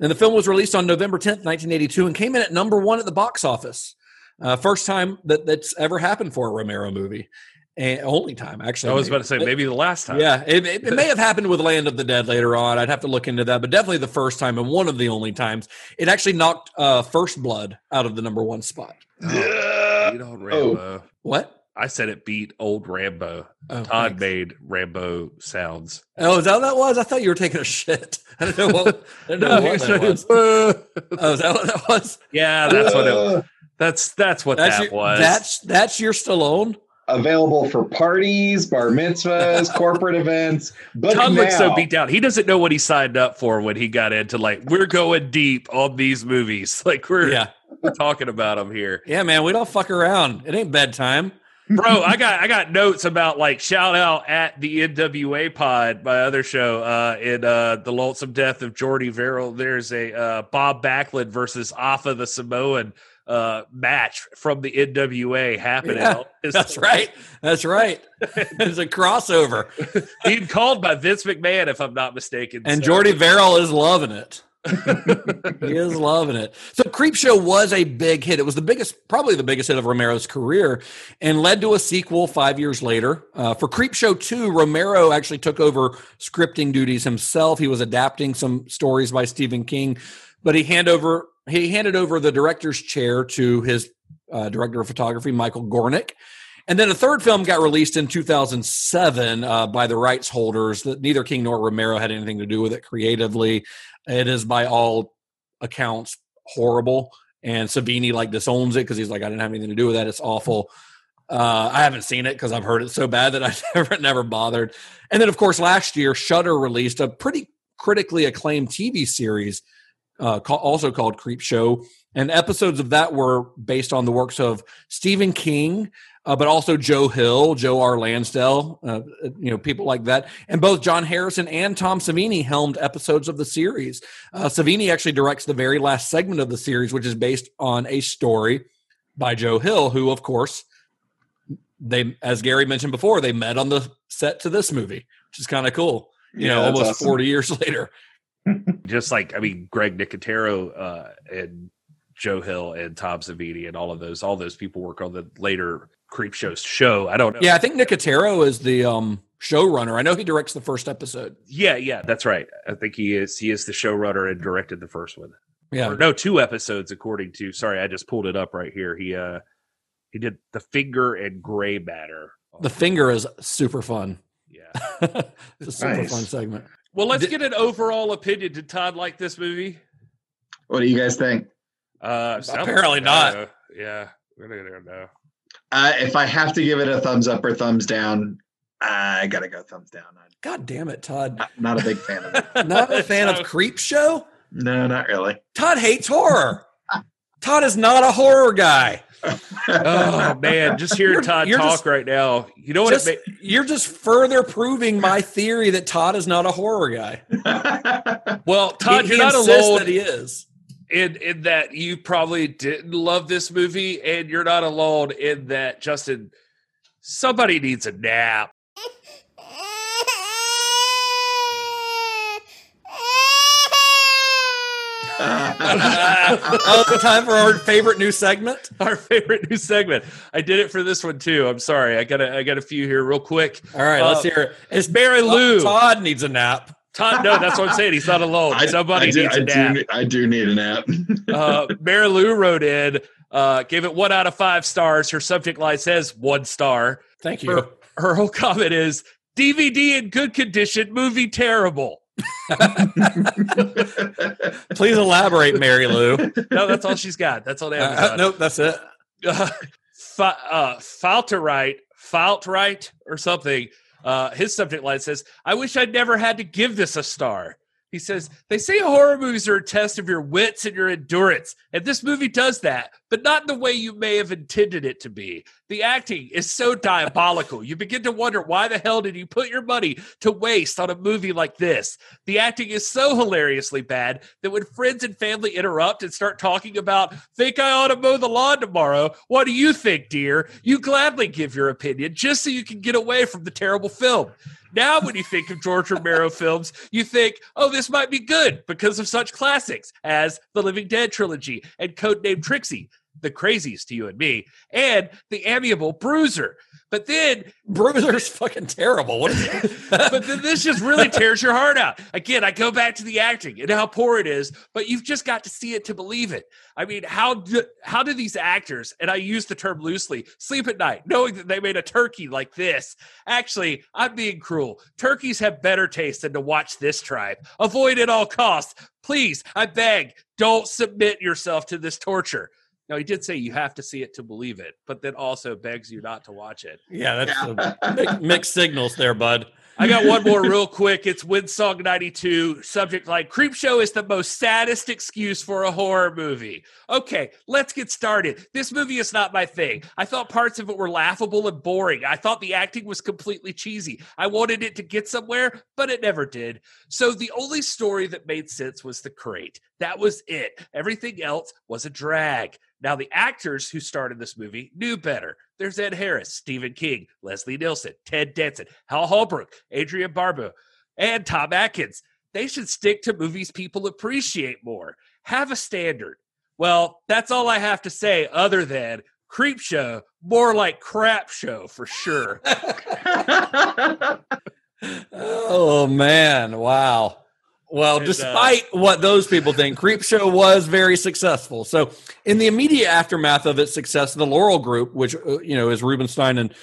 And the film was released on November 10th, 1982, and came in at number one at the box office. Uh, first time that that's ever happened for a Romero movie, and only time actually. I was about to say maybe the last time. Yeah, it, it, it may have happened with Land of the Dead later on. I'd have to look into that, but definitely the first time and one of the only times. It actually knocked uh, First Blood out of the number one spot. Oh, beat old Rambo. What? I said it beat old Rambo. Oh, Todd thanks. made Rambo sounds. Oh, is that what that was? I thought you were taking a shit. I didn't know what, I didn't know what that was. Oh, is that what that was? yeah, that's what it Uh, That's that's what That's that your, was. That's that's your Stallone. available for parties, bar mitzvahs, corporate events. But Todd now, looks so beat down. He doesn't know what he signed up for when he got into like we're going deep on these movies. Like we're, Yeah, we're talking about them here. yeah, man. We don't fuck around. It ain't bedtime. Bro i got i got notes about like shout out at the nwa pod my other show uh in uh the lonesome death of jordy verrill there's a uh bob backlund versus Afa the samoan uh, match from the NWA happening. Yeah, that's right. That's right. There's a crossover. Being called by Vince McMahon, if I'm not mistaken. And so- Jordy Verrill is loving it. He is loving it. So Creepshow was a big hit. It was the biggest, probably the biggest hit of Romero's career, and led to a sequel five years later. Uh, for Creepshow Two, Romero actually took over scripting duties himself. He was adapting some stories by Stephen King, but he hand over he handed over the director's chair to his uh, director of photography, Michael Gornick. And then a third film got released in 2007 uh, by the rights holders that neither King nor Romero had anything to do with it creatively. It is by all accounts horrible. And Savini like disowns it because he's like, I didn't have anything to do with that. It's awful. Uh, I haven't seen it because I've heard it so bad that I never never bothered. And then of course last year Shudder released a pretty critically acclaimed TV series, uh, also called Creepshow. And episodes of that were based on the works of Stephen King, uh, but also Joe Hill, Joe R. Lansdale, uh, you know, people like that. And both John Harrison and Tom Savini helmed episodes of the series. Uh, Savini actually directs the very last segment of the series, which is based on a story by Joe Hill, who, of course, they, as Gary mentioned before, they met on the set to this movie, which is kind of cool. You Yeah, know, almost awesome. 40 years later. just like I mean, Greg Nicotero uh, and Joe Hill and Tom Savini and all of those, all those people work on the later Creepshow show. I don't know. Yeah, I think Nicotero is the um, showrunner. I know he directs the first episode. yeah, yeah, that's right. I think he is. He is the showrunner and directed the first one. Yeah. Or no, two episodes according to. Sorry, I just pulled it up right here. He uh he did the finger and gray matter. The finger is super fun. Yeah. it's a super Nice. fun segment. Well, let's Did- get an overall opinion. Did Todd like this movie? What do you guys think? Uh, sounds Apparently not. uh, yeah, we don't know. Uh, if I have to give it a thumbs up or thumbs down, I gotta go thumbs down. I'm God damn it, Todd. not, not a big fan of it. Not a fan of Creepshow? No, not really. Todd hates horror. Todd is not a horror guy. Oh man, just hearing You're- Todd you're talk just- right now. You know what? Just- it ma- you're just further proving my theory that Todd is not a horror guy. well, Todd, He- you're he not insists alone that he is. In in that you probably didn't love this movie, and you're not alone in that. Justin, somebody needs a nap. oh, time for our favorite new segment. Our favorite new segment. I did it for this one too. I'm sorry. I got a, I got a few here real quick. All right, let's Uh, hear it. It's Mary Lou. Todd needs a nap. Todd, no, that's what I'm saying. He's not alone. I, Somebody I do, needs I a nap. Do, I do need a nap. uh, Mary Lou wrote in, uh, gave it one out of five stars. Her subject line says one star. Thank you. Her, her whole comment is DVD in good condition, movie terrible. Please elaborate, Mary Lou. No, that's all she's got. That's on Uh, Amazon. nope, that's it. uh, Fa- uh, Falterite, Faltrite, or something. Uh, his subject line says, "I wish I'd never had to give this a star." He says, "They say horror movies are a test of your wits and your endurance, and this movie does that, but not in the way you may have intended it to be. The acting is so diabolical. You begin to wonder why the hell did you put your money to waste on a movie like this? The acting is so hilariously bad that when friends and family interrupt and start talking about, think I ought to mow the lawn tomorrow, what do you think, dear? You gladly give your opinion just so you can get away from the terrible film. Now, when you think of George Romero films, you think, oh, this might be good because of such classics as the Living Dead trilogy and Codename Trixie, the crazies to you and me, and the amiable Bruiser. But then Bruiser's fucking terrible. But then this just really tears your heart out. Again, I go back to the acting and how poor it is, but you've just got to see it to believe it. I mean, how do how do these actors, and I use the term loosely, sleep at night knowing that they made a turkey like this? Actually, I'm being cruel. Turkeys have better taste than to watch this tribe. Avoid at all costs. Please, I beg, don't submit yourself to this torture. Now, he did say you have to see it to believe it, but then also begs you not to watch it. yeah, that's a mi- mixed signals there, bud. I got one more real quick. It's Windsong 92. Subject line Creepshow is the most saddest excuse for a horror movie. Okay, let's get started. This movie is not my thing. I thought parts of it were laughable and boring. I thought the acting was completely cheesy. I wanted it to get somewhere, but it never did. So the only story that made sense was the crate. That was it. Everything else was a drag. Now, the actors who started this movie knew better. There's Ed Harris, Stephen King, Leslie Nielsen, Ted Danson, Hal Holbrook, Adrienne Barbeau, and Tom Atkins. They should stick to movies people appreciate more. Have a standard. Well, that's all I have to say, other than Creepshow, more like crap show for sure. oh man, wow. Well, And, uh, despite what those people think, Creepshow was very successful. So, in the immediate aftermath of its success, the Laurel Group, which uh, you know is Rubinstein and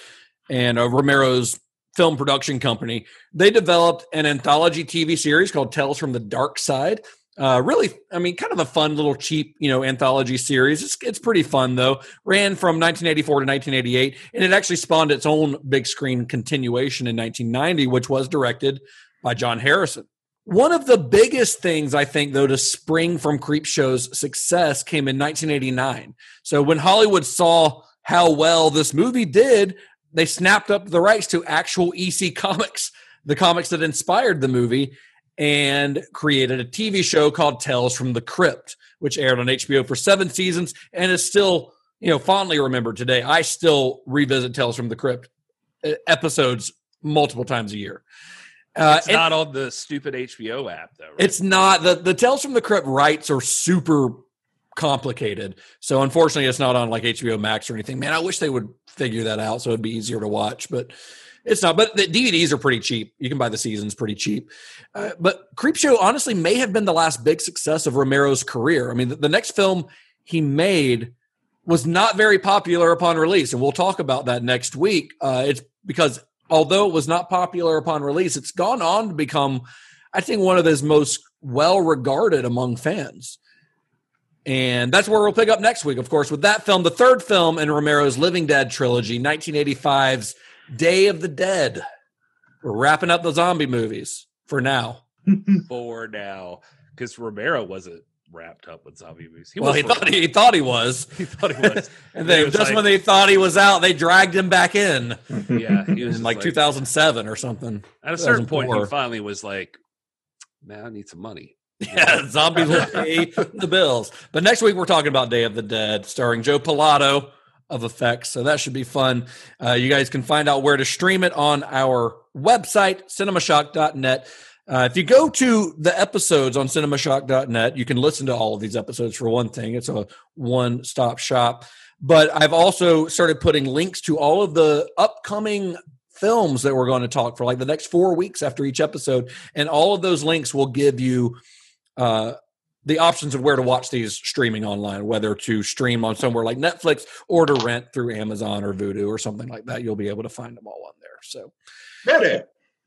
and uh, Romero's film production company, they developed an anthology TV series called Tales from the Darkside. Uh, really, I mean, kind of a fun little cheap, you know, anthology series. It's it's pretty fun though. Ran from 1984 to 1988, and it actually spawned its own big screen continuation in 1990, which was directed by John Harrison. One of the biggest things I think, though, to spring from Creepshow's success came in 1989. So when Hollywood saw how well this movie did, they snapped up the rights to actual EC Comics, the comics that inspired the movie, and created a TV show called Tales from the Crypt, which aired on HBO for seven seasons and is still, you know, fondly remembered today. I still revisit Tales from the Crypt uh, episodes multiple times a year. Uh, It's and- not on the stupid HBO app, though. Right? it's not the the Tales from the Crypt rights are super complicated. So unfortunately, it's not on like HBO Max or anything. Man, I wish they would figure that out so it'd be easier to watch, but it's not. But the DVDs are pretty cheap. You can buy the seasons pretty cheap. Uh, but Creepshow honestly may have been the last big success of Romero's career. I mean, the, the next film he made was not very popular upon release, and we'll talk about that next week. Uh, it's because although it was not popular upon release, it's gone on to become, I think, one of his most well regarded among fans. And that's where we'll pick up next week, of course, with that film, the third film in Romero's Living Dead trilogy, 1985's Day of the Dead. We're wrapping up the zombie movies for now. for now because Romero wasn't wrapped up with zombie movies. well, he thought he, he thought he was. he thought he was. and then just like- when they thought he was out, they dragged him back in yeah, he was in like, 2007 or something. At a certain point, he finally was like, "Man, I need some money." Yeah, zombies will pay the bills. But next week we're talking about Day of the Dead, starring Joe Pilato of Effects. So that should be fun. Uh, you guys can find out where to stream it on our website, cinemashock.net. Uh, if you go to the episodes on cinemashock.net, you can listen to all of these episodes for one thing. It's a one stop shop. But I've also started putting links to all of the upcoming films that we're going to talk for like the next four weeks after each episode. And all of those links will give you uh, the options of where to watch these streaming online, whether to stream on somewhere like Netflix or to rent through Amazon or Vudu or something like that. You'll be able to find them all on there. So,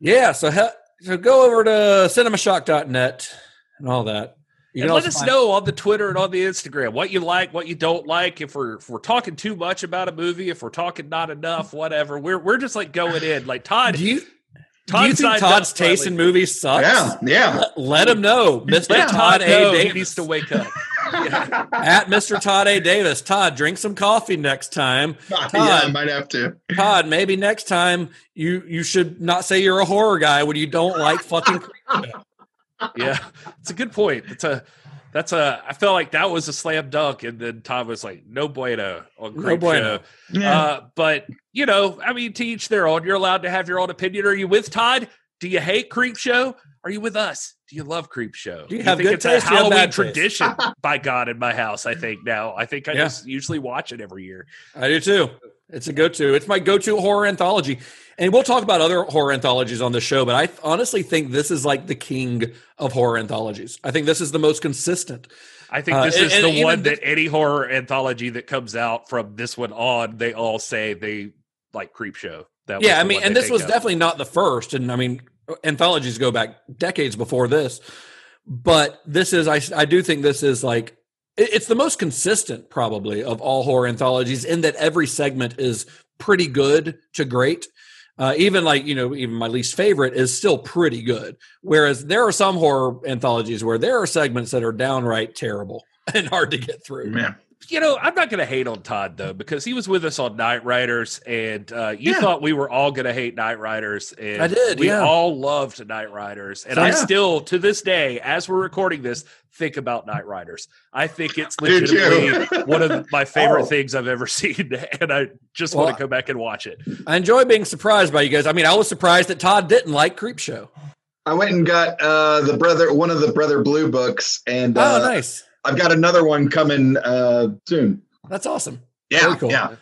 yeah. So, he- so go over to cinemashock.net and all that. You And let us find- know on the Twitter and on the Instagram what you like, what you don't like. If we're if we're talking too much about a movie, if we're talking not enough, whatever. We're we're just like going in. Like Todd, Do you, do you think Todd's up taste finally. in movies sucks? Yeah, yeah. Let, let him know. Mr. Let Todd Todd A. know Davis. needs to wake up. At Mr. Todd A. Davis. Todd, drink some coffee next time. yeah, I might have to. Todd, maybe next time you you should not say you're a horror guy when you don't like fucking yeah, it's a good point. It's a that's a. I felt like that was a slam dunk, and then Todd was like, "No bueno on No Creep bueno. Show." Uh, but you know, I mean, to each their own. You're allowed to have your own opinion. Are you with Todd? Do you hate Creepshow? Are you with us? Do you love Creepshow? Do you have think good it's taste? a Halloween tradition? by God, in my house, I think now. I think I Yeah. just usually watch it every year. I do too. It's a go-to. It's my go-to horror anthology. And we'll talk about other horror anthologies on the show, but I honestly think this is like the king of horror anthologies. I think this is the most consistent. I think Uh, this and- is and the even one that any horror anthology that comes out from this one on, they all say they like Creepshow. That yeah, I mean, and this was of. definitely not the first. And I mean, anthologies go back decades before this, but this is, I, I do think this is like it's the most consistent probably of all horror anthologies in that every segment is pretty good to great. Uh, even like you know, even my least favorite is still pretty good. Whereas there are some horror anthologies where there are segments that are downright terrible and hard to get through. Yeah. You know, I'm not going to hate on Todd though because he was with us on Knightriders, and uh, you Yeah. thought we were all going to hate Knightriders, and I did, We yeah. all loved Knightriders, and So, I yeah. still, to this day, as we're recording this, think about Knightriders. I think it's I legitimately one of my favorite Oh. things I've ever seen, and I just Well, want to go back and watch it. I enjoy being surprised by you guys. I mean, I was surprised that Todd didn't like Creepshow. I went and got uh, the brother, one of the brother blue books, and Oh, uh, nice. I've got another one coming uh, soon. That's awesome. Yeah, Very cool. yeah.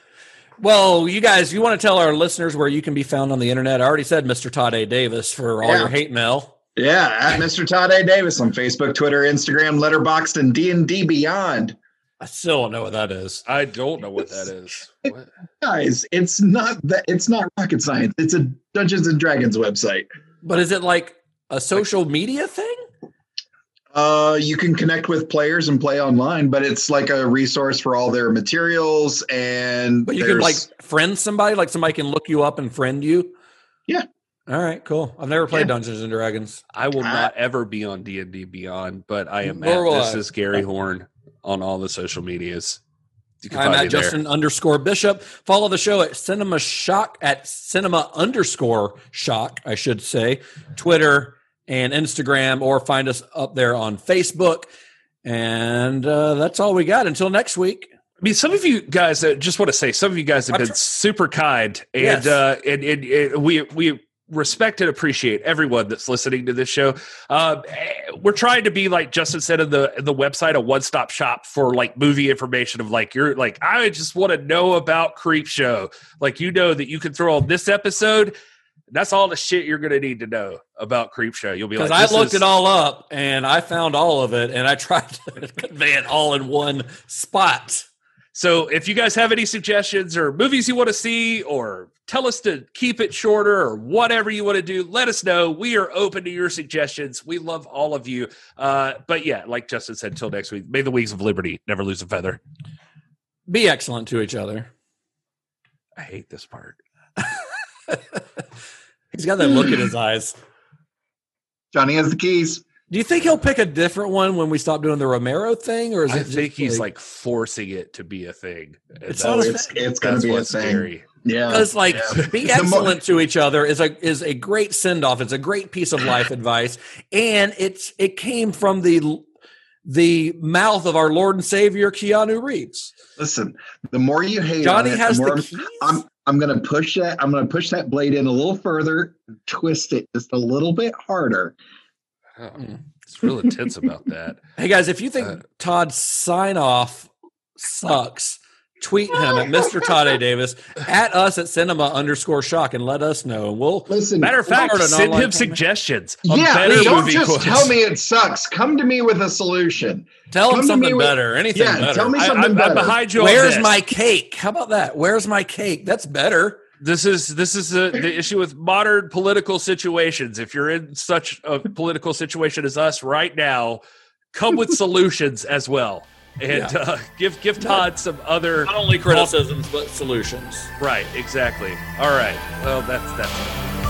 Well, you guys, you want to tell our listeners where you can be found on the internet? I already said Mr. Todd A. Davis for all Yeah. your hate mail. Yeah, at Mr. Todd A. Davis on Facebook, Twitter, Instagram, Letterboxd, and D and D Beyond. I still don't know what that is. I don't know what that is. What? Guys, it's not that it's not rocket science. It's a Dungeons and Dragons website. But is it like a social media thing? Uh, you can connect with players and play online, but it's like a resource for all their materials and. But you can like friend somebody, like somebody can look you up and friend you. Yeah. All right, cool. I've never played Yeah. Dungeons and Dragons. I will Ah. not ever be on D and D Beyond, but I am Nor at this I. is Gary Horn on all the social medias. You can I'm find me at Justin underscore Bishop. Follow the show at Cinema Shock at Cinema underscore Shock, I should say, Twitter and Instagram, or find us up there on Facebook. And uh, that's all we got until next week. I mean, some of you guys, uh, just want to say, some of you guys have been super kind, and Yes. uh, and, and, and we we respect and appreciate everyone that's listening to this show. Uh, eh, we're trying to be like Justin said in the in the website, a one stop shop for like movie information. Of like, you're like, I just want to know about Creepshow. Like, you know that you can throw on this episode. That's all the shit you're going to need to know about Creepshow. You'll be like, I looked is- it all up and I found all of it and I tried to convey it all in one spot. So if you guys have any suggestions or movies you want to see or tell us to keep it shorter or whatever you want to do, let us know. We are open to your suggestions. We love all of you. Uh, but yeah, like Justin said, until next week, may the wings of liberty never lose a feather. Be excellent to each other. I hate this part. He's got that look in his eyes. Johnny has the keys. Do you think he'll pick a different one when we stop doing the Romero thing, or is I it just think he's like forcing it to be a thing. And It's that's- It's it's going to be a thing. scary. Yeah, because like Yeah. be The mo- excellent to each other is a is a great send off. It's a great piece of life advice, and it's it came from the the mouth of our Lord and Savior Keanu Reeves. Listen, the more you hate Johnny on it, has the the more keys. I'm I'm going to push that. I'm going to push that blade in a little further, twist it just a little bit harder. Oh, it's real intense about that. Hey guys, if you think Uh, Todd sign off sucks, tweet him at Mr. Todd A. Davis at us at cinema underscore shock and let us know. And we'll Listen, Matter of fact, send him campaign. suggestions. on yeah, better don't movie just quotes. tell me it sucks. Come to me with a solution. tell Come him something me with- better. Anything Yeah, better. tell me something I'm, better. I'm behind you. on Where's my cake? How about that? Where's my cake? That's better. this is this is the, the issue with modern political situations. If you're in such a political situation as us right now, come with solutions as well, and Yeah. uh, give give Todd some other Not only criticisms, but solutions. Right, exactly. All right. Well, that's that's.